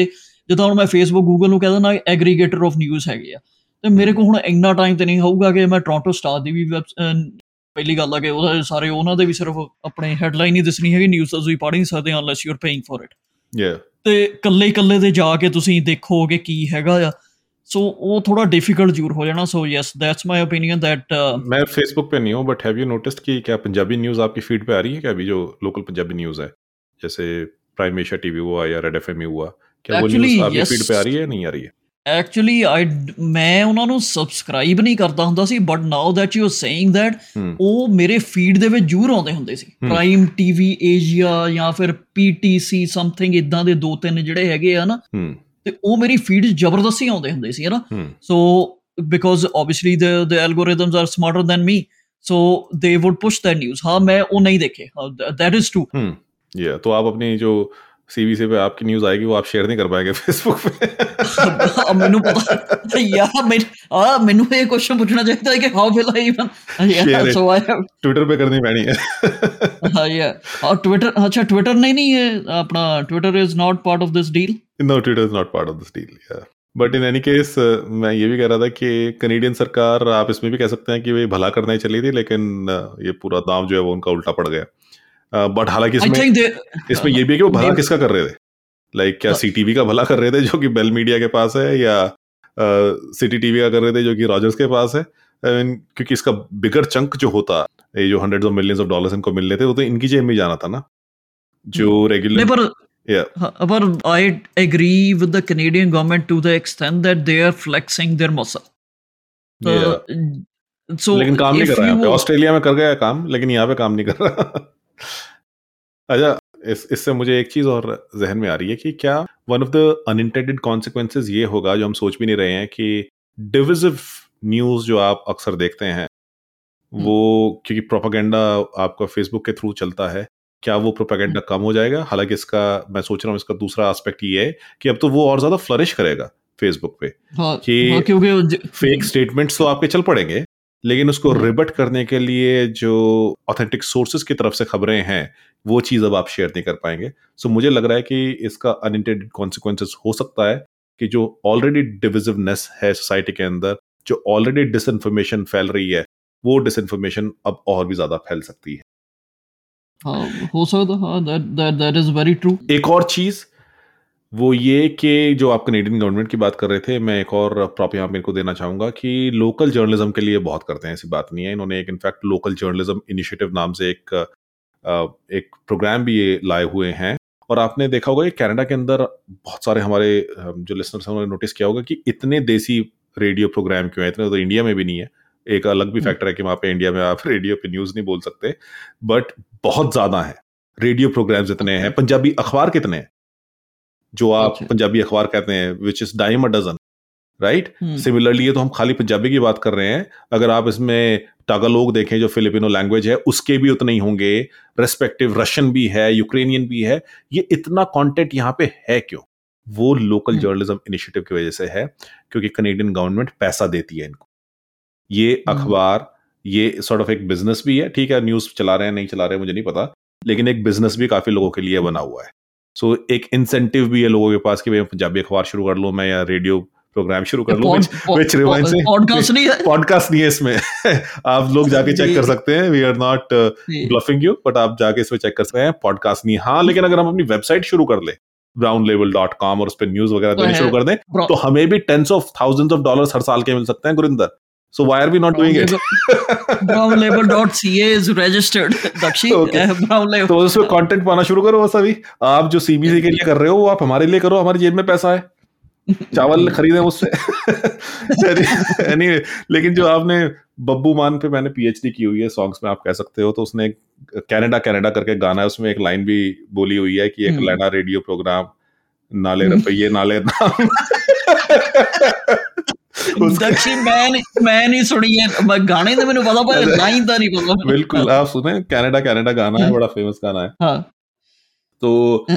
ਜਦੋਂ ਹੁਣ ਮੈਂ ਫੇਸਬੁੱਕ ਗੂਗਲ ਨੂੰ ਕਹਿੰਦਾ ਨਾ ਐਗਰੀਗੇਟਰ ਆਫ ਨਿਊਜ਼ ਹੈਗੇ ਆ। ਤੇ ਮੇਰੇ ਕੋਲ ਹੁਣ ਇੰਨਾ ਟਾਈਮ ਤੇ ਨਹੀਂ ਹੋਊਗਾ ਕਿ ਮੈਂ ਟੋਰਾਂਟੋ ਸਟਾਰ ਦੀ ਵੀ ਪਹਿਲੀ ਗੱਲ ਆ ਕਿ ਉਹਦੇ ਸਾਰੇ ਉਹਨਾਂ ਦੇ ਵੀ ਸਿਰਫ ਆਪਣੇ ਹੈਡਲਾਈਨ ਹੀ ਦਿਸਣੀ ਹੈਗੀ ਨਿਊਜ਼ ਤਾਂ ਤੁਸੀਂ ਪੜ੍ਹ ਨਹੀਂ ਸਕਦੇ unless you are paying for it ਯਾ ਤੇ ਕੱਲੇ ਕੱਲੇ ਤੇ ਜਾ ਕੇ ਤੁਸੀਂ ਦੇਖੋਗੇ ਕੀ ਹੈਗਾ ਆ। सो वो थोड़ा डिफिकल्ट जरूर हो जाना so yes that's my opinion that मैं फेसबुक पे नहीं हूँ बट हैव यू नोटिस्ड कि क्या पंजाबी न्यूज़ आपकी फीड पे आ रही है क्या अभी जो लोकल पंजाबी न्यूज़ है जैसे प्राइम एशिया टीवी हुआ या रेड एफ हुआ क्या वो न्यूज़ आपकी फीड पे आ रही है नहीं आ रही है ਐਕਚੁਅਲੀ ਆਈ ਮੈਂ ਉਹਨਾਂ ਨੂੰ ਸਬਸਕ੍ਰਾਈਬ ਨਹੀਂ ਕਰਦਾ ਹੁੰਦਾ ਸੀ but now that you are saying that ਉਹ ਮੇਰੇ ਫੀਡ ਦੇ ਵਿੱਚ ਜੂਰ ਆਉਂਦੇ ਹੁੰਦੇ ਸੀ ਪ੍ਰਾਈਮ ਟੀਵੀ ਏਸ਼ੀਆ ਜਾਂ ਫਿਰ ਪੀਟੀਸੀ ਸਮਥਿੰਗ ਇਦਾਂ ਦੇ ਦੋ ਤਿੰਨ ਜਿਹੜੇ ਹੈਗੇ ਆ ਨਾ ਤੇ ਉਹ ਮੇਰੀ ਫੀਡ ਜ਼ਬਰਦਸਤੀ ਆਉਂਦੇ ਹੁੰਦੇ ਸੀ ਹੈਨਾ so because obviously the the algorithms are smarter than me so they would push that news हाँ मैं वो नहीं देखे दैट इज ट्रू या तो आप अपनी जो सीबी से पे आपकी न्यूज आएगी वो आप शेयर नहीं कर पाएंगे फेसबुक पे ਮੈਨੂੰ ਪਤਾ ਯਾ ਮੈਂ ਆ ਮੈਨੂੰ ਇਹ ਕੁਐਸਚਨ ਪੁੱਛਣਾ ਚਾਹੀਦਾ ਹੈ ਕਿ ਹਾਊ ਵਿਲ ਆਈ ਇਵਨ ਯਾ ਸੋ ਆਈ ਹੈਵ ट्विटर पे करनी पैनी है हाँ या और ट्विटर अच्छा ट्विटर नहीं नहीं है अपना Twitter is not part of this deal no Twitter is not part of this deal या बट इन एनी केस मैं ये भी कह रहा था कि कनेडियन सरकार आप इसमें भी कह सकते हैं कि वे भला करने चली थी लेकिन ये पूरा दाम जो है वो उनका उल्टा पड़ गया बट हालाँकि इसमें इसमें ये भी है कि वो भला किसका कर रहे थे? लाइक like, क्या सी टीवी का भला कर रहे थे जो कि बेल मीडिया के पास है या सिटी टीवी का कर रहे थे जो कि रॉजर्स के पास है? I mean, क्योंकि इसका बिगर चंक जो होता ये जो hundred of millions of dollars इनको मिल रहे थे वो तो इनकी जेब में जाना था ना? जो रेगुलर पर yeah. but i agree with the canadian government to the extent that they are flexing their muscle. So, yeah. so लेकिन काम नहीं कर रहा है ऑस्ट्रेलिया में कर गया काम लेकिन यहाँ पे काम नहीं कर रहा। अच्छा इस इससे मुझे एक चीज़ और जहन में आ रही है कि क्या one of the unintended consequences ये होगा जो हम सोच भी नहीं रहे हैं कि डिविजिव न्यूज़ जो आप अक्सर देखते हैं वो क्योंकि प्रोपागेंडा आपका फेसबुक के थ्रू चलता है क्या वो प्रोपागेंडा कम हो जाएगा? हालाँकि इसका मैं सोच रहा हूँ इसका दूसरा एस्पेक्ट ये है कि अब तो वो और ज़्यादा फ्लरिश करेगा फेसबुक पे हाँ, कि हाँ, क्योंकि फेक स्टेटमेंट्स तो आपके चल पड़ेंगे लेकिन उसको रिबट करने के लिए जो ऑथेंटिक सोर्सेज की तरफ़ से खबरें हैं वो चीज़ अब आप शेयर नहीं कर पाएँगे। सो so, मुझे लग रहा है कि इसका अनइंटेंडेड कॉन्सिक्वेंसेस हो सकता है कि जो ऑलरेडी डिविजिवनेस है सोसाइटी के अंदर जो ऑलरेडी डिसइंफॉर्मेशन फैल रही है वो डिसइंफॉर्मेशन अब और भी ज़्यादा फैल सकती है। हाँ हो सकता हाँ that that that is very true एक और चीज़ वो ये कि जो आप कनेडियन गवर्नमेंट की बात कर रहे थे मैं एक और प्रॉप यहाँ मेरे को देना चाहूँगा कि लोकल जर्नलिज्म के लिए बहुत करते हैं ऐसी बात नहीं है। इन्होंने एक इनफैक्ट लोकल जर्नलिज्म इनिशिएटिव नाम से एक एक प्रोग्राम भी ये लाए हुए हैं। और आपने देखा होगा कि कनाडा के अंदर बहुत सारे हमारे जो लिसनर्स हैं उन्होंने नोटिस किया होगा कि इतने देसी रेडियो प्रोग्राम क्यों है? इतने तो इंडिया में भी नहीं है। एक अलग भी फैक्टर हम्म। है कि वहाँ पे इंडिया में आप *laughs* रेडियो पे न्यूज़ नहीं बोल सकते। बट बहुत ज़्यादा है। रेडियो प्रोग्राम्स इतने हैं पंजाबी अखबार कितने हैं? जो आप। पंजाबी अखबार कहते हैं which is dime a dozen right similarly ये तो हम खाली पंजाबी की बात कर रहे हैं। अगर आप इसमें टागालोग देखें जो फिलिपिनो लैंग्वेज है उसके भी उतने ही होंगे। रेस्पेक्टिव रशियन भी है यूक्रेनियन भी है। ये इतना कंटेंट यहाँ पे है क्यों? वो लोकल जर्नलिज्म इनिशिएटिव की वजह से है क्योंकि कनेडियन गवर्नमेंट पैसा देती है इनको। ये हम्म। अखबार ये सॉर्ट ऑफ़ एक बिज़नेस भी है ठीक है न्यूज़ चला रहे हैं नहीं चला रहे हैं मुझे नहीं पता लेकिन एक बिज़नेस भी काफ़ी लोगों के लिए बना हुआ है। सो so, एक इंसेंटिव भी है लोगों के पास कि मैं पंजाबी अखबार शुरू कर लो मैं या रेडियो प्रोग्राम शुरू कर लूँ विच मी पॉडकास्ट नहीं है। पॉडकास्ट नहीं है इसमें। *laughs* आप लोग जाके चेक कर सकते हैं we are not bluffing you but आप जाके इसमें चेक कर सकते हैं पॉडकास्ट नहीं हाँ। लेकिन अगर हम अपनी वेबसाइट शुरू कर ले ब्राउन लेवल डॉट कॉम और उस पर न्यूज़ वगैरह देने शुरू कर दें तो हमें भी tens of thousands of dollars हर साल के मिल सकते हैं Gurinder. So why are we not doing it? *laughs* brownlabel.ca is registered. Dakshi, okay. brown label. तो उसमें कंटेंट पाना शुरू करो बस अभी आप जो सीबीसी के लिए कर रहे हो वो आप हमारे लिए करो हमारी जेब में पैसा है चावल *laughs* खरीदे मुझसे *laughs* anyway, लेकिन जो आपने बब्बू मान पे मैंने पीएचडी की हुई है सॉन्ग्स में आप कह सकते हो तो उसने कनाडा कनाडा करके गाना है उसमें एक लाइन भी बोली हुई है कि एक लैना रेडियो प्रोग्राम नाले रुपये नाले नाम दक्षिण मैं मैं नहीं सुनी है गाने तो मैंने पता पर लाइन तो नहीं पता। बिल्कुल आप सुने कनाडा कनाडा गाना है बड़ा फ़ेमस गाना है। हाँ। तो *laughs*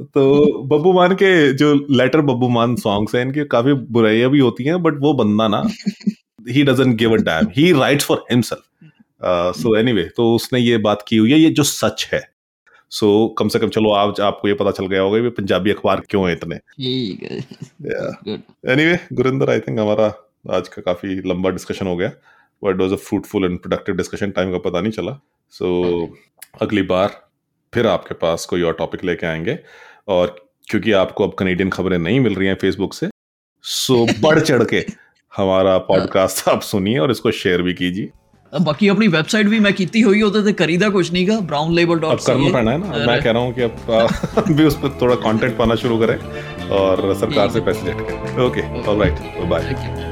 तो बब्बू मान के जो लेटर बब्बू मान सॉन्ग्स हैं इनकी काफ़ी बुराइयाँ भी होती हैं बट वो बंदा ना ही doesn't give a damn he writes for himself so anyway तो उसने ये बात की हुई है ये जो सच है सो so, कम से कम चलो आज आपको ये पता चल गया होगा पंजाबी अखबार क्यों है इतने। एनीवे गुरिंदर आई थिंक हमारा आज का काफ़ी लंबा डिस्कशन हो गया। But was a fruitful and productive discussion time का पता नहीं चला। सो so, अगली बार फिर आपके पास कोई और टॉपिक लेके आएँगे। और क्योंकि आपको अब कनेडियन खबरें नहीं मिल रही हैं फेसबुक से सो so *laughs* बढ़ चढ़ के हमारा पॉडकास्ट आप सुनिए और इसको शेयर भी कीजिए। बाकी अपनी वेबसाइट भी मैं की हुई होते थे खरीदा कुछ नहीं का ब्राउन लेबल डॉट करना है ना। मैं कह रहा हूँ कि अब *laughs* भी उस पर थोड़ा कंटेंट पाना शुरू करें और सरकार से पैसे लेट ओके ऑलराइट बाय